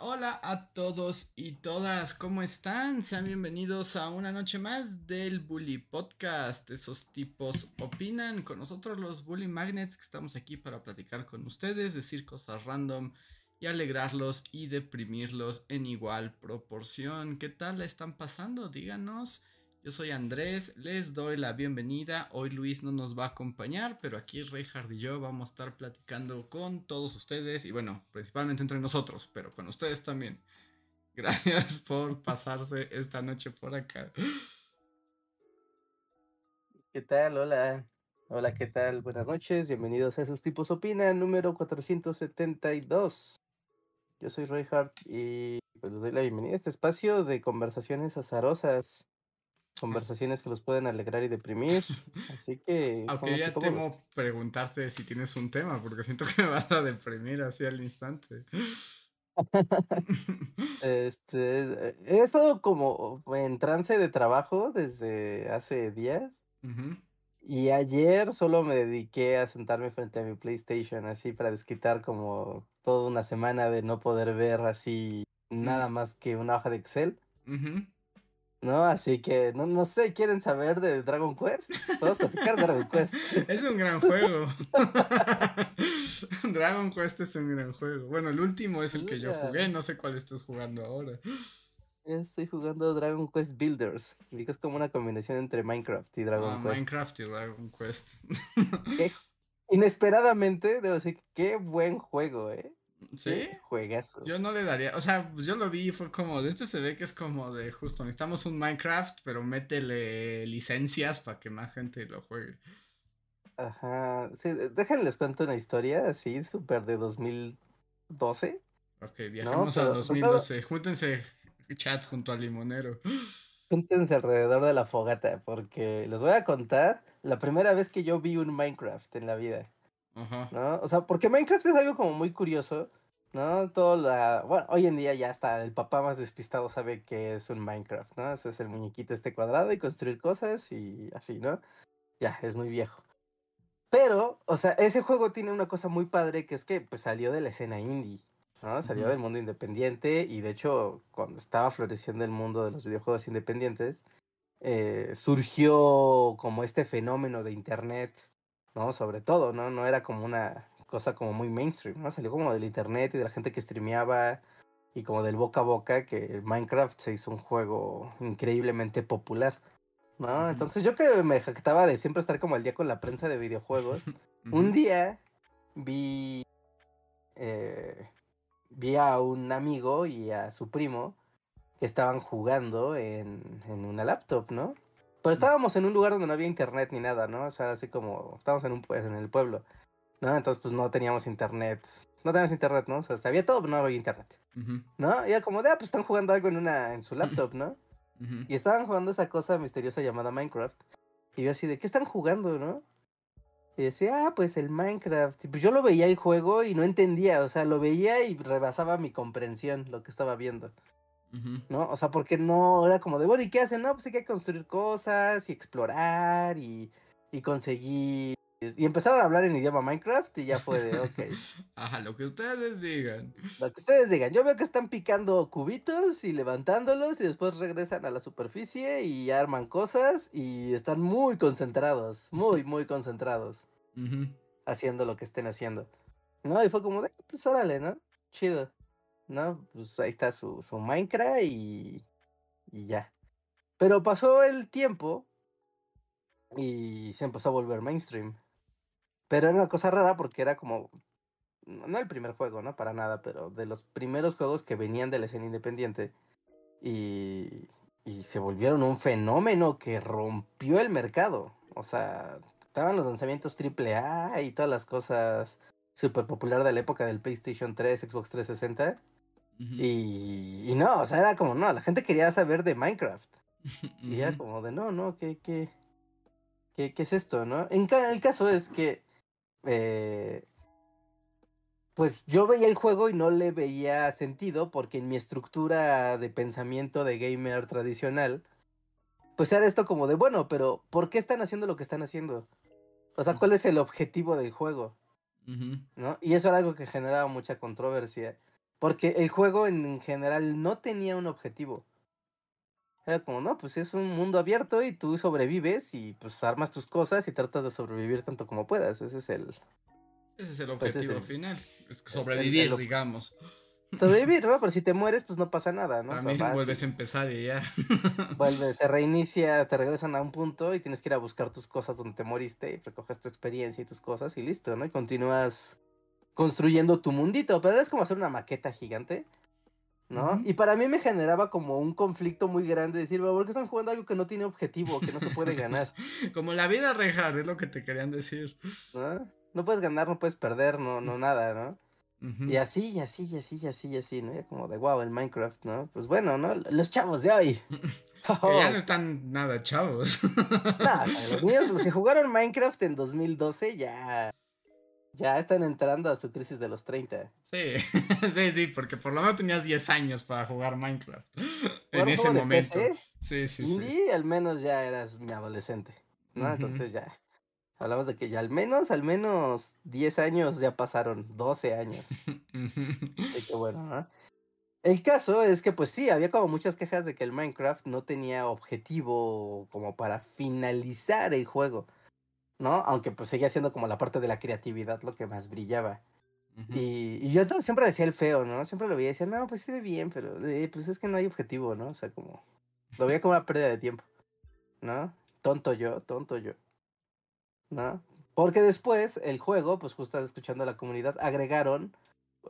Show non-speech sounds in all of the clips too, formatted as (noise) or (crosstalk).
hola a todos y todas, ¿cómo están? Sean bienvenidos a una noche más del Bully Podcast. Esos tipos opinan con nosotros los Bully Magnets que estamos aquí para platicar con ustedes, decir cosas random y alegrarlos y deprimirlos en igual proporción. ¿Qué tal la están pasando? Díganos. Yo soy Andrés, les doy la bienvenida. Hoy Luis no nos va a acompañar, pero aquí Reinhard y yo vamos a estar platicando con todos ustedes y bueno, principalmente entre nosotros, pero con ustedes también. (laughs) Gracias por pasarse esta noche por acá. ¿Qué tal? Hola. Hola, ¿qué tal? Buenas noches. Bienvenidos a Esos Tipos Opinan, número 472. Yo soy Reinhardt y pues les doy la bienvenida a este espacio de conversaciones azarosas conversaciones que los pueden alegrar y deprimir. (laughs) Así que. Aunque ya temo preguntarte si tienes un tema, porque siento que (laughs) me vas a deprimir así al instante. (laughs) este, he estado como en trance de trabajo desde hace días. Y ayer solo me dediqué a sentarme frente a mi PlayStation, así para desquitar como toda una semana de no poder ver así mm. nada más que una hoja de Excel. ¿No? Así que, no, no sé, ¿quieren saber de Dragon Quest? Podemos platicar de Dragon Quest. (laughs) Es un gran juego. (laughs) Dragon Quest es un gran juego. Bueno, el último es el que yo jugué, no sé cuál estás jugando ahora. Estoy jugando Dragon Quest Builders, que es como una combinación entre Minecraft y Dragon ah, Quest. Minecraft y Dragon Quest. inesperadamente, debo decir, qué buen juego, ¿eh? ¿Sí? (laughs) Juegazo. Yo no le daría, o sea, yo lo vi y fue como, de este se ve que es como de justo, necesitamos un Minecraft, pero métele licencias para que más gente lo juegue. Ajá, sí, déjenles cuento una historia así, súper de 2012. Ok, viajamos a 2012, júntense chats junto al limonero. (laughs) Júntense alrededor de la fogata, porque les voy a contar la primera vez que yo vi un Minecraft en la vida. ¿No? O sea, porque Minecraft es algo como muy curioso, ¿no? Todo la... Bueno, hoy en día ya está, el papá más despistado sabe que es un Minecraft, ¿no? Ese es el muñequito este cuadrado y construir cosas y así, ¿no? Ya, es muy viejo. Pero, o sea, ese juego tiene una cosa muy padre que es que pues, salió de la escena indie, ¿no? Salió del mundo independiente y de hecho cuando estaba floreciendo el mundo de los videojuegos independientes, eh, surgió como este fenómeno de internet ¿no? Sobre todo, ¿no? No era como una cosa como muy mainstream, ¿no? Salió como del internet y de la gente que streameaba y como del boca a boca que Minecraft se hizo un juego increíblemente popular, ¿no? Entonces yo que me jactaba de siempre estar como al día con la prensa de videojuegos, (laughs) un día vi, eh, vi a un amigo y a su primo que estaban jugando en, en una laptop, ¿no? Pero estábamos en un lugar donde no había internet ni nada, ¿no? O sea, así como estábamos en un pues, en el pueblo, ¿no? Entonces, pues no teníamos internet. No teníamos internet, ¿no? O sea, había todo, pero no había internet. ¿No? Y era como de, ah, pues están jugando algo en una en su laptop, ¿no? Y estaban jugando esa cosa misteriosa llamada Minecraft. Y yo así de, ¿qué están jugando, no? Y decía, ah, pues el Minecraft. Y pues yo lo veía el juego y no entendía, o sea, lo veía y rebasaba mi comprensión lo que estaba viendo. ¿No? O sea, porque no era como de, bueno, ¿y qué hacen? No, pues hay que construir cosas y explorar y, y conseguir. Y empezaron a hablar en idioma Minecraft y ya fue de, ok. (laughs) Ajá, lo que ustedes digan. Lo que ustedes digan. Yo veo que están picando cubitos y levantándolos y después regresan a la superficie y arman cosas y están muy concentrados, muy, muy concentrados. Haciendo lo que estén haciendo. No, y fue como de, pues órale, ¿no? Chido. ¿No? Pues ahí está su, su Minecraft y, y ya. Pero pasó el tiempo y se empezó a volver mainstream. Pero era una cosa rara porque era como, no el primer juego, ¿no? Para nada, pero de los primeros juegos que venían de la escena independiente y, y se volvieron un fenómeno que rompió el mercado. O sea, estaban los lanzamientos AAA y todas las cosas súper popular de la época del PlayStation 3, Xbox 360 y, no, o sea, era como, no, la gente quería saber de Minecraft. (laughs) Y ya como de, no, no, ¿qué, qué, qué, qué es esto, no? En el caso es que, eh, pues yo veía el juego y no le veía sentido porque en mi estructura de pensamiento de gamer tradicional, pues era esto como de, bueno, pero ¿por qué están haciendo lo que están haciendo? O sea, ¿cuál es el objetivo del juego? ¿No? Y eso era algo que generaba mucha controversia. Porque el juego en general no tenía un objetivo. Era como, no, pues es un mundo abierto y tú sobrevives y pues armas tus cosas y tratas de sobrevivir tanto como puedas. Ese es el... Ese es el pues, objetivo final. sobrevivir, digamos. Sobrevivir, ¿no? Pero si te mueres, pues no pasa nada, ¿no? También vuelves a empezar y ya. (laughs) Vuelves, se reinicia, te regresan a un punto y tienes que ir a buscar tus cosas donde te moriste y recoges tu experiencia y tus cosas y listo, ¿no? Y continúas construyendo tu mundito, pero es como hacer una maqueta gigante, ¿no? Y para mí me generaba como un conflicto muy grande decir, ¿por qué están jugando algo que no tiene objetivo, que no se puede ganar? (laughs) como la vida rejar, es lo que te querían decir. ¿No? No puedes ganar, no puedes perder, no, no nada, ¿no? Y así, y así, y así, y así, y así, ¿no? Ya como de wow, el Minecraft, ¿no? Pues bueno, ¿no? Los chavos de hoy. (laughs) (laughs) que ya no están nada chavos. los niños, los que jugaron Minecraft en 2012 ya ya están entrando a su crisis de los 30. Sí, (laughs) sí, sí, porque por lo menos tenías 10 años para jugar Minecraft. (laughs) en ese momento. Sí, sí, sí. al menos ya eras mi adolescente, ¿no? Entonces ya. Hablamos de que ya al menos, al menos 10 años ya pasaron, 12 años. (laughs) Así que bueno, ¿no? El caso es que pues sí, había como muchas quejas de que el Minecraft no tenía objetivo como para finalizar el juego. ¿No? Aunque pues seguía siendo como la parte de la creatividad lo que más brillaba. y, y, yo siempre decía el feo, ¿no? Siempre lo veía y decía, no, pues se ve bien, pero eh, pues es que no hay objetivo, ¿no? O sea, como, lo veía como una pérdida de tiempo, ¿no? Tonto yo, tonto yo, ¿no? Porque después el juego, pues justo escuchando a la comunidad, agregaron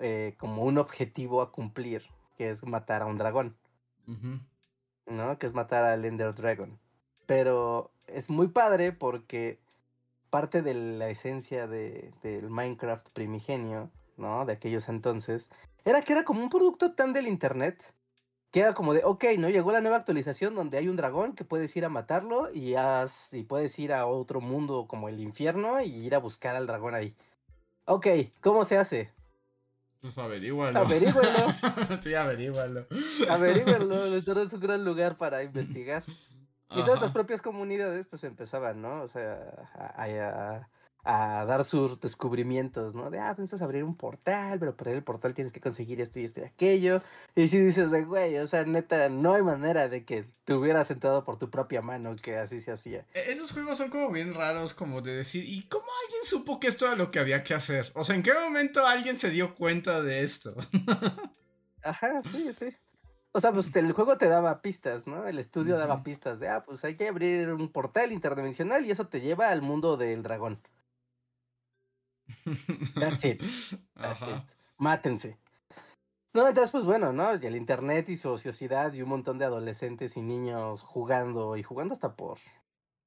eh, como un objetivo a cumplir, que es matar a un dragón, ¿no? Que es matar al Ender Dragon. Pero es muy padre porque parte de la esencia de, del Minecraft primigenio, ¿no? De aquellos entonces, era que era como un producto tan del internet, que era como de, ok, ¿no? Llegó la nueva actualización donde hay un dragón que puedes ir a matarlo y, y puedes ir a otro mundo como el infierno y ir a buscar al dragón ahí. Ok, ¿cómo se hace? Pues averígualo. Averígualo. (laughs) sí, averígualo. Averígualo, (laughs) es un gran lugar para investigar. Y todas las propias comunidades pues empezaban, ¿no? O sea, a, a, dar sus descubrimientos, ¿no? De, ah, piensas abrir un portal, pero para el portal tienes que conseguir esto y esto y aquello. Y si dices, de, güey, o sea, neta, no hay manera de que te hubieras sentado por tu propia mano que así se hacía. E, esos juegos son como bien raros, como de decir, ¿y cómo alguien supo que esto era lo que había que hacer? O sea, ¿en qué momento alguien se dio cuenta de esto? (laughs) Ajá, sí, sí. O sea, pues el juego te daba pistas, ¿no? El estudio daba pistas de, ah, pues hay que abrir un portal interdimensional y eso te lleva al mundo del dragón. That's (laughs) it. Mátense. No, entonces, pues bueno, ¿no? Y el internet y su ociosidad y un montón de adolescentes y niños jugando y jugando hasta por.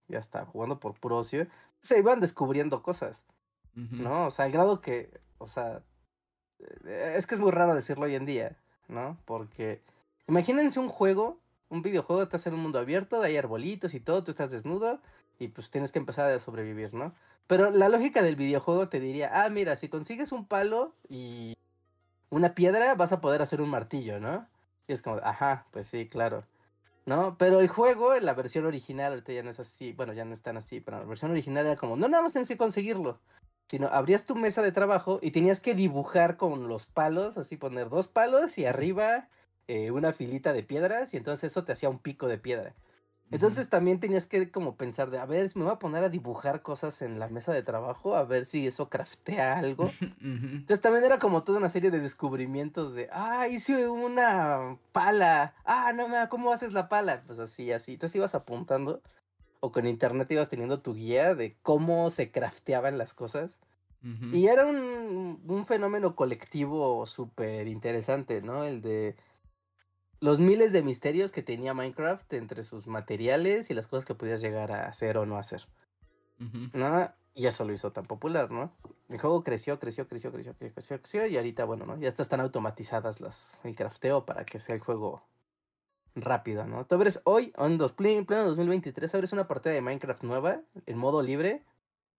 Ya está, jugando por puro ocio. Se iban descubriendo cosas, ¿no? O sea, al grado que. O sea. Eh, es que es muy raro decirlo hoy en día, ¿no? Porque Imagínense un juego, un videojuego, estás en un mundo abierto, hay arbolitos y todo, tú estás desnudo y pues tienes que empezar a sobrevivir, ¿no? Pero la lógica del videojuego te diría, ah, mira, si consigues un palo y una piedra, vas a poder hacer un martillo, ¿no? Y es como, ajá, pues sí, claro. ¿No? Pero el juego, en la versión original, ahorita ya no es así, bueno, ya no es tan así, pero la versión original era como, no nada más tienes que conseguirlo, sino abrías tu mesa de trabajo y tenías que dibujar con los palos, así poner dos palos y arriba eh, una filita de piedras y entonces eso te hacía un pico de piedra. Entonces también tenías que como pensar de, a ver, me voy a poner a dibujar cosas en la mesa de trabajo, a ver si eso craftea algo. (laughs) Entonces también era como toda una serie de descubrimientos de, ah, hice una pala, ah, no, ¿cómo haces la pala? Pues así, así. Entonces ibas apuntando o con internet ibas teniendo tu guía de cómo se crafteaban las cosas. Y era un, un fenómeno colectivo súper interesante, ¿no? El de los miles de misterios que tenía Minecraft entre sus materiales y las cosas que podías llegar a hacer o no hacer. ¿No? Y eso lo hizo tan popular, ¿no? El juego creció, creció, creció, creció, creció, creció, y ahorita, bueno, ¿no? Ya están automatizadas las, el crafteo para que sea el juego rápido, ¿no? Tú abres hoy, en dos, pleno 2023, abres una partida de Minecraft nueva, en modo libre,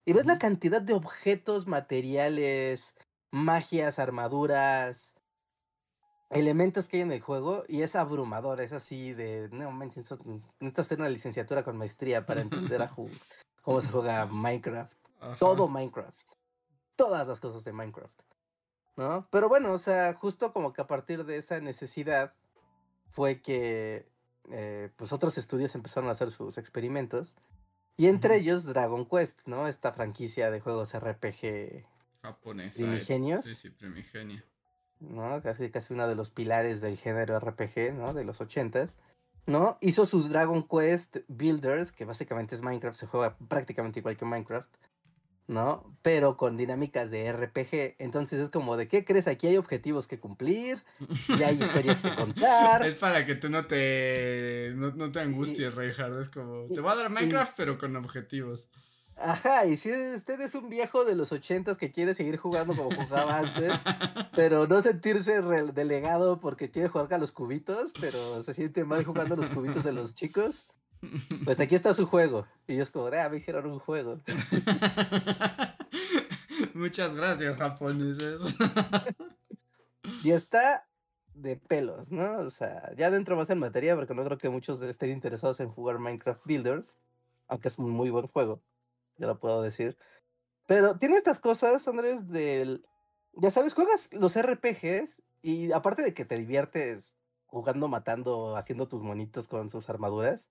y ves la cantidad de objetos, materiales, magias, armaduras, elementos que hay en el juego, y es abrumador, es así de, no manches, necesito hacer una licenciatura con maestría para entender a (laughs) cómo se juega Minecraft. Todo Minecraft. Todas las cosas de Minecraft. ¿No? Pero bueno, o sea, justo como que a partir de esa necesidad fue que eh, pues otros estudios empezaron a hacer sus experimentos. Y entre ellos Dragon Quest, ¿no? Esta franquicia de juegos RPG japonesa. Primigenios. Sí, sí, primigenia. ¿No? Casi, casi uno de los pilares del género RPG, ¿no? De los ochentas. ¿No? Hizo su Dragon Quest Builders, que básicamente es Minecraft, se juega prácticamente igual que Minecraft. ¿no? Pero con dinámicas de RPG. Entonces es como de, ¿qué crees? Aquí hay objetivos que cumplir, y hay historias que (laughs) contar. Es para que tú no te, no, te angusties, Reinhardt. Es como, te voy a dar Minecraft, pero con objetivos. Ajá, y si usted es un viejo de los ochentas que quiere seguir jugando como jugaba antes, (laughs) pero no sentirse delegado porque quiere jugar con los cubitos, pero se siente mal jugando los cubitos de los chicos, pues aquí está su juego. Y ellos como, ah, me hicieron un juego. (laughs) Muchas gracias, japoneses. y está de pelos, ¿no? O sea, ya dentro más en materia, porque no creo que muchos estén interesados en jugar Minecraft Builders, aunque es un muy buen juego, ya lo puedo decir. Pero tiene estas cosas, Andrés, del... Ya sabes, juegas los RPGs y aparte de que te diviertes jugando, matando, haciendo tus monitos con sus armaduras.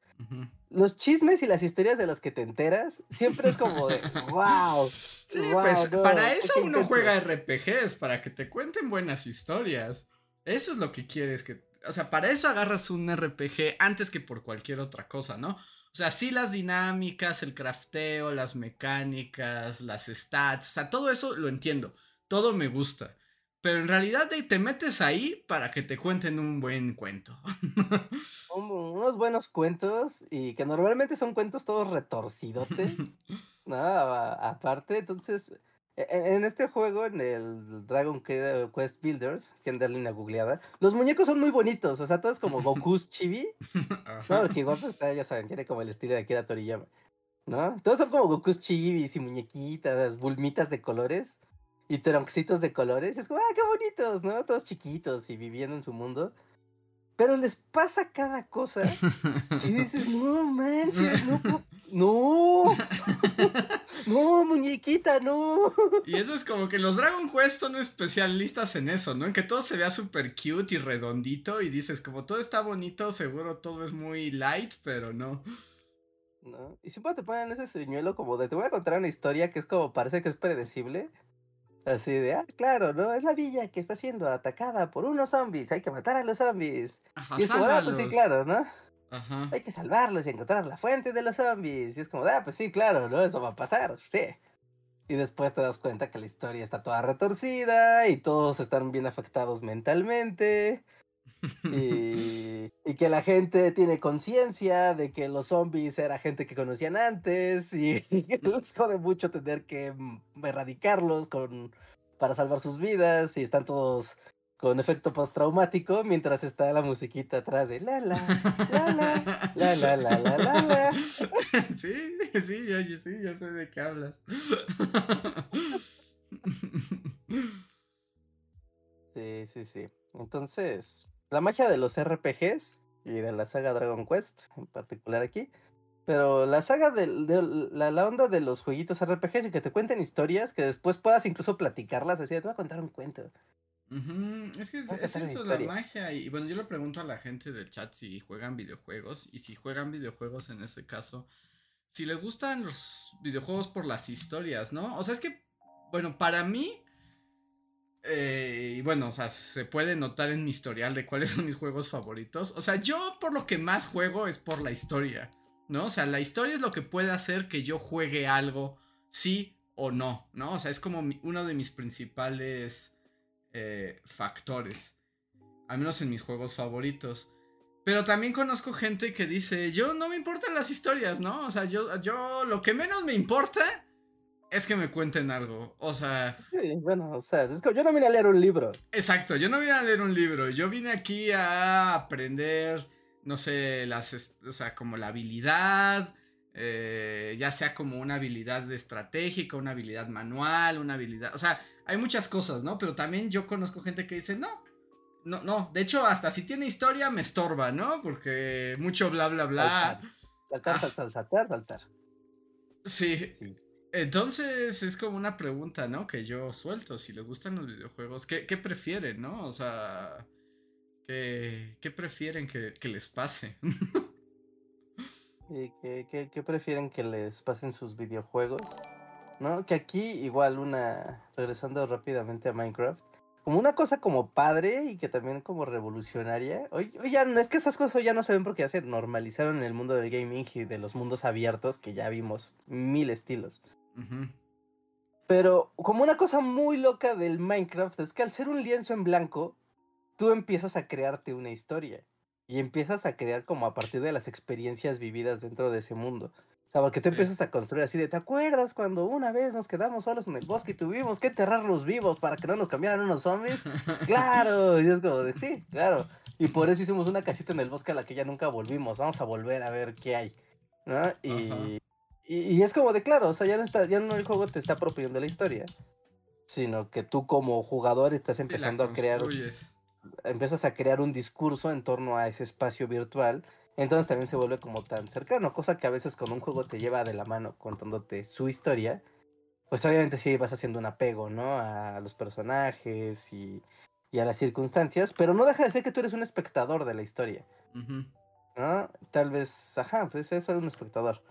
Los chismes y las historias de las que te enteras siempre es como de (laughs) wow. Sí, pues para eso uno juega RPGs, para que te cuenten buenas historias. Eso es lo que quieres que. O sea, para eso agarras un RPG antes que por cualquier otra cosa, ¿no? O sea, sí las dinámicas, el crafteo, las mecánicas, las stats, o sea, todo eso lo entiendo. Todo me gusta. Pero en realidad te metes ahí para que te cuenten un buen cuento. (laughs) unos buenos cuentos y que normalmente son cuentos todos retorcidotes. (laughs) ¿no? Aparte, entonces, en este juego, en el Dragon Quest Builders, que darle una googleada, los muñecos son muy bonitos, o sea, todo es como (laughs) Goku's chibi. ¿no? Porque igual pues, está, ya saben, tiene como el estilo de Akira Toriyama. ¿No? Todos son como Goku's chibis y muñequitas, bulmitas de colores y troncitos de colores. Es como, ah, qué bonitos, ¿no? Todos chiquitos y viviendo en su mundo. Pero les pasa cada cosa. y dices, no manches, no, no, (laughs) no, muñequita, no. Y eso es como que los Dragon Quest son especialistas en eso, ¿no? En que todo se vea súper cute y redondito. Y dices, como todo está bonito, seguro todo es muy light, pero no. ¿No? Y siempre te ponen ese señuelo como de te voy a contar una historia que es como parece que es predecible. Así de, ah, claro, ¿no? Es la villa que está siendo atacada por unos zombies, hay que matar a los zombies. Ajá, y es como, ah, pues sí, claro, ¿no? Ajá. Hay que salvarlos y encontrar la fuente de los zombies. Y es como, ah, pues sí, claro, ¿no? Eso va a pasar, sí. Y después te das cuenta que la historia está toda retorcida y todos están bien afectados mentalmente. Y, (laughs) y, que la gente tiene conciencia de que los zombies era gente que conocían antes y, (laughs) les jode mucho tener que mm, erradicarlos con, para salvar sus vidas y están todos con efecto postraumático mientras está la musiquita atrás de la la la la la la la la la la (laughs) sí sí yo, yo sí yo sé de qué hablas (laughs) sí sí sí entonces la magia de los RPGs y de la saga Dragon Quest en particular aquí. Pero la saga de, la, onda de los jueguitos RPGs y que te cuenten historias que después puedas incluso platicarlas así, te voy a contar un cuento. Es que es, eso la magia. Y bueno, yo le pregunto a la gente del chat si juegan videojuegos. Y si juegan videojuegos en ese caso, si les gustan los videojuegos por las historias, ¿no? O sea, es que, bueno, para mí, eh, y bueno, o sea, se puede notar en mi historial de cuáles son mis juegos favoritos. O sea, yo por lo que más juego es por la historia, ¿no? O sea, la historia es lo que puede hacer que yo juegue algo, sí o no, ¿no? O sea, es como uno de mis principales eh, factores, al menos en mis juegos favoritos. Pero también conozco gente que dice, yo no me importan las historias, ¿no? O sea, yo, yo lo que menos me importa es que me cuenten algo. O sea. Sí, bueno, o sea, es que yo no vine a leer un libro. Exacto, yo no vine a leer un libro. Yo vine aquí a aprender no sé, las, o sea, como la habilidad, eh, ya sea como una habilidad estratégica, una habilidad manual, una habilidad, o sea, hay muchas cosas, ¿no? Pero también yo conozco gente que dice, no, no, no, de hecho, hasta si tiene historia me estorba, ¿no? Porque mucho bla, bla, bla. Saltar, saltar, ah. saltar, saltar. Sí. Entonces es como una pregunta, ¿no? Que yo suelto. Si les gustan los videojuegos, ¿qué, prefieren, no? O sea, ¿qué, qué prefieren que, les pase? (laughs) ¿qué, qué, prefieren que les pasen sus videojuegos? ¿No? Que aquí igual una, regresando rápidamente a Minecraft, como una cosa como padre y que también como revolucionaria. Hoy, ya no es que esas cosas ya no se ven porque ya se normalizaron en el mundo del gaming y de los mundos abiertos que ya vimos mil estilos. Pero como una cosa muy loca del Minecraft es que al ser un lienzo en blanco, tú empiezas a crearte una historia y empiezas a crear como a partir de las experiencias vividas dentro de ese mundo. O sea, porque tú empiezas a construir así de, ¿te acuerdas cuando una vez nos quedamos solos en el bosque y tuvimos que enterrarlos vivos para que no nos cambiaran unos zombies? claro, y es como de, sí, claro. Y por eso hicimos una casita en el bosque a la que ya nunca volvimos. Vamos a volver a ver qué hay. ¿no? Y, y, es como de, claro, o sea, ya no, está, ya no el juego te está proponiendo la historia, sino que tú como jugador estás empezando a crear, empiezas a crear un discurso en torno a ese espacio virtual entonces también se vuelve como tan cercano, cosa que a veces con un juego te lleva de la mano contándote su historia, pues obviamente sí vas haciendo un apego, ¿no? A los personajes y, a las circunstancias, pero no deja de ser que tú eres un espectador de la historia. ¿No? Tal vez, ajá, pues es un espectador.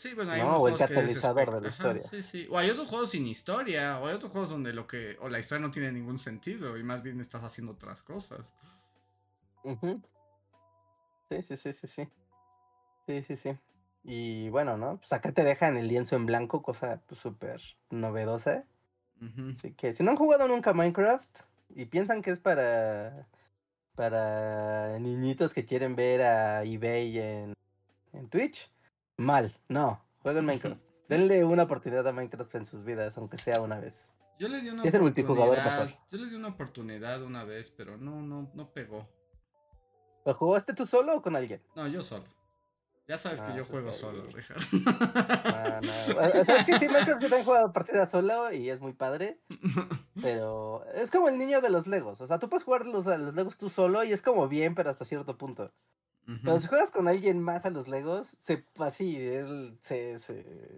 Sí, bueno, hay ¿no? O el catalizador de la historia. Sí, sí. O hay otros juegos sin historia, o hay otros juegos donde lo que, o la historia no tiene ningún sentido y más bien estás haciendo otras cosas. Sí, sí, sí, sí, sí. Sí, sí, sí. Y bueno, ¿no? Pues acá te dejan el lienzo en blanco, cosa pues, súper novedosa. Así que si no han jugado nunca Minecraft y piensan que es para para niñitos que quieren ver a eBay en, en Twitch, mal, no, jueguen Minecraft. (laughs) Denle una oportunidad a Minecraft en sus vidas, aunque sea una vez. Yo le di una oportunidad. Yo le di una oportunidad una vez, pero no, no, no pegó. ¿Lo jugaste tú solo o con alguien? No, yo solo. Ya sabes que ah, yo juego solo, Richard. Ah, no. Sabes que sí, Minecraft yo también he jugado partidas solo y es muy padre. (laughs) Pero es como el niño de los Legos. O sea, tú puedes jugar los, los Legos tú solo y es como bien, pero hasta cierto punto. Pero si juegas con alguien más a los Legos, se así, es, se,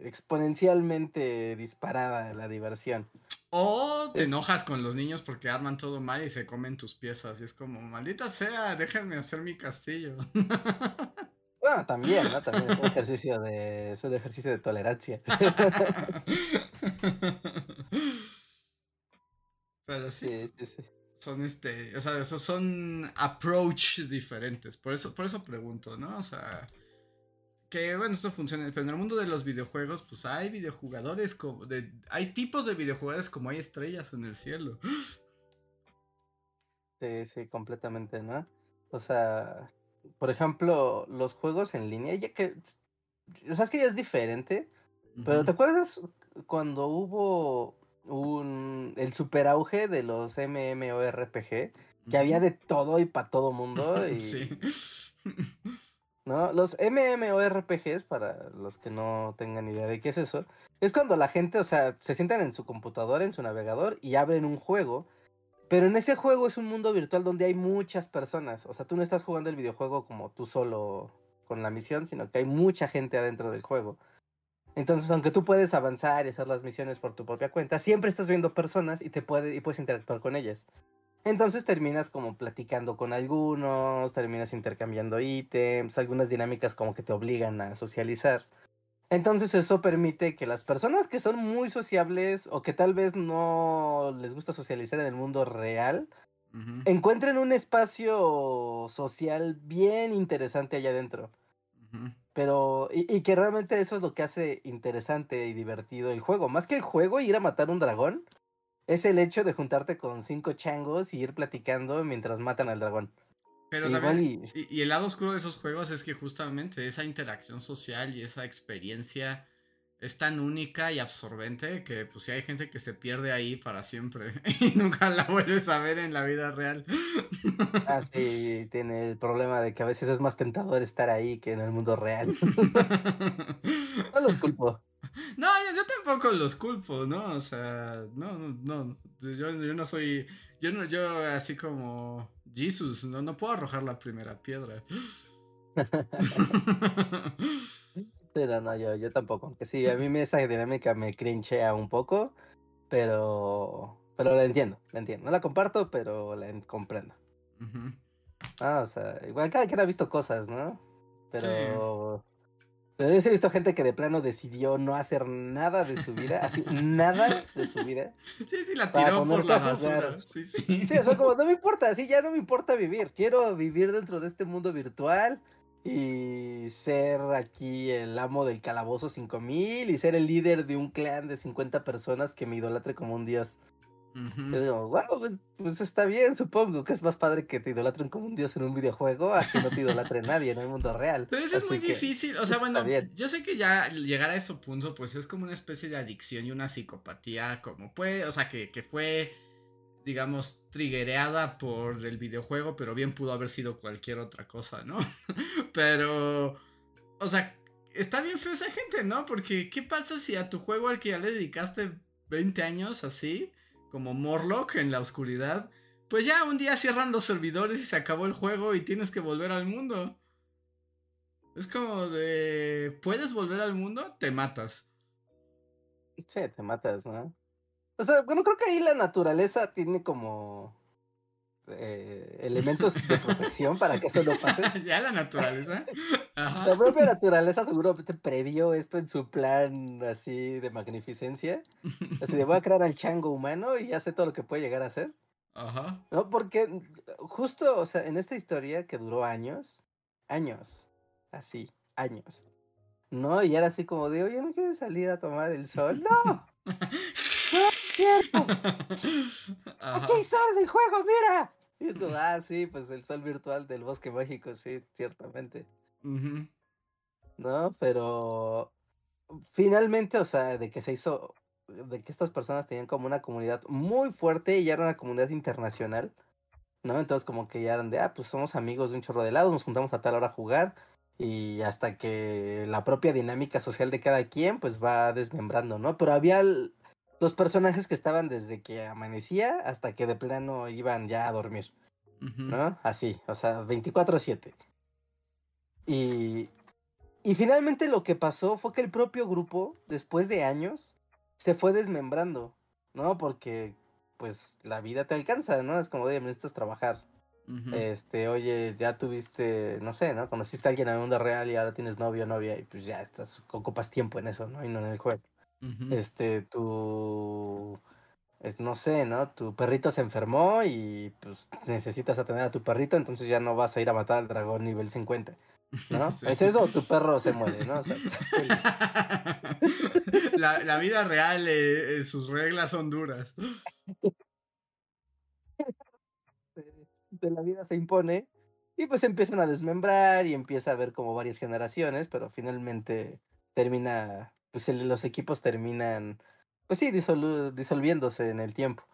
exponencialmente disparada la diversión. O te enojas con los niños porque arman todo mal y se comen tus piezas. Y es como, maldita sea, déjenme hacer mi castillo. Bueno, (laughs) también, ¿no? También es un ejercicio de, es un ejercicio de tolerancia. (laughs) (laughs) Pero sí. sí, sí, Son este, o sea, esos son approaches diferentes. Por eso, por eso pregunto, ¿no? O sea, que bueno, esto funciona, pero en el mundo de los videojuegos, pues hay videojugadores como de, hay tipos de videojugadores como hay estrellas en el cielo. Sí, sí, completamente, ¿no? O sea, por ejemplo, los juegos en línea, ya que, o sea, es que ya es diferente, pero ¿te acuerdas cuando hubo un, el super auge de los MMORPG? Que había de todo y para todo mundo. (laughs) Y, sí. (laughs) ¿no? Los MMORPGs, para los que no tengan idea de qué es eso, es cuando la gente, o sea, se sientan en su computadora, en su navegador y abren un juego. Pero en ese juego es un mundo virtual donde hay muchas personas. O sea, tú no estás jugando el videojuego como tú solo con la misión, sino que hay mucha gente adentro del juego. Entonces, aunque tú puedes avanzar y hacer las misiones por tu propia cuenta, siempre estás viendo personas y te puede, y puedes interactuar con ellas. Entonces terminas como platicando con algunos, terminas intercambiando ítems, algunas dinámicas como que te obligan a socializar. Entonces eso permite que las personas que son muy sociables o que tal vez no les gusta socializar en el mundo real, encuentren un espacio social bien interesante allá adentro. Pero, y, y, que realmente eso es lo que hace interesante y divertido el juego. Más que el juego, ir a matar un dragón, es el hecho de juntarte con cinco changos y ir platicando mientras matan al dragón. Pero también, y... el lado oscuro de esos juegos es que justamente esa interacción social y esa experiencia es tan única y absorbente que pues si hay gente que se pierde ahí para siempre (laughs) y nunca la vuelves a ver en la vida real. Ah, (laughs) sí, tiene el problema de que a veces es más tentador estar ahí que en el mundo real. (laughs) no los culpo. No, yo, tampoco los culpo, ¿no? O sea, no, no, no. Yo, yo no soy. Yo no, yo así como Jesus, no, no puedo arrojar la primera piedra. Pero no, yo, yo tampoco. Aunque sí, a mí esa dinámica me crinchea un poco, pero, pero la entiendo, la entiendo. No la comparto, pero la comprendo. Ah, o sea, igual cada quien ha visto cosas, ¿no? Pero, pero yo he visto gente que de plano decidió no hacer nada de su vida, así, nada de su vida. Sí, sí, la tiró por la basura. Sí, sí. Sí, fue como, no me importa, así ya no me importa vivir. Quiero vivir dentro de este mundo virtual y ser aquí el amo del calabozo 5000 y ser el líder de un clan de 50 personas que me idolatre como un dios. Yo digo, wow, pues, pues, está bien, supongo que es más padre que te idolatren como un dios en un videojuego a que no te idolatre nadie en el mundo real. Pero eso es muy difícil, o sea, bueno, yo sé que ya llegar a ese punto, pues es como una especie de adicción y una psicopatía, como puede, o sea, que, que fue digamos, triggereada por el videojuego, pero bien pudo haber sido cualquier otra cosa, ¿no? (laughs) pero, o sea, está bien feo esa gente, ¿no? Porque, ¿qué pasa si a tu juego al que ya le dedicaste 20 años así, como Morlock en la oscuridad, pues ya un día cierran los servidores y se acabó el juego y tienes que volver al mundo? Es como de, ¿puedes volver al mundo? Te matas. Sí, te matas, ¿no? O sea, bueno, creo que ahí la naturaleza tiene como eh, elementos de protección para que eso no pase. (laughs) ya la naturaleza. La propia naturaleza seguramente previó esto en su plan así de magnificencia. Así de voy a crear al chango humano y sé todo lo que puede llegar a ser. Ajá. No, porque justo, o sea, en esta historia que duró años, años, así, años. ¿No? Y era así como de, oye, ¿no quieres salir a tomar el sol? (laughs) ¡No! Cierto. Aquí hay sol del juego, mira. Y es como, ah, sí, pues el sol virtual del bosque mágico, sí, ciertamente. No, pero finalmente, o sea, de que se hizo, de que estas personas tenían como una comunidad muy fuerte y ya era una comunidad internacional, ¿no? Entonces como que ya eran de, ah, pues somos amigos de un chorro de lado, nos juntamos a tal hora a jugar y hasta que la propia dinámica social de cada quien pues va desmembrando, ¿no? Pero había los personajes que estaban desde que amanecía hasta que de plano iban ya a dormir, ¿no? Así, o sea, 24/7. Y, y finalmente lo que pasó fue que el propio grupo, después de años, se fue desmembrando, ¿no? Porque pues la vida te alcanza, ¿no? Es como de necesitas trabajar. Este, oye, ya tuviste, no sé, ¿no? Conociste a alguien en el mundo real y ahora tienes novio o novia y pues ya estás, ocupas tiempo en eso, ¿no? Y no en el juego. Este, tu, no sé, ¿no? Tu perrito se enfermó y pues necesitas atender a tu perrito, entonces ya no vas a ir a matar al dragón nivel 50. ¿No? (laughs) ¿Es eso o tu perro se muere, ¿no? (laughs) la, vida real, eh, eh, sus reglas son duras. (laughs) De la vida se impone y pues empiezan a desmembrar y empieza a haber como varias generaciones, pero finalmente termina pues los equipos terminan, pues sí, disolviéndose en el tiempo,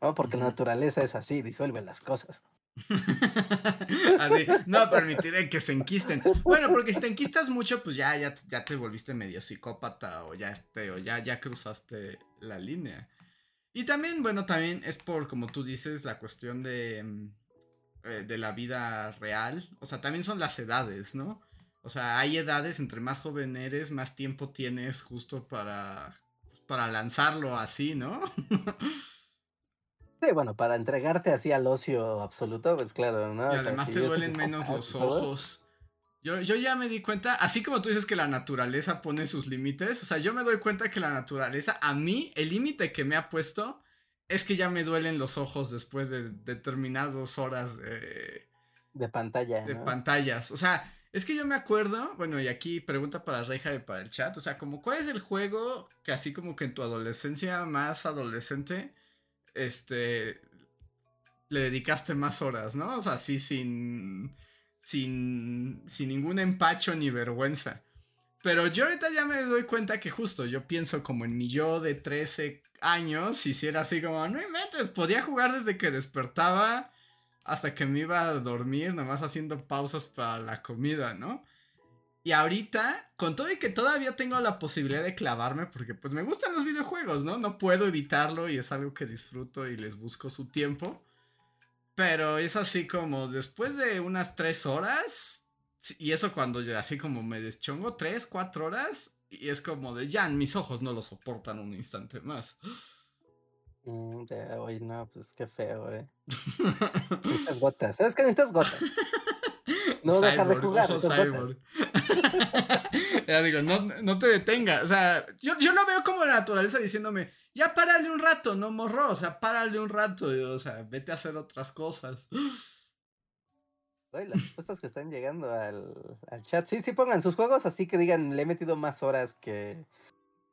¿no? Porque la naturaleza es así, disuelve las cosas. (laughs) así, no permitiré que se enquisten. Bueno, porque si te enquistas mucho, pues ya, ya, ya te volviste medio psicópata o ya, este, o ya, ya cruzaste la línea. Y también, bueno, también es por, como tú dices, la cuestión de, mm, eh, de la vida real. O sea, también son las edades, ¿no? O sea, hay edades, entre más joven eres, más tiempo tienes justo para, para lanzarlo así, ¿no? Sí, bueno, para entregarte así al ocio absoluto, pues claro, ¿no? Y además te duelen menos los ojos. Yo, yo ya me di cuenta, así como tú dices que la naturaleza pone sus límites, o sea, yo me doy cuenta que la naturaleza, a mí, el límite que me ha puesto es que ya me duelen los ojos después de determinadas horas de... De pantalla. De pantallas. O sea, es que yo me acuerdo, bueno, y aquí pregunta para Reija y para el chat, o sea, como cuál es el juego que así como que en tu adolescencia más adolescente, este, le dedicaste más horas, ¿no? O sea, así sin, sin, sin ningún empacho ni vergüenza. Pero yo ahorita ya me doy cuenta que justo yo pienso como en mi yo de 13 años, si era así como, no metes, podía jugar desde que despertaba hasta que me iba a dormir, nomás haciendo pausas para la comida, ¿no? Y ahorita, con todo y que todavía tengo la posibilidad de clavarme, porque pues me gustan los videojuegos, ¿no? No puedo evitarlo y es algo que disfruto y les busco su tiempo. Pero es así como después de unas tres horas, y eso cuando así como me deschongo, tres, cuatro horas, y es como de ya, mis ojos no lo soportan un instante más. Mm, oye, no, pues qué feo, eh. (laughs) necesitas gotas. ¿Sabes qué necesitas gotas? (laughs) No dejar de jugar. (laughs) ya digo, no, no, te detenga. O sea, yo, yo lo veo como la naturaleza diciéndome, ya párale un rato, no morro. O sea, párale un rato. O sea, vete a hacer otras cosas. Oye, las respuestas que están llegando al, al chat. Sí, sí, pongan sus juegos así que digan, le he metido más horas que,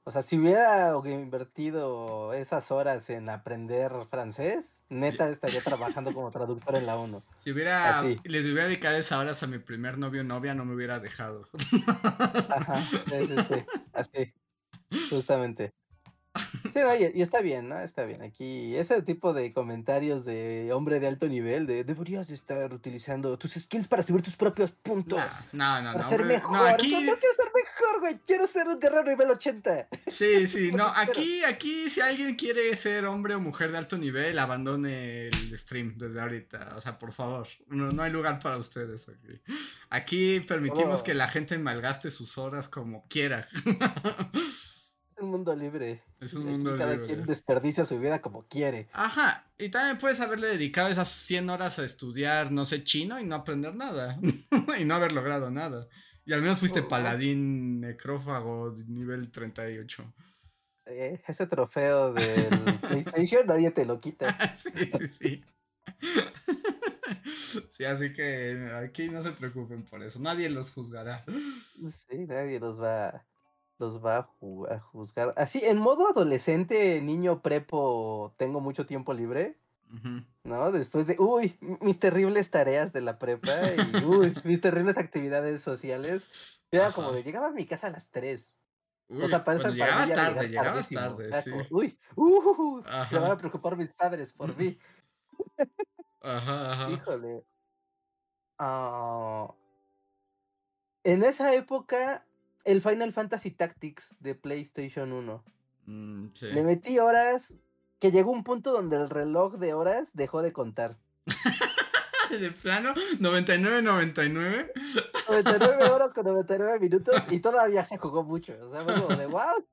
o sea, si hubiera invertido esas horas en aprender francés, neta estaría (laughs) trabajando como traductor en la 1. Si hubiera, les hubiera dedicado esas horas a mi primer novio o novia, no me hubiera dejado. Ajá, sí, sí, sí, así, justamente. Sí, oye, y está bien, ¿no? Está bien. Aquí, ese tipo de comentarios de hombre de alto nivel, de deberías estar utilizando tus skills para subir tus propios puntos. No, no, no. Para ser mejor. No, aquí... no, quiero ser mejor, güey. Quiero ser un guerrero nivel 80. Sí, (laughs) sí, no. Aquí, aquí, si alguien quiere ser hombre o mujer de alto nivel, abandone el stream desde ahorita. O sea, por favor. No, no hay lugar para ustedes aquí. Aquí permitimos que la gente malgaste sus horas como quiera. un mundo libre. Es un mundo libre. Cada quien desperdicia su vida como quiere. Ajá. Y también puedes haberle dedicado esas 100 horas a estudiar, no sé, chino y no aprender nada. (laughs) y no haber logrado nada. Y al menos fuiste oh, paladín necrófago nivel 38. Eh, ese trofeo del (laughs) PlayStation nadie te lo quita. (laughs) sí, sí, sí. (laughs) Sí, así que aquí no se preocupen por eso. Nadie los juzgará. Sí, nadie los va los va a, juzgar. Así, en modo adolescente, niño prepo, tengo mucho tiempo libre. ¿No? Después de, uy, mis terribles tareas de la prepa y, uy, (laughs) mis terribles actividades sociales. Era como de, llegaba a mi casa a las 3. o sea, para eso llegabas tarde, llegabas tarde, sí. uy, uh, se van a preocupar mis padres por mí. (laughs) Ajá, ajá. Híjole. Ah, en esa época el Final Fantasy Tactics de PlayStation 1. Mm, Le metí horas que llegó un punto donde el reloj de horas dejó de contar. (laughs) de plano, 99, 99. 99 horas con 99 minutos y todavía se jugó mucho. O sea, fue como de wow.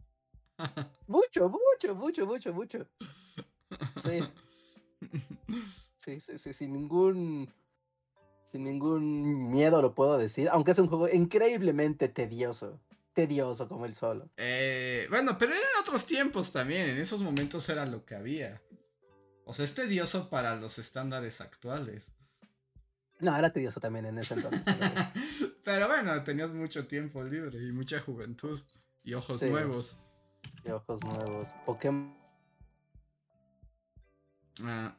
Mucho, mucho, mucho, mucho, mucho. Sí. Sí, sí, sí, sin ningún sin ningún miedo lo puedo decir, aunque es un juego increíblemente tedioso. Tedioso como el solo. Eh, bueno, pero eran otros tiempos también, en esos momentos era lo que había. O sea, es tedioso para los estándares actuales. No, era tedioso también en ese entonces. pero bueno, (laughs) tenías mucho tiempo libre y mucha juventud y ojos nuevos. Y ojos nuevos. Pokémon. Ah,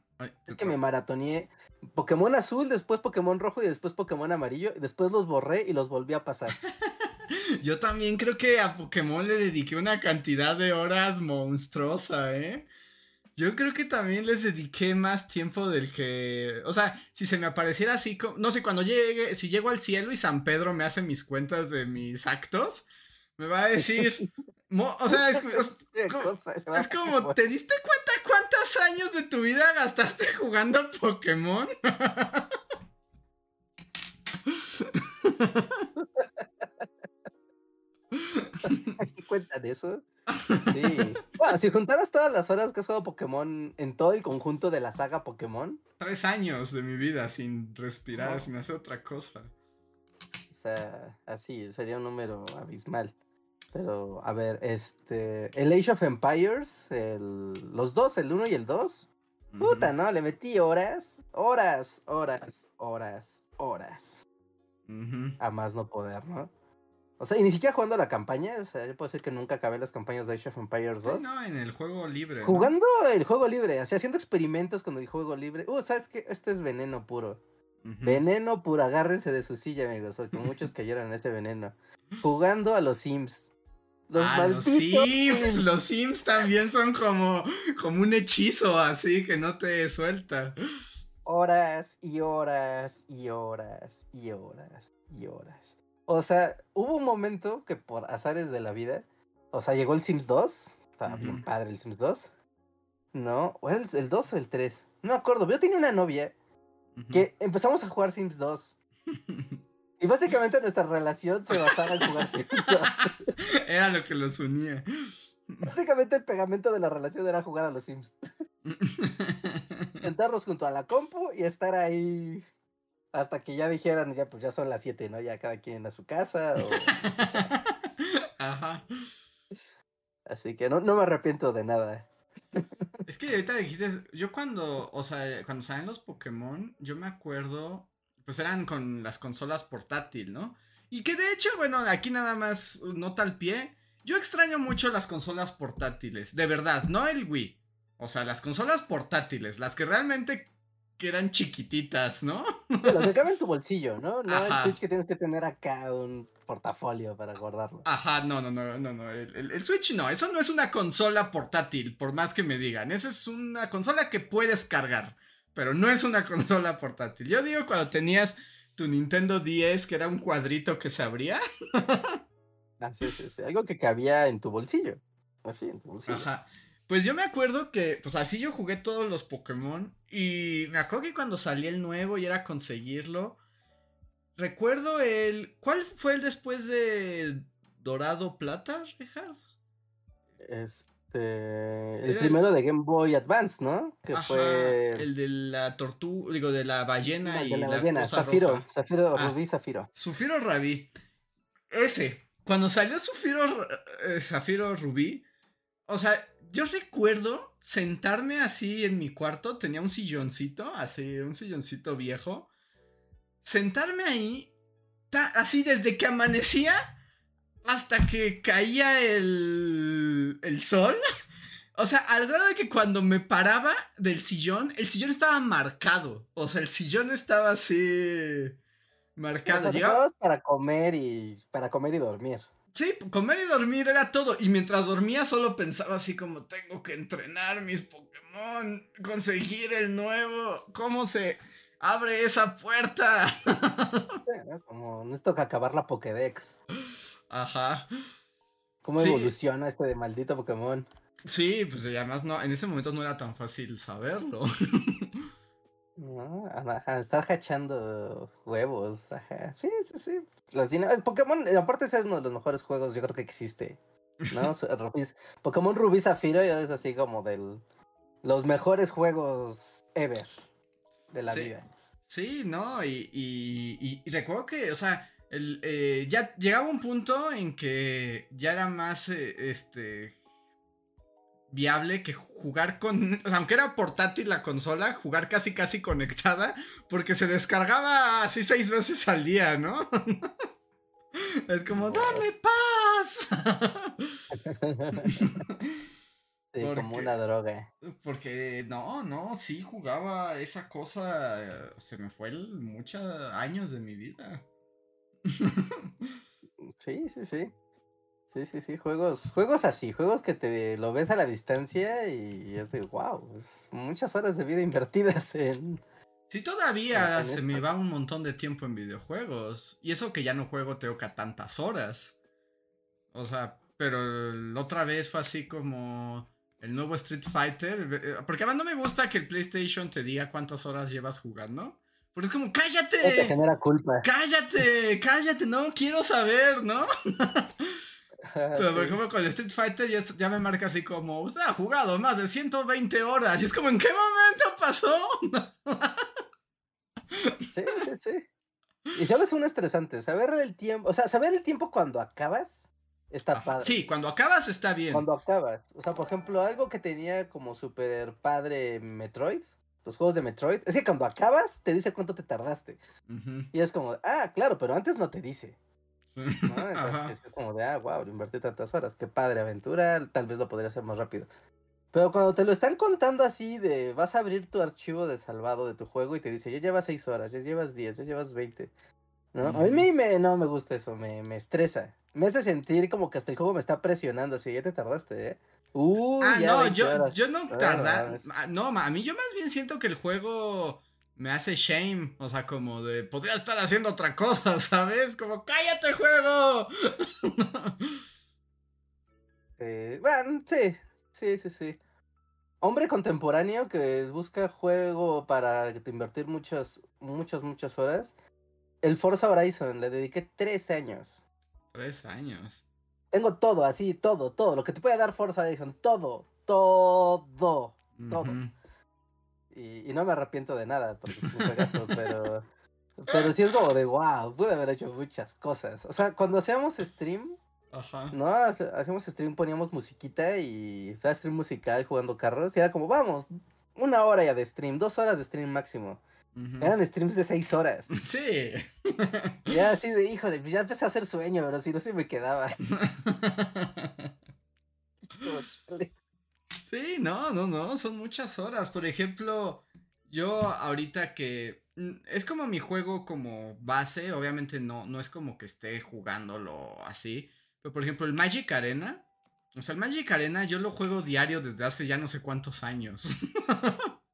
es que me maratoneé Pokémon azul, después Pokémon rojo y después Pokémon amarillo. Y después los borré y los volví a pasar. (laughs) Yo también creo que a Pokémon le dediqué una cantidad de horas monstruosa, ¿eh? Yo creo que también les dediqué más tiempo del que. O sea, si se me apareciera así, no sé, cuando llegue, si llego al cielo y San Pedro me hace mis cuentas de mis actos, me va a decir, o sea, es, (laughs) como, ¿te diste cuenta cuántos años de tu vida gastaste (laughs) jugando Pokémon? (laughs) ¿Cuentan eso? Sí. (laughs) Bueno, si juntaras todas las horas que has jugado Pokémon en todo el conjunto de la saga Pokémon. Tres años de mi vida sin respirar, sin hacer otra cosa. O sea, así, sería un número abismal. Pero, a ver, este. El Age of Empires, el, los dos, el 1 y el 2. Puta, ¿no? Le metí horas, horas, horas, horas, horas. A más no poder, ¿no? O sea, y ni siquiera jugando la campaña. O sea, yo puedo decir que nunca acabé las campañas de Age of Empires 2. no, en el juego libre. Jugando el juego libre, o sea, haciendo experimentos con el juego libre. Uh, ¿sabes qué? Este es veneno puro. Veneno puro, agárrense de su silla, amigos, porque muchos (laughs) cayeron en este veneno. jugando a los Sims. Los ah, los Sims, Los Sims también son como, como un hechizo así que no te suelta. Horas y horas y horas y horas y horas. O sea, hubo un momento que por azares de la vida, o sea, llegó el Sims 2. Estaba bien padre el Sims 2. No, o era el, 2 o el 3. No me acuerdo. Yo tenía una novia que empezamos a jugar Sims 2. (laughs) Y básicamente nuestra relación se basaba en jugar Sims 2. (laughs) Era lo que los unía. Básicamente el pegamento de la relación era jugar a los Sims. (laughs) Sentarnos junto a la compu y estar ahí hasta que ya dijeran, ya pues ya son las 7, ¿no? Ya cada quien a su casa. (laughs) Ajá. Así que no, no me arrepiento de nada. Es que ahorita dijiste, yo cuando, o sea, cuando salen los Pokémon, yo me acuerdo, pues eran con las consolas portátil, ¿no? Y que de hecho, bueno, aquí nada más nota al pie, yo extraño mucho las consolas portátiles, de verdad, no el Wii. O sea, las consolas portátiles, las que realmente que eran chiquititas, ¿no? Las que caben en tu bolsillo, ¿no? No el Switch que tienes que tener acá un portafolio para guardarlo. Ajá, no, no, no, no, no. El, Switch no, eso no es una consola portátil, por más que me digan. Eso es una consola que puedes cargar, pero no es una (laughs) consola portátil. Yo digo cuando tenías tu Nintendo 10, que era un cuadrito que se abría. Así sí, sí. Algo que cabía en tu bolsillo. Así, en tu bolsillo. Ajá. Pues yo me acuerdo que, pues así yo jugué todos los Pokémon. Y me acuerdo que cuando salía el nuevo y era conseguirlo. Recuerdo el. ¿Cuál fue el después de Dorado Plata, Richard? Este. El primero de Game Boy Advance, ¿no? Que fue. El de la tortuga. Digo, de la ballena y la, ballena. Zafiro. Zafiro, ah, Rubí, Zafiro. Zafiro Rabí. Ese. Cuando salió Zafiro, eh, Zafiro Rubí. O sea, yo recuerdo sentarme así en mi cuarto, tenía un silloncito, así, un silloncito viejo. Sentarme ahí, así desde que amanecía hasta que caía el, el sol. (laughs) O sea, al grado de que cuando me paraba del sillón, el sillón estaba marcado. O sea, el sillón estaba así marcado. Llegabas para comer y para comer y dormir. Sí, comer y dormir era todo. Y mientras dormía solo pensaba así como tengo que entrenar mis Pokémon, conseguir el nuevo, cómo se abre esa puerta. como necesito que acabar la Pokédex. Ajá. ¿Cómo evoluciona este de maldito Pokémon? Sí, pues además no, en ese momento no era tan fácil saberlo. (laughs) No, ajá, estar hachando huevos. Ajá. Sí, sí, sí. Las Pokémon, aparte es uno de los mejores juegos, yo creo que existe. ¿No? (laughs) Pokémon Rubí Zafiro es así como del los mejores juegos ever de la vida. Sí, no, y, y, recuerdo que, o sea, el, eh, ya llegaba un punto en que ya era más eh, este viable que jugar con, o sea, aunque era portátil la consola, jugar casi casi conectada, porque se descargaba así seis veces al día, ¿no? (laughs) es como, dame paz. (laughs) sí, como una droga. Porque no, no, sí jugaba esa cosa, se me fue muchos años de mi vida. (laughs) sí, sí, sí. Sí, sí, sí, juegos, juegos así, juegos que te lo ves a la distancia y es de wow, muchas horas de vida invertidas en... Sí, todavía se me va un montón de tiempo en videojuegos. Y eso que ya no juego Teoca tantas horas. O sea, pero la otra vez fue así como el nuevo Street Fighter. Eh, porque además no me gusta que el PlayStation te diga cuántas horas llevas jugando. Porque es como, cállate. Te genera culpa. Cállate, cállate, no quiero saber, ¿no? (laughs) (laughs) Pero por ejemplo con el Street Fighter ya, me marca así como, usted ha jugado más de 120 horas. Y es como, ¿en qué momento pasó? (laughs) sí, sí, sí. Y sabes un estresante, saber el tiempo, o sea, saber el tiempo cuando acabas está padre. Sí, cuando acabas está bien. Cuando acabas. O sea, por ejemplo, algo que tenía como super padre Metroid, los juegos de Metroid, es que cuando acabas te dice cuánto te tardaste. Y es como, ah, claro, pero antes no te dice. (laughs) es como de, ah, wow, invertí tantas horas, qué padre aventura, tal vez lo podría hacer más rápido. Pero cuando te lo están contando así de, vas a abrir tu archivo de salvado de tu juego y te dice, ya llevas 6 horas, ya llevas 10, ya llevas 20. ¿no? A mí me, no me gusta eso, me, me estresa. Me hace sentir como que hasta el juego me está presionando, así, ya te tardaste, ¿eh? ah, no, yo, yo no tardar. Ah, no, a mí yo más bien siento que el juego me hace shame. O sea, como de podría estar haciendo otra cosa, (laughs) ¿sabes? Como cállate, juego. (laughs) eh, bueno, sí, sí, sí, sí. Hombre contemporáneo que busca juego para invertir muchas, muchas, muchas horas. El Forza Horizon, le dediqué tres años. Tres años. Tengo todo, así, todo, todo. Lo que te puede dar Forza Horizon, todo, todo, todo. Y, no me arrepiento de nada, porque es un caso, (laughs) pero, pero sí es como de wow, pude haber hecho muchas cosas. O sea, cuando hacíamos stream, Ajá. ¿no? Hacíamos stream, poníamos musiquita y fue stream musical jugando carros. Y era como, vamos, una hora ya de stream, dos horas de stream máximo. Eran streams de seis horas. (laughs) Sí. Ya así de, híjole, pues ya empecé a hacer sueño, pero si no se me quedaba. (laughs) sí, no, no, no, son muchas horas. Por ejemplo, yo ahorita que mm, es como mi juego como base, obviamente no, no es como que esté jugándolo así. Pero por ejemplo, el Magic Arena. O sea, el Magic Arena yo lo juego diario desde hace ya no sé cuántos años. (laughs)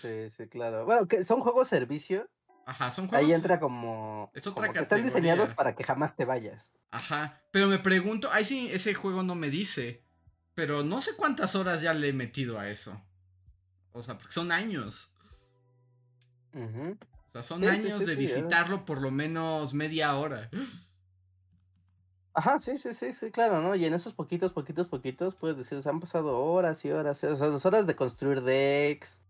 Sí, sí, claro. Bueno, que son juegos servicio. Ajá, son juegos. Ahí entra como. Es otra que están diseñados para que jamás te vayas. Ajá. Pero me pregunto, ahí sí, ese juego no me dice. Pero no sé cuántas horas ya le he metido a eso. O sea, porque son años. O sea, son años de visitarlo por lo menos media hora. Ajá, sí, sí, sí, sí, claro, ¿no? Y en esos poquitos, poquitos, poquitos, puedes decir, se han pasado horas y horas, y horas, o sea, las horas de construir decks,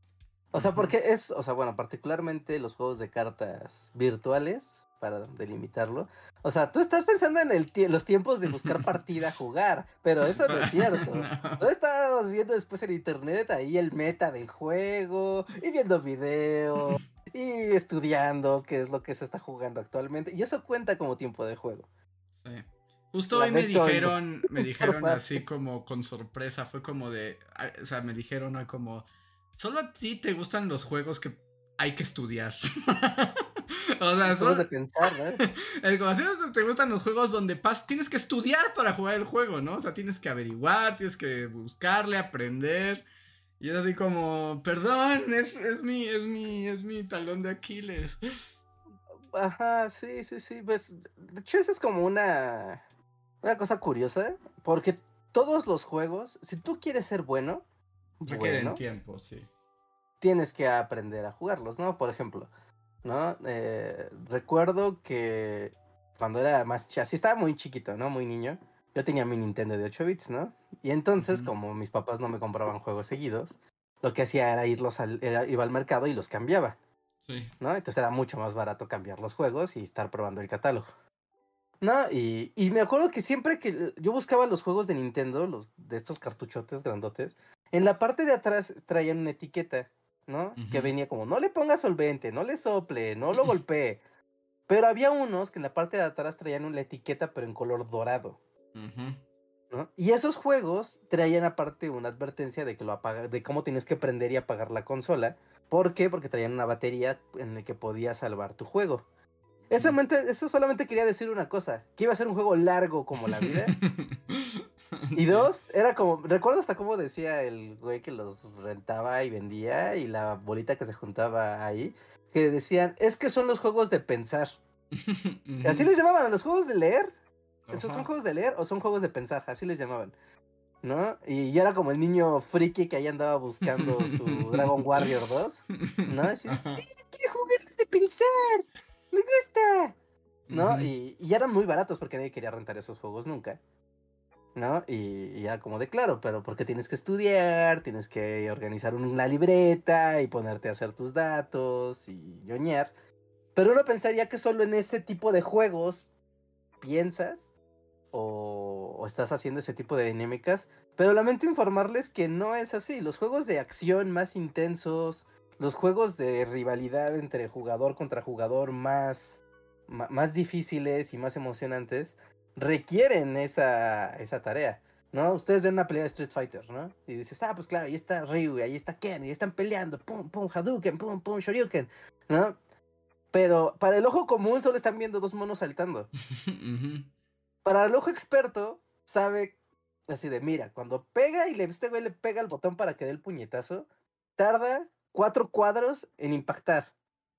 o sea, porque es, o sea, bueno, particularmente los juegos de cartas virtuales, para delimitarlo. O sea, tú estás pensando en el los tiempos de buscar (laughs) partida, jugar, pero eso no es cierto. (laughs) No. estamos viendo después en internet ahí el meta del juego, y viendo videos, (laughs) y estudiando qué es lo que se está jugando actualmente. Y eso cuenta como tiempo de juego. Sí. Justo hoy me dijeron, me dijeron así como con sorpresa, fue como de, o sea, me dijeron como Solo a ti te gustan los juegos que hay que estudiar. (laughs) o sea, solo de pensar. (laughs) Es como así te gustan los juegos donde pas tienes que estudiar para jugar el juego, ¿no? O sea, tienes que averiguar, tienes que buscarle, aprender. Y es así como, perdón, es, es mi, es mi, es mi talón de Aquiles. Ajá, sí, sí, sí. Pues, de hecho, eso es como una, una cosa curiosa, porque todos los juegos, si tú quieres ser bueno, Requieren tiempo, sí. Tienes que aprender a jugarlos, ¿no? Por ejemplo, ¿no? Eh, recuerdo que cuando era más así estaba muy chiquito, ¿no? Muy niño. Yo tenía mi Nintendo de 8 bits, ¿no? Y entonces, como mis papás no me compraban juegos seguidos, lo que hacía era irlos al, iba al mercado y los cambiaba. Sí. ¿No? Entonces era mucho más barato cambiar los juegos y estar probando el catálogo. ¿No? Y, y me acuerdo que siempre que yo buscaba los juegos de Nintendo, los de estos cartuchotes grandotes, en la parte de atrás traían una etiqueta, ¿no? Que venía como, no le ponga solvente, no le sople, no lo (laughs) golpee. Pero había unos que en la parte de atrás traían una etiqueta, pero en color dorado. ¿no? Y esos juegos traían aparte una advertencia de que lo apaga, de cómo tienes que prender y apagar la consola. ¿Por qué? Porque traían una batería en la que podías salvar tu juego. Eso, eso solamente quería decir una cosa, que iba a ser un juego largo como la vida. (laughs) Y dos, era como, recuerdo hasta cómo decía el güey que los rentaba y vendía y la bolita que se juntaba ahí, que decían, es que son los juegos de pensar. (laughs) Así les llamaban a los juegos de leer. ¿Esos son juegos de leer o son juegos de pensar? Así les llamaban. ¿No? Y yo era como el niño friki que ahí andaba buscando su (laughs) Dragon Warrior 2. ¿No? sí, quiero jugar de pensar. Me gusta. ¿No? y, y eran muy baratos porque nadie quería rentar esos juegos nunca. ¿no? Y, ya como de claro, pero porque tienes que estudiar, tienes que organizar una libreta y ponerte a hacer tus datos y ñoñar. Pero uno pensaría que solo en ese tipo de juegos piensas o, o, estás haciendo ese tipo de dinámicas. Pero lamento informarles que no es así. Los juegos de acción más intensos, los juegos de rivalidad entre jugador contra jugador más, más difíciles y más emocionantes, requieren esa, esa tarea. ¿no? Ustedes ven una pelea de Street Fighter, ¿no? Y dices, ah, pues claro, ahí está Ryu, ahí está Ken, y están peleando, pum, pum, Hadouken, pum, pum, Shoryuken, ¿no? Pero para el ojo común solo están viendo dos monos saltando. (laughs) Para el ojo experto, sabe así de, mira, cuando pega y le, este güey le pega el botón para que dé el puñetazo, tarda cuatro cuadros en impactar.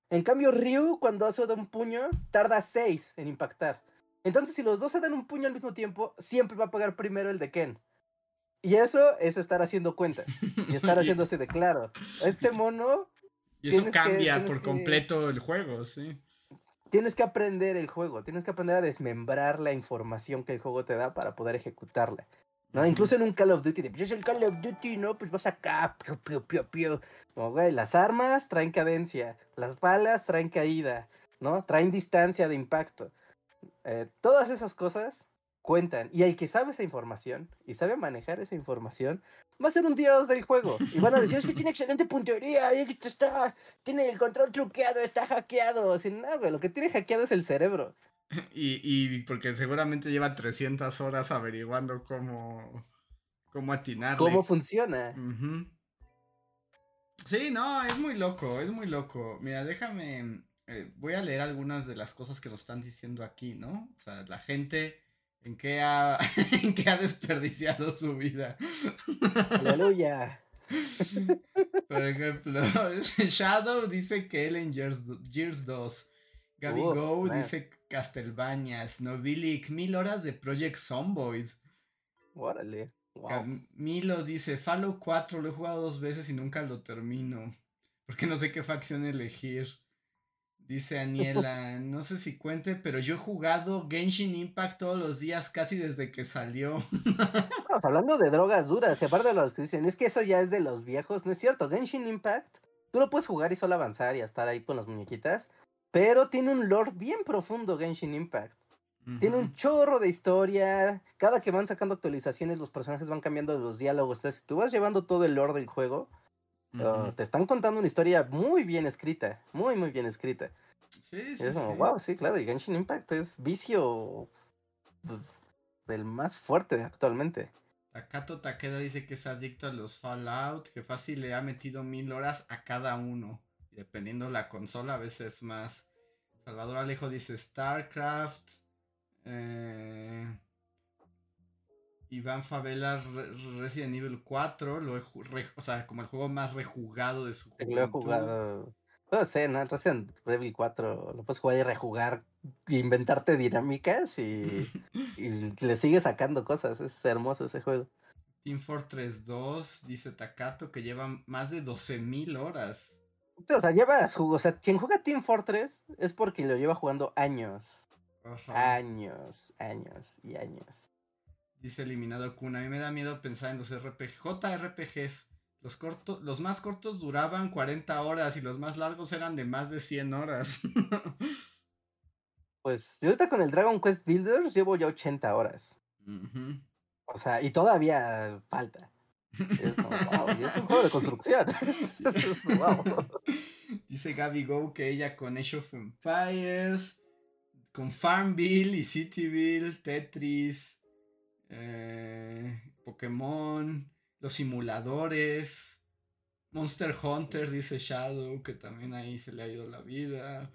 En cambio, Ryu, cuando hace un puño, tarda seis en impactar. Entonces, si los dos se dan un puño al mismo tiempo, siempre va a pegar primero el de Ken. Y eso es estar haciendo cuenta. Y (laughs) estar haciéndose de claro. Este mono. Y eso cambia por completo el juego, sí. Tienes que aprender el juego. Tienes que aprender a desmembrar la información que el juego te da para poder ejecutarla. ¿No? Incluso en un Call of Duty, de, pues es el Call of Duty, ¿no? Pues vas acá, piu, piu, piu, piu. güey, las armas traen cadencia, las balas traen caída, ¿no? Traen distancia de impacto. Eh, todas esas cosas cuentan. Y el que sabe esa información y sabe manejar esa información, va a ser un dios del juego. Y van a decir, es que tiene excelente puntería, y está, tiene el control truqueado, está hackeado. Sin nada, lo que tiene hackeado es el cerebro. (laughs) Y, y porque seguramente lleva 300 horas averiguando cómo, cómo atinarle. Cómo funciona. Sí, no, es muy loco, es muy loco. Mira, déjame, eh, voy a leer algunas de las cosas que nos están diciendo aquí, ¿no? O sea, la gente en qué ha, (laughs) en qué ha desperdiciado su vida. Aleluya. (laughs) Por ejemplo, Shadow dice que él en Gears, 2. Gaby Go dice Castlevania, Snobilic, mil horas de Project Zomboid. Órale. Milo dice, Fallout 4 lo he jugado dos veces y nunca lo termino. Porque no sé qué facción elegir. Dice Aniela, (laughs) no sé si cuente, pero yo he jugado Genshin Impact todos los días casi desde que salió. (laughs) hablando de drogas duras, y aparte de los que dicen, es que eso ya es de los viejos, no es cierto, Genshin Impact, tú lo puedes jugar y solo avanzar y estar ahí con las muñequitas, pero tiene un lore bien profundo Genshin Impact. Tiene un chorro de historia. Cada que van sacando actualizaciones, los personajes van cambiando los diálogos. Entonces, si tú vas llevando todo el lore del juego, oh, te están contando una historia muy bien escrita. Muy, muy bien escrita. Sí, sí, wow, sí, claro. Y Genshin Impact es vicio del más fuerte actualmente. Takato Takeda dice que es adicto a los Fallout, que fácil le ha metido mil horas a cada uno. Dependiendo la consola, a veces más. Salvador Alejo dice StarCraft. Eh, Iván Favela Resident Evil 4, lo o sea, como el juego más rejugado de su juego. Lo he jugado. No sé, ¿no? Resident Evil 4 lo puedes jugar y rejugar, inventarte dinámicas (laughs) y, le sigue sacando cosas. Es hermoso ese juego. Team Fortress 2, dice Takato, que lleva más de 12.000 horas. O sea, lleva o sea, quien juega Team Fortress es porque lo lleva jugando años. Años, años y años. Dice eliminado Kun. A mí me da miedo pensar en los RPG, JRPGs. Los, cortos, los más cortos duraban 40 horas y los más largos eran de más de 100 horas. (laughs) pues yo ahorita con el Dragon Quest Builders llevo ya 80 horas. O sea, y todavía falta. (laughs) Es, un juego de construcción. (laughs) Dice Gaby Go que ella con Age of Empires con Farmville y Cityville, Tetris, eh, Pokémon, los simuladores, Monster Hunter, dice Shadow, que también ahí se le ha ido la vida.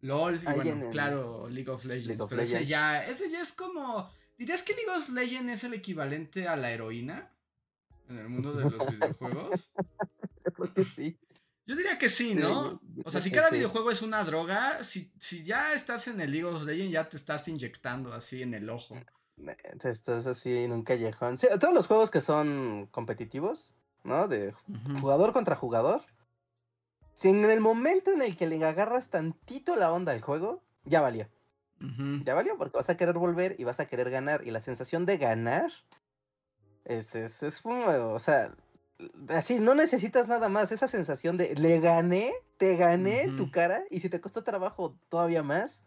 LOL, y bueno, claro, League of Legends. pero ese ya, ese ya es como. ¿Dirías que League of Legends es el equivalente a la heroína? En el mundo de los (laughs) videojuegos. Porque sí. Yo diría que sí, ¿no? O sea, si cada videojuego es una droga, si, si ya estás en el League of Legends, ya te estás inyectando así en el ojo. Te estás así en un callejón. todos los juegos que son competitivos, ¿no? De jugador contra jugador. Si en el momento en el que le agarras tantito la onda al juego, ya Ya valió porque vas a querer volver y vas a querer ganar. Y la sensación de ganar es, es, es o sea, así, no necesitas nada más, esa sensación de le gané, te gané tu cara, y si te costó trabajo todavía más,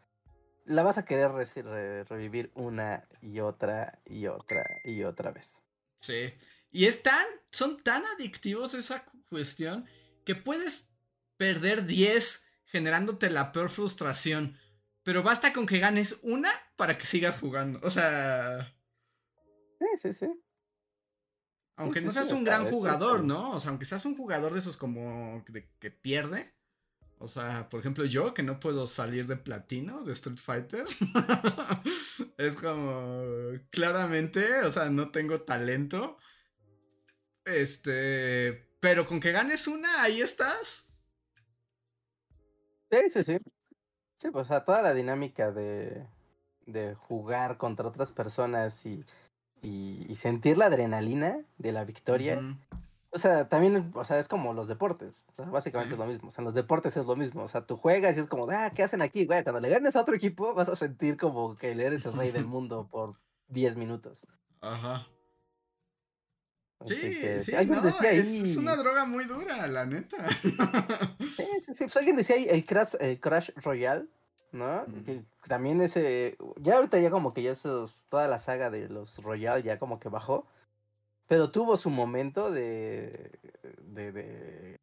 la vas a querer revivir una y otra y otra y otra vez. Sí. Y es tan, son tan adictivos esa cuestión que puedes perder 10 generándote la peor frustración. Pero basta con que ganes una para que sigas jugando. O sea. Sí, sí, sí. Aunque no seas un gran jugador, ¿no? O sea, aunque seas un jugador de esos como que pierde. O sea, por ejemplo, yo que no puedo salir de platino de Street Fighter. (laughs) es como. Claramente, o sea, no tengo talento. Este. Pero con que ganes una, ahí estás. Sí, sí, sí. Sí, pues, o sea, toda la dinámica de, de jugar contra otras personas y, y, sentir la adrenalina de la victoria. O sea, también, o sea, es como los deportes. O sea, básicamente es lo mismo. O sea, en los deportes es lo mismo. O sea, tú juegas y es como, ah, ¿qué hacen aquí, güey? Cuando le ganes a otro equipo, vas a sentir como que eres el rey del (laughs) mundo por 10 minutos. Ajá. Sí, sí, es, una droga muy dura, la neta. (laughs) sí, sí, sí. Pues alguien decía ahí el Crash, el Crash Royale, ¿no? Que también ese, ya ahorita ya como que ya esos, toda la saga de los Royale ya como que bajó. Pero tuvo su momento de, de,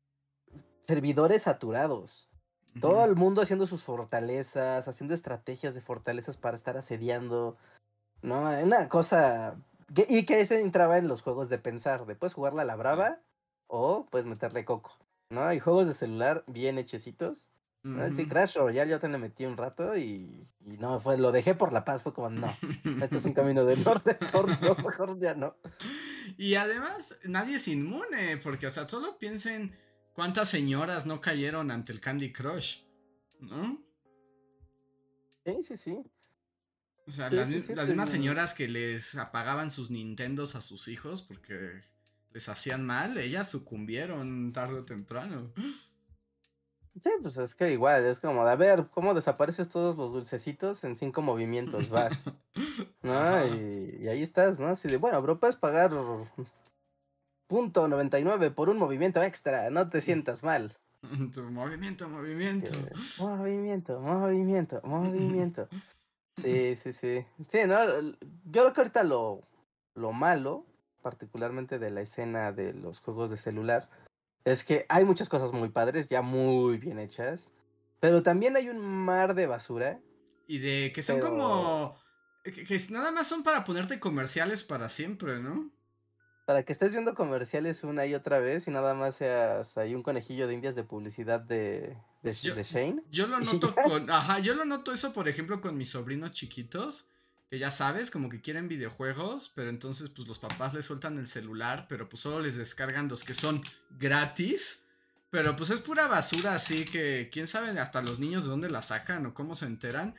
servidores saturados. Todo el mundo haciendo sus fortalezas, haciendo estrategias de fortalezas para estar asediando. ¿No? Una cosa. Y que ese entraba en los juegos de pensar. De puedes jugarla a la brava o puedes meterle coco. ¿No? Hay juegos de celular bien hechecitos Sí, Crash Royale yo te le metí un rato y, no, fue, lo dejé por la paz, fue como, no, este es un camino de no retorno, mejor ya no. Y además, nadie es inmune, porque, o sea, solo piensen cuántas señoras no cayeron ante el Candy Crush, ¿no? Sí, sí, sí. O sea, las, mismas señoras que les apagaban sus Nintendos a sus hijos porque les hacían mal, ellas sucumbieron tarde o temprano. Sí, pues es que igual, es como, a ver, ¿cómo desapareces todos los dulcecitos en cinco movimientos? Vas, (laughs) ¿no? Y, ahí estás, ¿no? Así de, bueno, bro, puedes pagar punto 99 por un movimiento extra, no te sientas mal. (laughs) movimiento, movimiento. movimiento, movimiento, (laughs) movimiento. Sí, sí, sí. Sí, ¿no? Yo creo que ahorita lo, lo malo, particularmente de la escena de los juegos de celular, es que hay muchas cosas muy padres, ya muy bien hechas, pero también hay un mar de basura. Y de que son como... Que, nada más son para ponerte comerciales para siempre, ¿no? Para que estés viendo comerciales una y otra vez y nada más seas ahí un conejillo de indias de publicidad de, de, Shane. Yo lo (laughs) noto con... Ajá, yo lo noto eso, por ejemplo, con mis sobrinos chiquitos que ya sabes, como que quieren videojuegos, pero entonces pues los papás les sueltan el celular, pero pues solo les descargan los que son gratis. Pero pues es pura basura, así que quién sabe hasta los niños de dónde la sacan o cómo se enteran.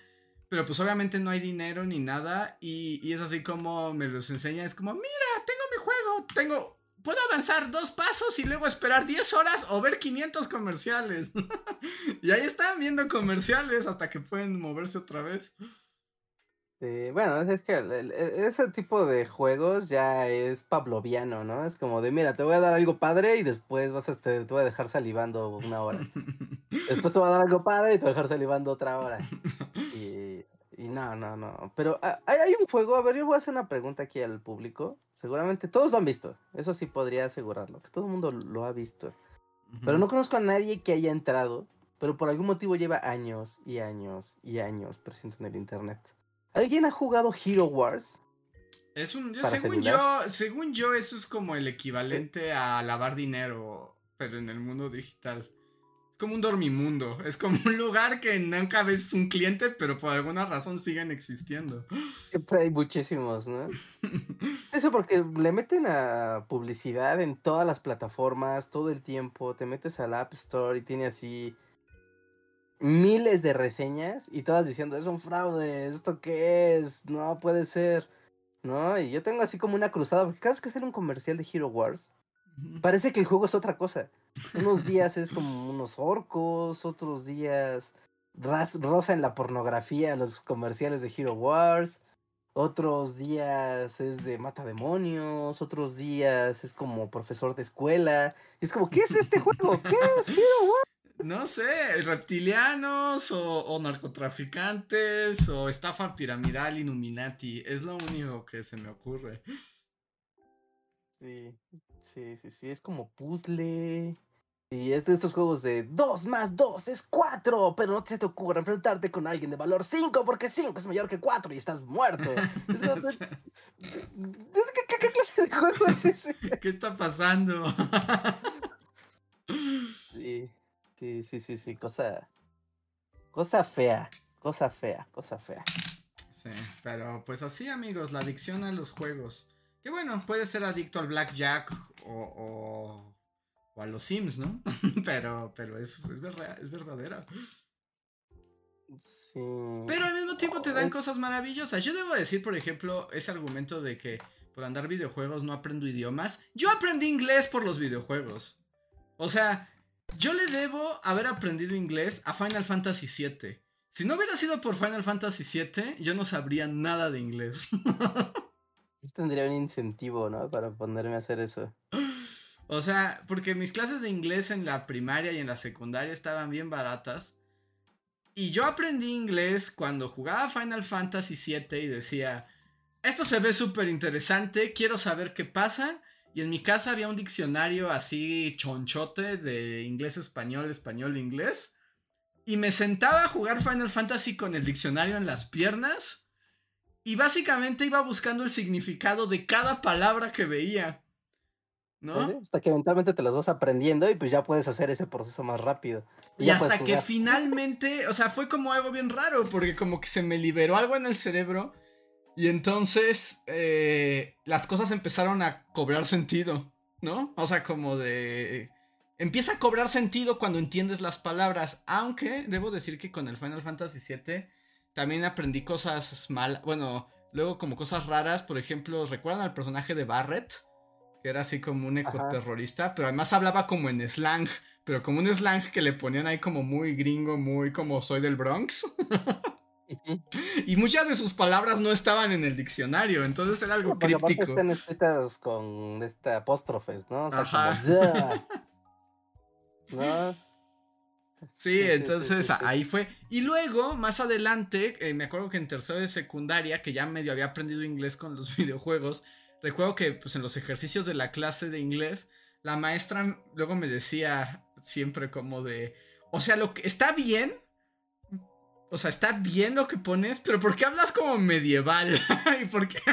Pero pues obviamente no hay dinero ni nada y, y es así como me los enseña, es como, mira, tengo mi juego, tengo, puedo avanzar dos pasos y luego esperar 10 horas o ver 500 comerciales. (laughs) y ahí están viendo comerciales hasta que pueden moverse otra vez. Sí, bueno, es que e, ese tipo de juegos ya es pavloviano, ¿no? Es como de, mira, te voy a dar algo padre y después vas a, este, te voy a dejar salivando una hora. después te voy a dar algo padre y te voy a dejar salivando otra hora. (laughs) Y, y no, no, no. Pero ah, hay, hay un juego, a ver, yo voy a hacer una pregunta aquí al público. Seguramente todos lo han visto, eso sí podría asegurarlo, que todo el mundo lo ha visto. Pero no conozco a nadie que haya entrado, pero por algún motivo lleva años y años y años presente en el internet. ¿Alguien ha jugado Hero Wars? Es un, según yo, según yo, eso es como el equivalente a lavar dinero, pero en el mundo digital. Como un dormimundo. Es como un lugar que nunca ves un cliente, pero por alguna razón siguen existiendo. Siempre hay muchísimos, ¿no? (laughs) Eso porque le meten a publicidad en todas las plataformas todo el tiempo. Te metes al App Store y tiene así miles de reseñas y todas diciendo, es un fraude, ¿esto qué es? No puede ser. ¿No? Y yo tengo así como una cruzada, porque cada vez que sale un comercial de Hero Wars, parece que el juego es otra cosa. Unos días es como unos orcos, otros días rosa en la pornografía, los comerciales de Hero Wars. Otros días es de mata demonios, otros días es como profesor de escuela. Y es como, ¿qué es este juego? ¿Qué es Hero Wars? (laughs) No sé, reptilianos o, narcotraficantes o estafa piramidal Illuminati. Es lo único que se me ocurre. Sí, sí, sí, sí. Es como puzzle. Y es de estos juegos de 2 más 2 es 4, pero no se te ocurra enfrentarte con alguien de valor 5 porque 5 es mayor que 4 y estás muerto. (laughs) ¿Qué, qué clase de juego es ese? (laughs) ¿Qué está pasando? (laughs) sí. Sí, sí, sí, sí, cosa. Cosa fea, cosa fea, cosa fea. Sí, pero pues así, amigos, la adicción a los juegos. Que bueno, puede ser adicto al blackjack o, o, a los Sims, ¿no? (laughs) pero, pero eso es, verdad, es verdadera. Sí. Pero al mismo tiempo te dan cosas maravillosas. Yo debo decir, por ejemplo, ese argumento de que por andar videojuegos no aprendo idiomas. Yo aprendí inglés por los videojuegos. O sea, yo le debo haber aprendido inglés a Final Fantasy VII. Si no hubiera sido por Final Fantasy VII, yo no sabría nada de inglés. (laughs) Yo tendría un incentivo, ¿no? Para ponerme a hacer eso. O sea, porque mis clases de inglés en la primaria y en la secundaria estaban bien baratas. Y yo aprendí inglés cuando jugaba Final Fantasy VII y decía, esto se ve súper interesante, quiero saber qué pasa. Y en mi casa había un diccionario así chonchote de inglés, español, español, inglés. Y me sentaba a jugar Final Fantasy con el diccionario en las piernas. Y básicamente iba buscando el significado de cada palabra que veía. ¿No? Hasta que eventualmente te las vas aprendiendo y pues ya puedes hacer ese proceso más rápido. Y, hasta que finalmente, o sea, fue como algo bien raro, porque como que se me liberó algo en el cerebro y entonces eh, las cosas empezaron a cobrar sentido, ¿no? O sea, como de... Empieza a cobrar sentido cuando entiendes las palabras, aunque debo decir que con el Final Fantasy VII también aprendí cosas mal, bueno, luego como cosas raras, por ejemplo, ¿recuerdan al personaje de Barret? Que era así como un ecoterrorista, pero además hablaba como en slang, pero como un slang que le ponían ahí como muy gringo, muy como soy del Bronx. (laughs) Y muchas de sus palabras no estaban en el diccionario, entonces era algo críptico. Están escritas con este apóstrofes, ¿no? O sea, Ajá. (laughs) ¿No? Sí, entonces ahí fue. Y luego, más adelante, eh, me acuerdo que en tercero de secundaria, que ya medio había aprendido inglés con los (laughs) videojuegos, recuerdo que pues en los ejercicios de la clase de inglés, la maestra luego me decía siempre como de, o sea, lo que está bien o sea, está bien lo que pones, pero ¿por qué hablas como medieval? (laughs) ¿Y por qué? (laughs)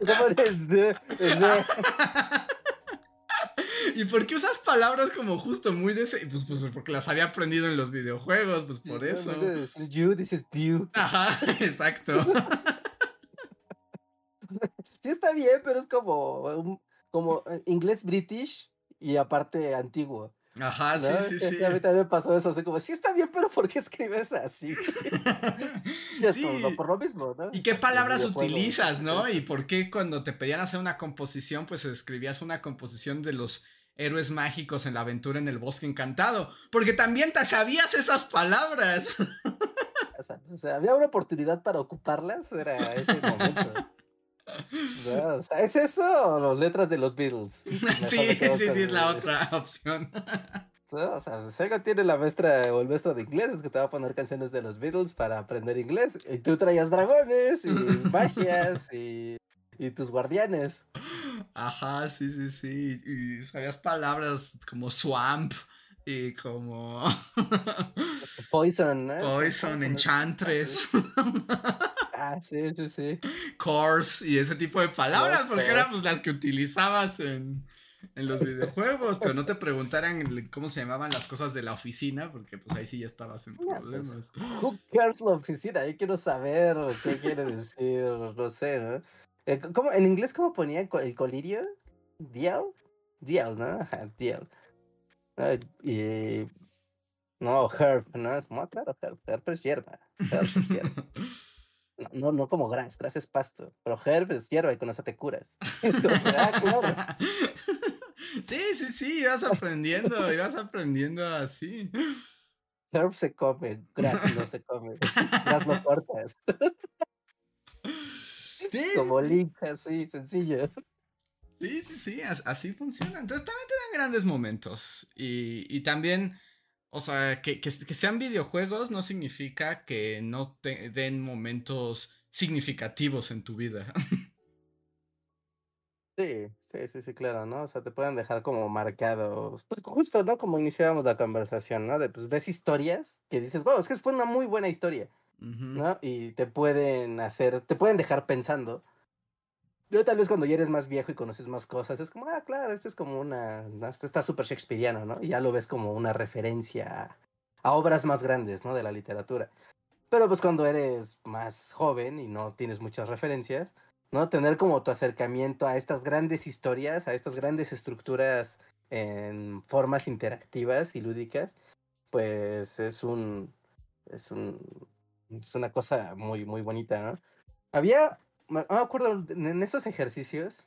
(laughs) ¿Y por qué usas palabras como justo muy de ese? Pues, pues porque las había aprendido en los videojuegos, pues por eso. you, dices you. Ajá, exacto. Sí está bien, pero es como, como eh, inglés british y aparte antiguo. Ajá, sí, sí, sí. A mí también me pasó eso, así como, sí está bien, pero ¿por qué escribes así? (laughs) (laughs) sí. por lo mismo, ¿no? ¿Y qué (laughs) palabras utilizas, no? Y por qué cuando te pedían hacer una composición, pues escribías una composición de los héroes mágicos en la aventura en el bosque encantado? Porque también te sabías esas palabras. o sea, había una oportunidad para ocuparlas, era ese momento. ¿Es eso o las letras de los Beatles? (laughs) sí, sí, sí, es la otra opción. (laughs) o sea, Sega tiene la maestra o el maestro de inglés es que te va a poner canciones de los Beatles para aprender inglés. Y tú traías dragones y (laughs) magias y, y tus guardianes. Ajá, sí, sí, sí. Y sabías palabras como swamp y como. Poison, ¿eh? Poison, Enchantress. Ah, sí, sí, sí. Course y ese tipo de palabras, porque eran pues, las que utilizabas en, los videojuegos, pero no te preguntaran cómo se llamaban las cosas de la oficina, porque pues ahí sí ya estabas en pues, problemas. who cares la oficina? Yo quiero saber qué quiere decir, no sé, ¿no? Eh, ¿Cómo, ¿En inglés cómo ponía el colirio? ¿Dial? Dial, ¿no? (laughs) Dial. y, no, herb, ¿no? Es como, claro, herb, herb es hierba. Herb es hierba. (laughs) No, no como gras, gras es pasto, pero herb es hierba y con eso te curas. (laughs) Es como ah, (laughs) Sí, sí, sí, ibas aprendiendo, ibas aprendiendo así. Herb se come, gras no se come. Gras lo cortas. (laughs) Sí. Como Link, así, sencillo. Sí, sí, sí, así funciona. Entonces también te dan grandes momentos. Y, y también o sea, que, que, sean videojuegos no significa que no te den momentos significativos en tu vida. (laughs) Sí, sí, sí, sí, claro, ¿no? O sea, te pueden dejar como marcados, pues justo, ¿no? Como iniciábamos la conversación, ¿no? De, pues ves historias que dices, wow, es que fue una muy buena historia, ¿no? Y te pueden hacer, te pueden dejar pensando, yo tal vez cuando ya eres más viejo y conoces más cosas, es como, ah, claro, esto es como una, esto está súper shakespeariano, ¿no? Y ya lo ves como una referencia a, obras más grandes, ¿no? De la literatura. Pero pues cuando eres más joven y no tienes muchas referencias, ¿no? Tener como tu acercamiento a estas grandes historias, a estas grandes estructuras en formas interactivas y lúdicas, pues es un, es un, es una cosa muy, muy bonita, ¿no? Había me acuerdo en esos ejercicios.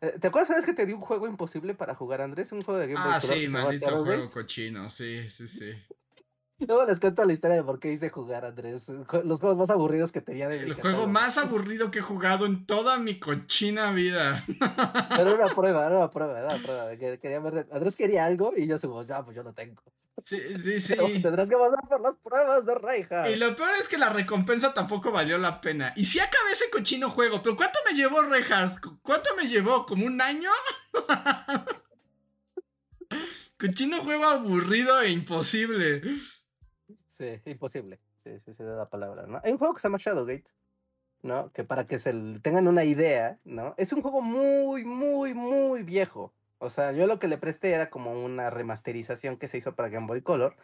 Eh, ¿Te acuerdas vez que te di un juego imposible para jugar, Andrés? Un juego de Game Boy Ah, sí, maldito juego cochino, sí, sí, sí. (laughs) Luego les cuento la historia de por qué hice jugar, Andrés. Los juegos más aburridos que tenía de El juego más aburrido que he jugado en toda mi cochina vida. Era una (laughs) prueba, era una prueba, era una prueba. Quería ver... Andrés quería algo y yo como, ya, pues yo lo tengo. Sí, (laughs) sí, sí. tendrás que pasar por las pruebas de Reija. Y lo peor es que la recompensa tampoco valió la pena. Y sí acabé ese cochino juego, pero ¿cuánto me llevó Rejas? ¿Cuánto me llevó? ¿Como un año? (laughs) cochino juego aburrido e imposible. Sí, imposible. Sí, sí, se da la palabra, ¿no? Hay un juego que se llama Shadowgate, ¿no? Que para que se tengan una idea, ¿no? Es un juego muy, muy, muy viejo. O sea, yo lo que le presté era como una remasterización que se hizo para Game Boy Color,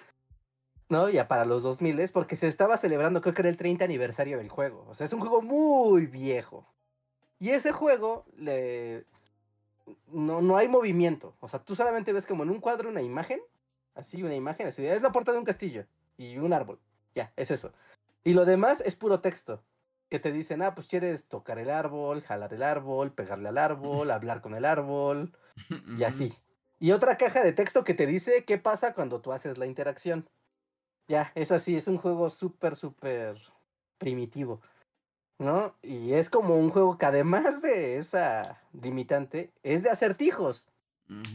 ¿no? Ya para los 2000 porque se estaba celebrando, creo que era el 30 aniversario del juego. O sea, es un juego muy viejo. Y ese juego le... no, no hay movimiento. O sea, tú solamente ves como en un cuadro una imagen, así, una imagen, así, es la puerta de un castillo y un árbol. Ya, es eso. Y lo demás es puro texto. Que te dicen, ah, pues quieres tocar el árbol, jalar el árbol, pegarle al árbol, hablar con el árbol, y así. Y otra caja de texto que te dice qué pasa cuando tú haces la interacción. Ya, es así, es un juego súper, súper primitivo. ¿No? Y es como un juego que además de esa limitante, es de acertijos.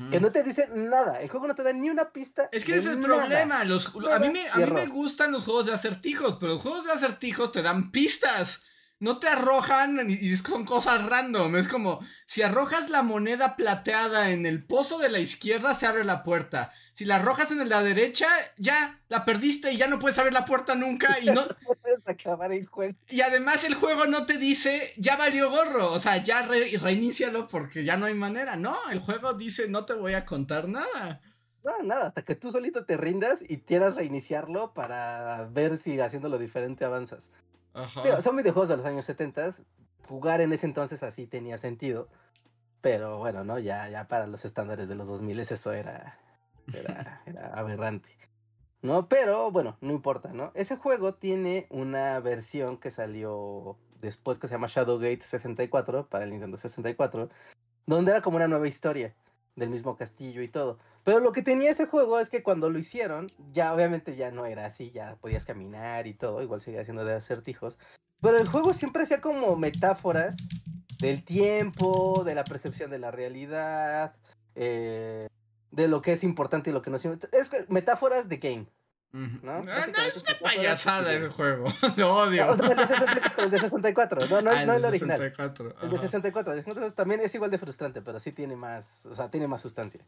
Que no te dice nada. El juego no te da ni una pista. Es que ese es el problema. Los, a, mí me, a mí me gustan los juegos de acertijos, pero los juegos de acertijos te dan pistas no te arrojan y son cosas random. Es como, si arrojas la moneda plateada en el pozo de la izquierda, se abre la puerta. Si la arrojas en la derecha, ya la perdiste y ya no puedes abrir la puerta nunca. Y (laughs) no. puedes acabar el juego. Y además el juego no te dice, ya valió gorro. O sea, ya re reinícialo porque ya no hay manera. No, el juego dice, no te voy a contar nada. No, nada, hasta que tú solito te rindas y quieras reiniciarlo para ver si haciéndolo diferente avanzas son videojuegos de los años 70. Jugar en ese entonces así tenía sentido. Pero bueno, ¿no? Ya, ya para los estándares de los 2000 eso era, (laughs) era, aberrante. ¿No? Pero bueno, no importa, ¿no? Ese juego tiene una versión que salió después que se llama Shadowgate 64 para el Nintendo 64, donde era como una nueva historia del mismo castillo y todo. Pero lo que tenía ese juego es que cuando lo hicieron, ya obviamente ya no era así, ya podías caminar y todo, igual seguía siendo de acertijos. Pero el juego siempre hacía como metáforas del tiempo, de la percepción de la realidad, eh, de lo que es importante y lo que no es. Es metáforas de game. ¿No? no, es una payasada ese juego. (laughs) Lo odio. el de 64, no, no, ah, no el, original. El de 64. también es igual de frustrante, pero sí tiene más, o sea, tiene más sustancia.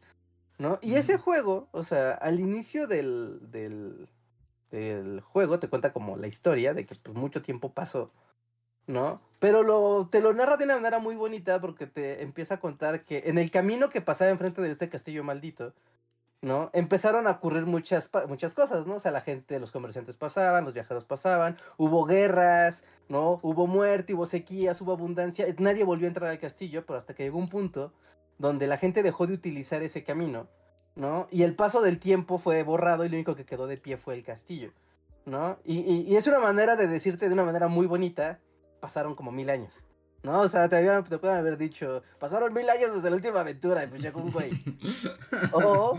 ¿No? Y ese juego, o sea, al inicio del, del, del juego te cuenta como la historia de que pues, mucho tiempo pasó, ¿no? Pero lo, te lo narra de una manera muy bonita porque te empieza a contar que en el camino que pasaba enfrente de ese castillo maldito, ¿no? Empezaron a ocurrir muchas, muchas cosas, ¿no? O sea, la gente, los comerciantes pasaban, los viajeros pasaban, hubo guerras, ¿no? Hubo muerte, hubo sequías, hubo abundancia, nadie volvió a entrar al castillo, pero hasta que llegó un punto donde la gente dejó de utilizar ese camino, ¿no? Y el paso del tiempo fue borrado y lo único que quedó de pie fue el castillo, ¿no? Y, y, es una manera de decirte de una manera muy bonita, pasaron como mil años. ¿no? O sea, te, te pueden haber dicho, pasaron mil años desde la última aventura y pues llegó un güey. (laughs) o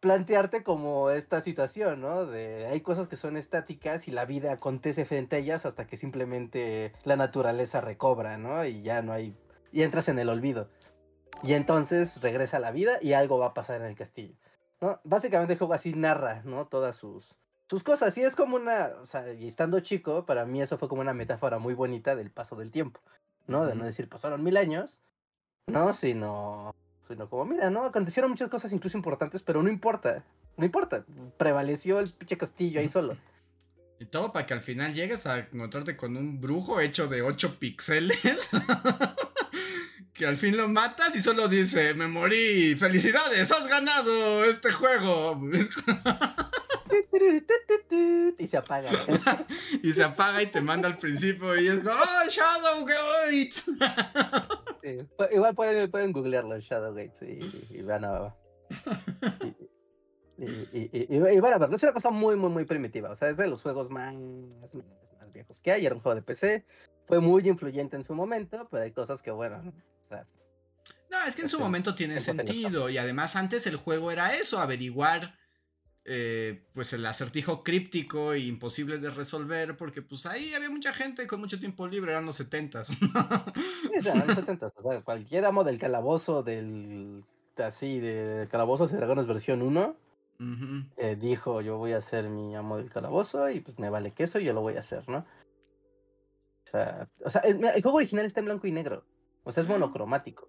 plantearte como esta situación, ¿no? De hay cosas que son estáticas y la vida acontece frente a ellas hasta que simplemente la naturaleza recobra, ¿no? Y ya no hay y entras en el olvido. Y entonces regresa a la vida y algo va a pasar en el castillo. ¿no? Básicamente el juego así narra, ¿no? Todas sus, sus cosas. Y es como una, o sea, y estando chico, para mí eso fue como una metáfora muy bonita del paso del tiempo, ¿no? De no decir, pasaron mil años, ¿no? Sino Sino como, mira, ¿no? Acontecieron muchas cosas incluso importantes, pero no importa. No importa. Prevaleció el pinche castillo ahí solo. (laughs) Y todo para que al final llegues a encontrarte con un brujo hecho de 8 píxeles. (laughs) que al fin lo matas y solo dice, me morí, felicidades, has ganado este juego. (laughs) y se apaga. y se apaga y te manda al principio y es, ¡Oh, Shadowgate! Sí, igual pueden, pueden googlearlo, Shadowgate, y, y van a... (laughs) Y, y, y, bueno, pero es una cosa muy, muy, muy primitiva. O sea, es de los juegos más, más, más viejos que hay. Era un juego de PC. Fue muy influyente en su momento, pero hay cosas que, bueno, o sea, no, es que en su momento tiene sentido. Y además, antes el juego era eso: averiguar. Eh, pues el acertijo críptico e imposible de resolver, porque pues ahí había mucha gente con mucho tiempo libre, eran los setentas. sí, eran los setentas. O sea, cualquier amo del calabozo del así de Calabozos y Dragones versión 1 eh, dijo yo voy a ser mi amo del calabozo y pues me vale queso y yo lo voy a hacer, ¿no? O sea, o sea el, juego original está en blanco y negro, o sea, es monocromático.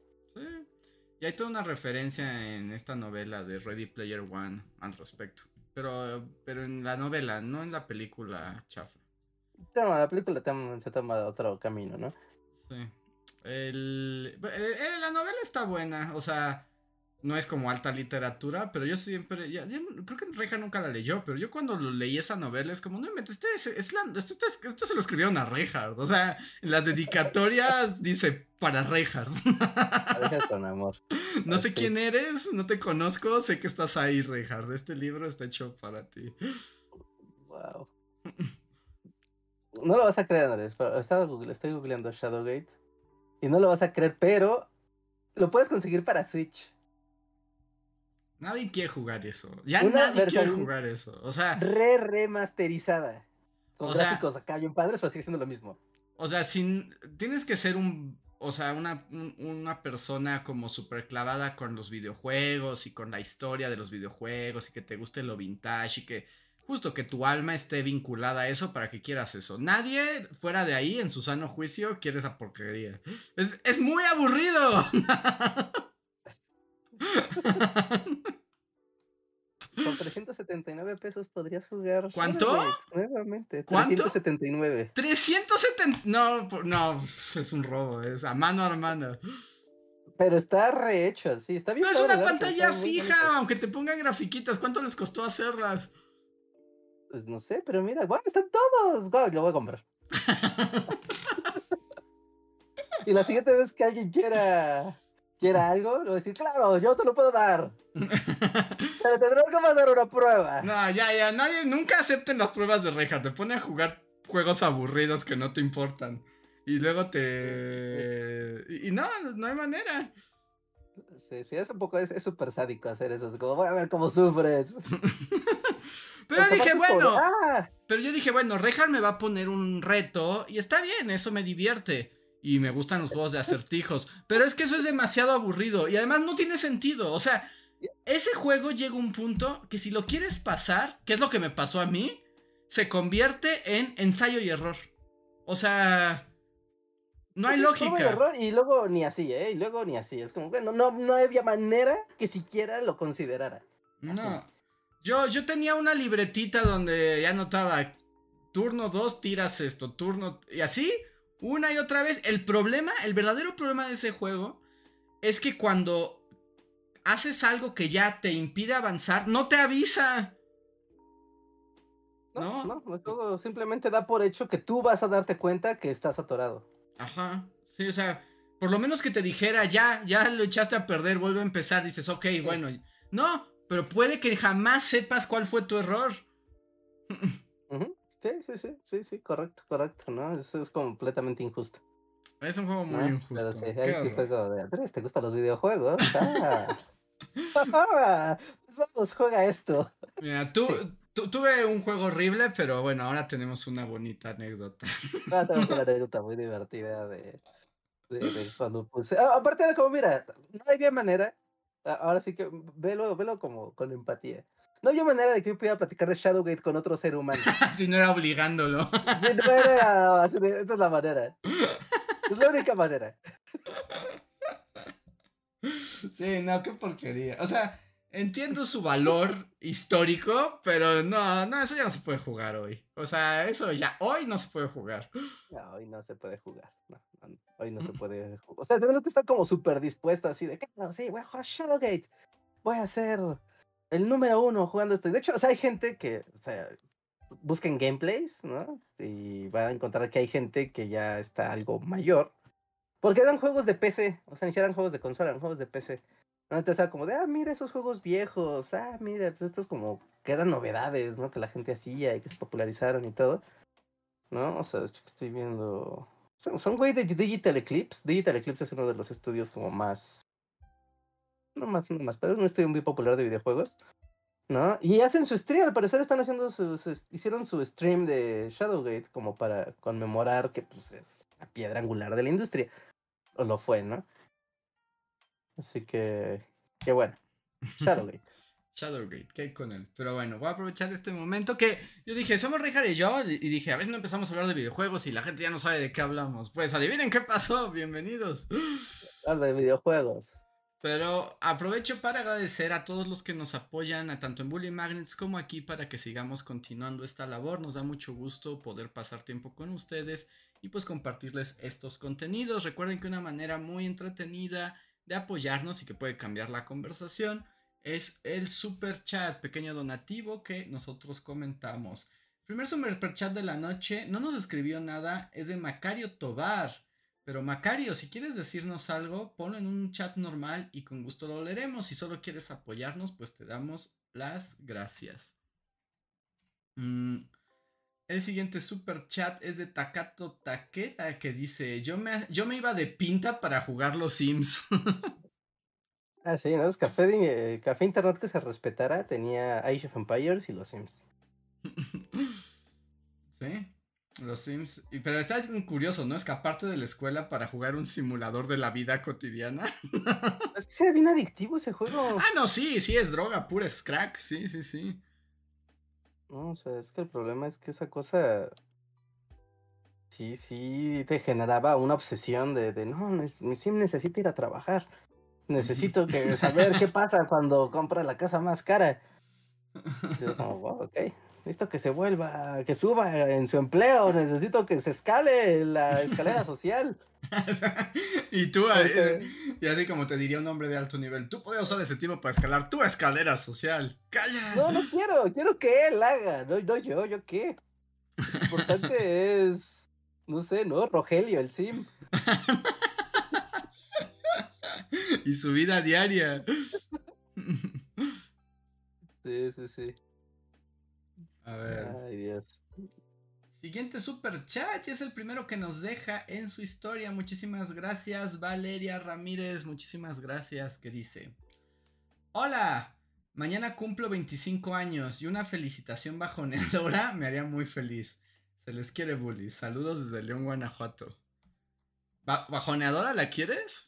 Y hay toda una referencia en esta novela de Ready Player One al respecto. Pero, pero en la novela, no en la película chafa. la película se toma otro camino, ¿no? Sí. El, eh, la novela está buena, o sea, no es como alta literatura, pero yo siempre, ya, creo que Reja nunca la leyó, pero yo cuando lo leí esa novela es como, no me este es, esto, se lo escribieron a Reinhardt, o sea, en las dedicatorias dice para Reinhardt. (laughs) con amor. No sé quién eres, no te conozco, sé que estás ahí, Reinhardt, este libro está hecho para ti. Wow. No lo vas a creer, Andrés, pero estoy googleando Shadowgate y no lo vas a creer, pero lo puedes conseguir para Switch. Nadie quiere jugar eso. Ya nadie quiere jugar eso. O sea. Re remasterizada. Con gráficos acá bien padres, pero sigue siendo lo mismo. O sea, sin. Tienes que ser un. O sea, una, una persona como súper clavada con los videojuegos y con la historia de los videojuegos y que te guste lo vintage y que justo que tu alma esté vinculada a eso para que quieras eso. Nadie fuera de ahí, en su sano juicio, quiere esa porquería. Es, es muy aburrido. (laughs) Con (laughs) 379 pesos podrías jugar. ¿Cuánto? nuevamente. ¿Cuánto? 379. 370. No, no, es un robo. Es a mano hermana. Pero está rehecho, sí, está bien. No es una pantalla fija, aunque te pongan grafiquitas. ¿Cuánto les costó hacerlas? Pues no sé, pero mira, wow, están todos. Wow, lo voy a comprar. (laughs) y la siguiente vez que alguien quiera quiera (laughs) algo, le voy a decir, claro, yo te lo puedo dar. (laughs) Pero tendrás que pasar una prueba. No, ya, ya, nadie, nunca acepten las pruebas de Reinhardt. Te pone a jugar juegos aburridos que no te importan. Y luego te. Y, no, no hay manera. Sí, sí, es un poco, es súper sádico hacer eso. Es como, voy a ver cómo sufres. (laughs) pero dije, bueno. Ah". Pero yo dije, bueno, Reinhardt me va a poner un reto. Y está bien, eso me divierte y me gustan los juegos de acertijos. Pero es que eso es demasiado aburrido y además no tiene sentido. O sea, ese juego llega a un punto que si lo quieres pasar, que es lo que me pasó a mí, se convierte en ensayo y error. O sea, no hay lógica. Y, error y luego ni así, ¿eh? Y luego ni así. Es como que no, no, había manera que siquiera lo considerara. No. Yo, yo tenía una libretita donde ya anotaba turno 2, tiras esto, turno. Y así una y otra vez. El problema, el verdadero problema de ese juego es que cuando haces algo que ya te impide avanzar, no te avisa. No, no, el juego simplemente da por hecho que tú vas a darte cuenta que estás atorado. Ajá, sí, o sea, por lo menos que te dijera, ya, ya lo echaste a perder, vuelve a empezar, dices, ok, bueno. No, pero puede que jamás sepas cuál fue tu error. Sí, sí, sí, sí, sí, correcto, correcto, ¿no? Eso es completamente injusto. Es un juego muy injusto. Pero sí, ahí sí juego de Andrés, ¿te gustan los videojuegos? (laughs) Ah. pues vamos, juega esto. Mira, tú, tuve un juego horrible, pero bueno, ahora tenemos una bonita anécdota. (laughs) Ah, tenemos una anécdota muy divertida de, de, cuando puse. Ah, aparte era como, mira, no hay bien manera. Ahora sí que velo, velo como con empatía. No había manera de que yo pudiera platicar de Shadowgate con otro ser humano. (laughs) si no era obligándolo. no era, esta es la manera. Es la única manera. Sí, no, qué porquería. O sea, entiendo su valor histórico, pero no, no, eso ya no se puede jugar hoy. O sea, eso ya hoy no se puede jugar. No, hoy no se puede jugar. Hoy no se puede. O sea, tengo que estar como súper dispuesto así de que no, sí, voy a jugar Shadowgate. Voy a ser el número uno jugando esto. De hecho, o sea, hay gente que, o sea, busquen gameplays, ¿no? Y van a encontrar que hay gente que ya está algo mayor. Porque eran juegos de PC, o sea, ni eran juegos de consola, eran juegos de PC. Entonces era como de, ah, mira esos juegos viejos, ah, mira, pues estos como quedan novedades, ¿no? Que la gente hacía y que se popularizaron y todo. ¿No? O sea, estoy viendo. Son, güey de Digital Eclipse. Digital Eclipse es uno de los estudios como más. No más, no más, pero es un estudio muy popular de videojuegos. ¿No? Y hacen su stream, al parecer están haciendo su, hicieron su stream de Shadowgate como para conmemorar que pues es la piedra angular de la industria. O lo fue, ¿no? Así que, qué bueno. Shadowgate. (laughs) Shadowgate, ¿qué hay con él? Pero bueno, voy a aprovechar este momento que yo dije, somos Richard y yo, y dije, a ver si no empezamos a hablar de videojuegos y la gente ya no sabe de qué hablamos. Pues adivinen qué pasó, bienvenidos. Habla de videojuegos. Pero aprovecho para agradecer a todos los que nos apoyan, tanto en Bully Magnets como aquí, para que sigamos continuando esta labor. Nos da mucho gusto poder pasar tiempo con ustedes y pues compartirles estos contenidos. Recuerden que una manera muy entretenida de apoyarnos y que puede cambiar la conversación es el super chat, pequeño donativo que nosotros comentamos. primer super chat de la noche no nos escribió nada, es de Macario Tobar. Pero Macario, si quieres decirnos algo, ponlo en un chat normal y con gusto lo leeremos. Si solo quieres apoyarnos, pues te damos las gracias. Mm, el siguiente super chat es de Takato Takeda que dice, yo me, yo me iba de pinta para jugar los Sims. (laughs) Ah, sí, ¿no? Es café, eh, café internet que se respetara tenía Age of Empires y los Sims. (laughs) sí, los Sims. Pero está curioso, ¿no? Es que aparte de la escuela para jugar un simulador de la vida cotidiana. (laughs) es que sea bien adictivo ese juego. Ah, no, sí, sí, es droga pura, es crack, sí, sí, sí. No, o sea, es que el problema es que esa cosa. Sí, sí, te generaba una obsesión de, de no, mi sim necesita ir a trabajar. Necesito que saber qué (laughs) pasa cuando compra la casa más cara. Yo como, ok. Necesito que se vuelva, que suba en su empleo. Necesito que se escale la escalera social. (laughs) y tú, eh, y así como te diría un hombre de alto nivel, tú podrías usar ese tiempo para escalar tu escalera social. ¡Calla! No, no quiero, quiero que él haga, no, no yo, yo qué. Lo importante es, no sé, ¿no? Rogelio, el sim. (laughs) y su vida diaria. (laughs) Sí, sí, sí. A ver. Ay, Dios. Siguiente super chat, es el primero que nos deja en su historia. Muchísimas gracias, Valeria Ramírez. Muchísimas gracias. Que dice: Hola, mañana cumplo 25 años y una felicitación bajoneadora me haría muy feliz. Se les quiere, bully. Saludos desde León, Guanajuato. ¿Bajoneadora la quieres?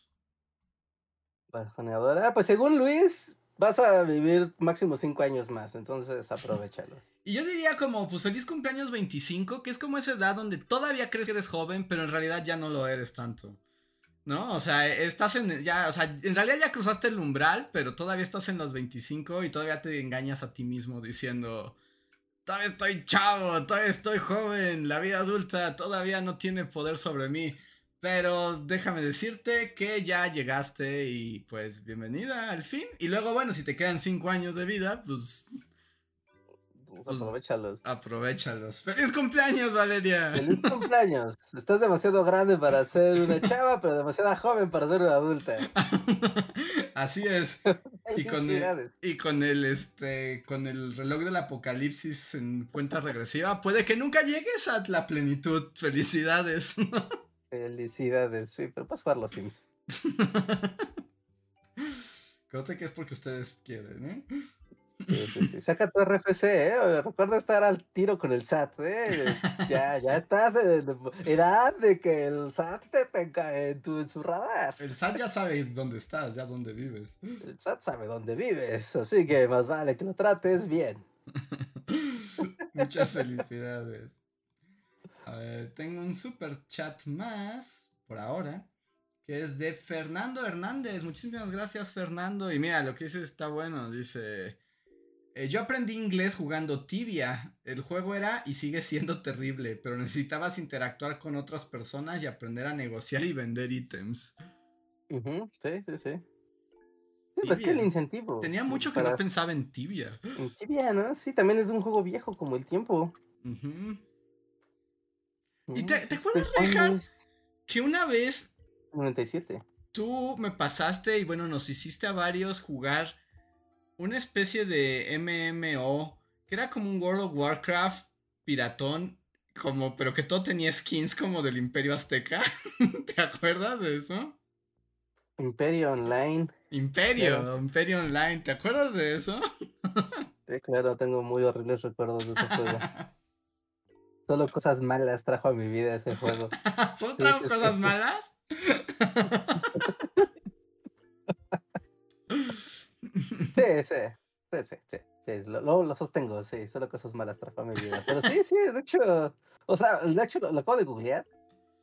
Bajoneadora. Pues según Luis, vas a vivir máximo cinco años más, entonces aprovechalo. Y yo diría como, pues feliz cumpleaños 25, que es como esa edad donde todavía crees que eres joven, pero en realidad ya no lo eres tanto. ¿No? O sea, estás en, ya, o sea, en realidad ya cruzaste el umbral, pero todavía estás en los 25 y todavía te engañas a ti mismo diciendo, todavía estoy chavo, todavía estoy joven, la vida adulta todavía no tiene poder sobre mí. Pero déjame decirte que ya llegaste y pues bienvenida al fin. Y luego, bueno, si te quedan cinco años de vida, pues... pues, pues aprovechalos. Aprovechalos. ¡Feliz cumpleaños, Valeria! ¡Feliz cumpleaños! Estás demasiado grande para ser una (laughs) chava, pero demasiado joven para ser una adulta. (laughs) Así es. (laughs) Y con, el, y con el este con el reloj del apocalipsis en cuenta regresiva, puede que nunca llegues a la plenitud. Felicidades. Felicidades, sí, pero puedes jugar los Sims. Creo que es porque ustedes quieren, ¿eh? Saca tu RFC, ¿eh? Recuerda estar al tiro con el SAT, ¿eh? Ya, ya (laughs) estás en edad de que el SAT te tenga en, tu, en su radar. El SAT ya sabe dónde estás, ya dónde vives. El SAT sabe dónde vives, así que más vale que lo trates bien. (laughs) Muchas felicidades. A ver, tengo un super chat más por ahora. Que es de Fernando Hernández. Muchísimas gracias, Fernando. Y mira, lo que dice está bueno. Dice. Eh, yo aprendí inglés jugando Tibia. El juego era y sigue siendo terrible, pero necesitabas interactuar con otras personas y aprender a negociar y vender ítems. Sí, sí, sí. Pues que el incentivo. Tenía mucho que no pensaba en Tibia. En Tibia, ¿no? Sí, también es un juego viejo como el tiempo. ¿Y te, te acuerdas, Rejan, que una vez... 97. Tú me pasaste y bueno, nos hiciste a varios jugar una especie de MMO que era como un World of Warcraft piratón, como, pero que todo tenía skins como del Imperio Azteca. (laughs) ¿Te acuerdas de eso? Imperio Online. Imperio, Imperio Online, ¿te acuerdas de eso? (laughs) sí, claro, tengo muy horribles recuerdos de ese juego. Solo cosas malas trajo a mi vida ese juego. (laughs) ¿Solo trajo cosas malas? (laughs) sí, sí, sí, sí, sí, Lo, lo, sostengo, sí, solo cosas malas trajo a mi vida. Pero sí, sí, de hecho, o sea, de hecho lo, acabo de googlear.